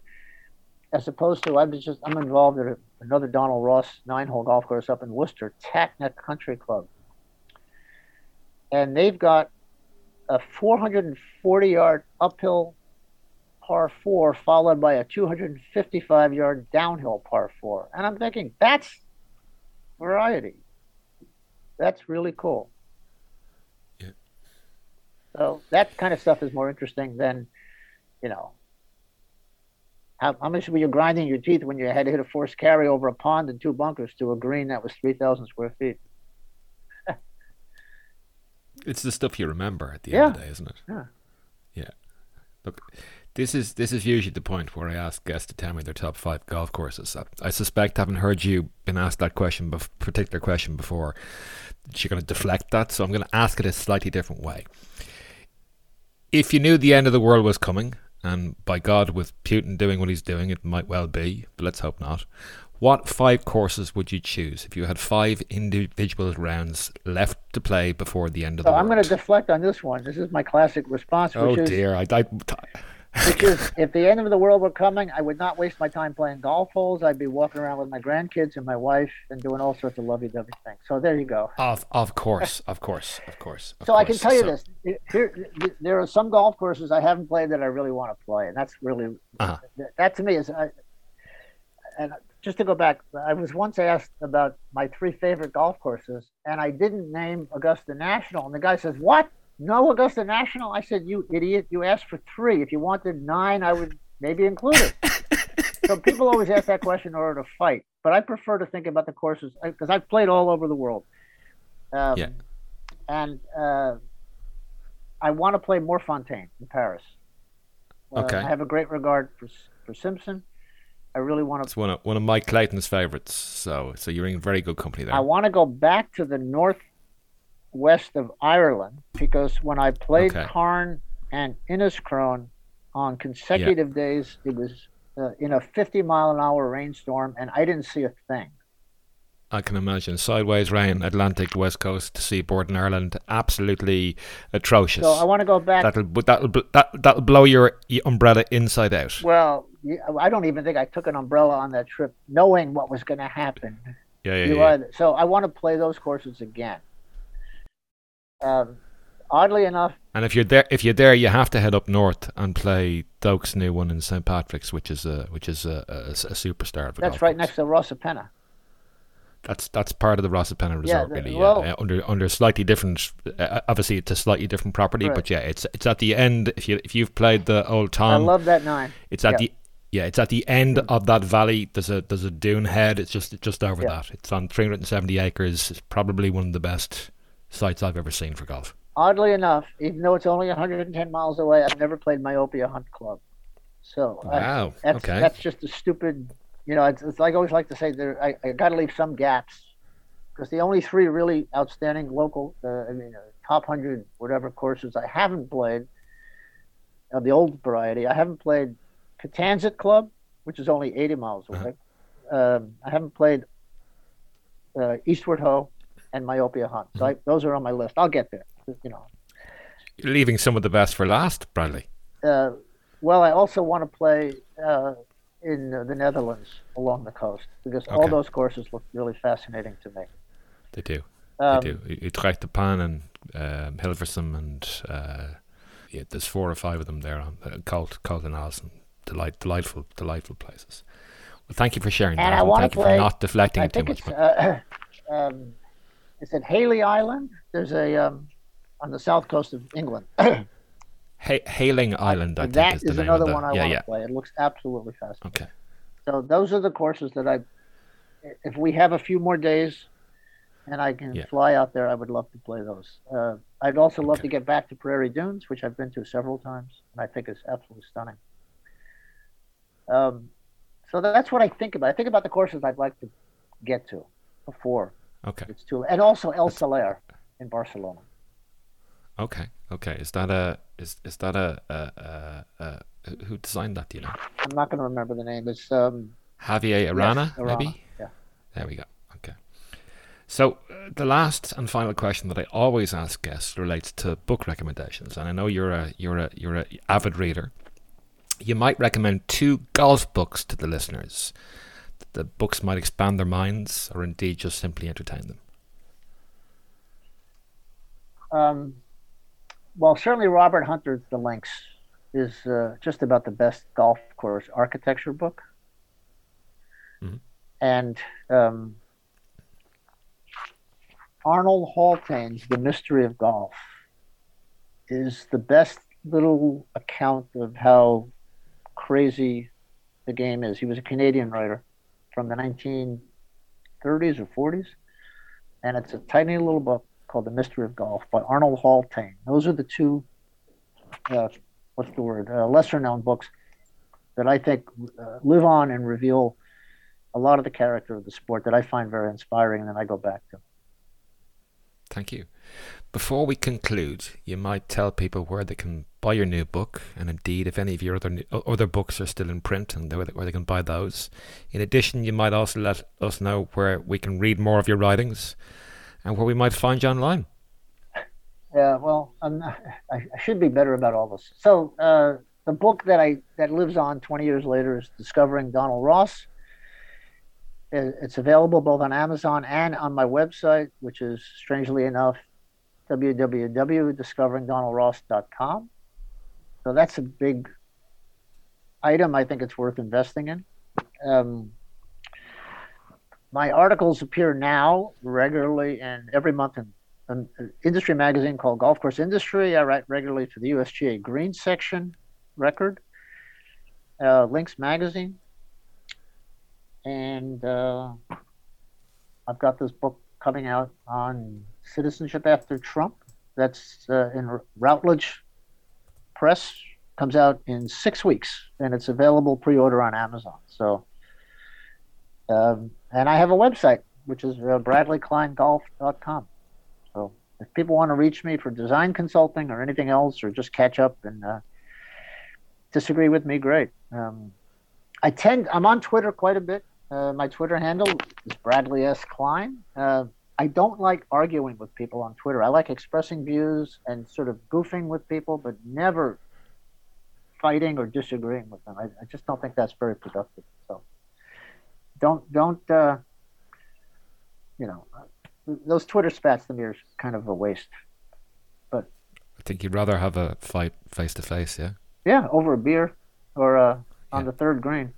as opposed to I was just I'm involved at another Donald Ross nine hole golf course up in Worcester, Tatnuck Country Club, and they've got a 440 yard uphill par four, followed by a 255 yard downhill par four. And I'm thinking, that's variety. That's really cool. Yeah. So that kind of stuff is more interesting than, you know, how, how much were you grinding your teeth when you had to hit a forced carry over a pond and two bunkers to a green that was 3,000 square feet? it's the stuff you remember at the yeah. end of the day, isn't it? Yeah. Yeah. Look, this is this is usually the point where I ask guests to tell me their top five golf courses. I, I suspect, having heard you been asked that question, bef- particular question before, you're going to deflect that. So I'm going to ask it a slightly different way. If you knew the end of the world was coming, and by God, with Putin doing what he's doing, it might well be, but let's hope not. What five courses would you choose if you had five individual rounds left to play before the end of so the I'm world? I'm going to deflect on this one. This is my classic response. oh is, dear, I, I, which is if the end of the world were coming, I would not waste my time playing golf holes. I'd be walking around with my grandkids and my wife and doing all sorts of lovey-dovey things. So there you go. Of of course, of course, of course. Of so course. I can tell you so. this: here, there are some golf courses I haven't played that I really want to play, and that's really uh-huh. that to me is. I, and just to go back, I was once asked about my three favorite golf courses, and I didn't name Augusta National, and the guy says, "What? No Augusta National? I said, you idiot, you asked for three. If you wanted nine, I would maybe include it. so people always ask that question in order to fight. But I prefer to think about the courses because I've played all over the world. Um, yeah. And uh, I want to play Morfontaine in Paris. Uh, okay. I have a great regard for for Simpson. I really want to. It's one of one of Mike Clayton's favorites. So so you're in very good company there. I want to go back to the north west of Ireland because when I played okay. Carne and Enniscrone on consecutive yeah. days, it was uh, in a 50 mile an hour rainstorm and I didn't see a thing. I can imagine. Sideways rain, Atlantic, West Coast, seaboard in Ireland, absolutely atrocious. So I want to go back. That'll that'll that that'll blow your umbrella inside out. Well, I don't even think I took an umbrella on that trip, knowing what was going to happen. Yeah, yeah, yeah. so I want to play those courses again. Um, oddly enough. And if you're there, if you're there, you have to head up north and play Doak's new one in St Patrick's, which is a which is a, a, a superstar. That's right next to Rosapenna. That's that's part of the Rosapenna Resort, yeah, really. Well, yeah. under under slightly different. Uh, obviously, it's a slightly different property, right. but yeah, it's it's at the end. If you if you've played the Old Tom, I love that nine. It's at the yeah, it's at the end of that valley. There's a there's a dune head. It's just just over yeah. that. It's on 370 acres. It's probably one of the best sites I've ever seen for golf. Oddly enough, even though it's only 110 miles away, I've never played Myopia Hunt Club. So wow, I, that's, okay, that's just a stupid you know, it's, it's like I always like to say there. I, I got to leave some gaps because the only three really outstanding local, uh, I mean, uh, top hundred whatever courses I haven't played of the old variety. I haven't played Kittansett Club, which is only 80 miles uh-huh. away. Uh-huh. Um, I haven't played uh, Eastward Ho and Myopia Hunt. So mm-hmm. I, those are on my list. I'll get there. You know, You're leaving some of the best for last, Bradley. Uh, well, I also want to play uh, in the Netherlands along the coast because okay. all those courses look really fascinating to me. They do. Um, they do. Utrecht de Pan and um, Hilversum and uh, yeah, there's four or five of them there on uh, Colt, Colt and Alison. Delight, delightful, delightful places. Well, thank you for sharing and that. I want thank play, you for not deflecting I too much. Uh, um, is it Haley Island? There's a um, on the south coast of England. Ha- Hayling Island, I that think is, is the another name one I want to yeah. play. It looks absolutely fascinating. Okay. So those are the courses that I, if we have a few more days, and I can yeah. fly out there, I would love to play those. Uh, I'd also love to get back to Prairie Dunes, which I've been to several times, and I think is absolutely stunning. Um, so that's what I think about. I think about the courses I'd like to get to before okay. it's too, and also El Saler in Barcelona. Okay, okay. Is that a is is that a, a, a, a who designed that? Do you know? I'm not going to remember the name. It's um, Javier Arana, yes, Arana. maybe. Yeah. There we go. Okay. So uh, the last and final question that I always ask guests relates to book recommendations, and I know you're a you're a you're a avid reader. You might recommend two golf books to the listeners. The books might expand their minds, or indeed just simply entertain them. Um, well, certainly Robert Hunter's The Links is uh, just about the best golf course architecture book. Mm-hmm. And um, Arnold Haultain's The Mystery of Golf is the best little account of how crazy the game is. He was a Canadian writer from the 1930s or 40s, and it's a tiny little book called The Mystery of Golf by Arnold Haultain. Those are the two, uh, what's the word, uh, lesser known books that I think uh, live on and reveal a lot of the character of the sport that I find very inspiring and then I go back to. Thank you. Before we conclude, you might tell people where they can buy your new book, and indeed, if any of your other other books are still in print, and where they, where they can buy those. In addition, you might also let us know where we can read more of your writings and where we might find you online. Yeah, well, I should be better about all this. So uh, the book that I that lives on 20 years later is Discovering Donald Ross. It's available both on Amazon and on my website, which is strangely enough www.discoveringdonaldross.com. So that's a big item. I think it's worth investing in. Um, my articles appear now regularly and every month in an industry magazine called Golf Course Industry. I write regularly for the USGA Green Section record, uh, Links Magazine, and uh, I've got this book coming out on citizenship after Trump. That's uh, in Routledge Press. Comes out in six weeks, and it's available pre-order on Amazon. So um, and I have a website, which is uh. So if people want to reach me for design consulting or anything else, or just catch up and uh, disagree with me, great. Um, I tend, I'm on Twitter quite a bit. Uh, my Twitter handle is Bradley S. Klein. Uh, I don't like arguing with people on Twitter. I like expressing views and sort of goofing with people, but never fighting or disagreeing with them. I, I just don't think that's very productive. So don't don't uh, you know those Twitter spats to me are kind of a waste. But I think you'd rather have a fight face to face, yeah. Yeah, over a beer or uh, on yeah. the third green.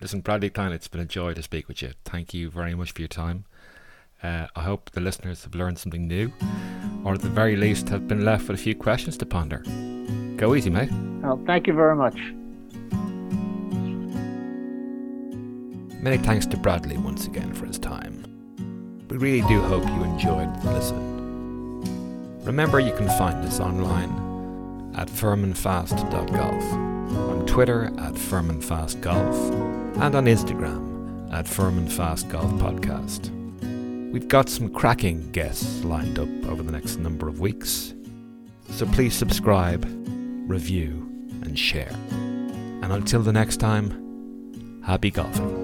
Listen, Bradley Klein, it's been a joy to speak with you. Thank you very much for your time. Uh, I hope the listeners have learned something new, or at the very least have been left with a few questions to ponder. Go easy, mate. Well, thank you very much. Many thanks to Bradley once again for his time. We really do hope you enjoyed the listen. Remember, you can find us online at firmandfast.golf, on Twitter at firmandfastgolf, and on Instagram at firmandfastgolfpodcast. We've got some cracking guests lined up over the next number of weeks, so please subscribe, review, and share. And until the next time, happy golfing.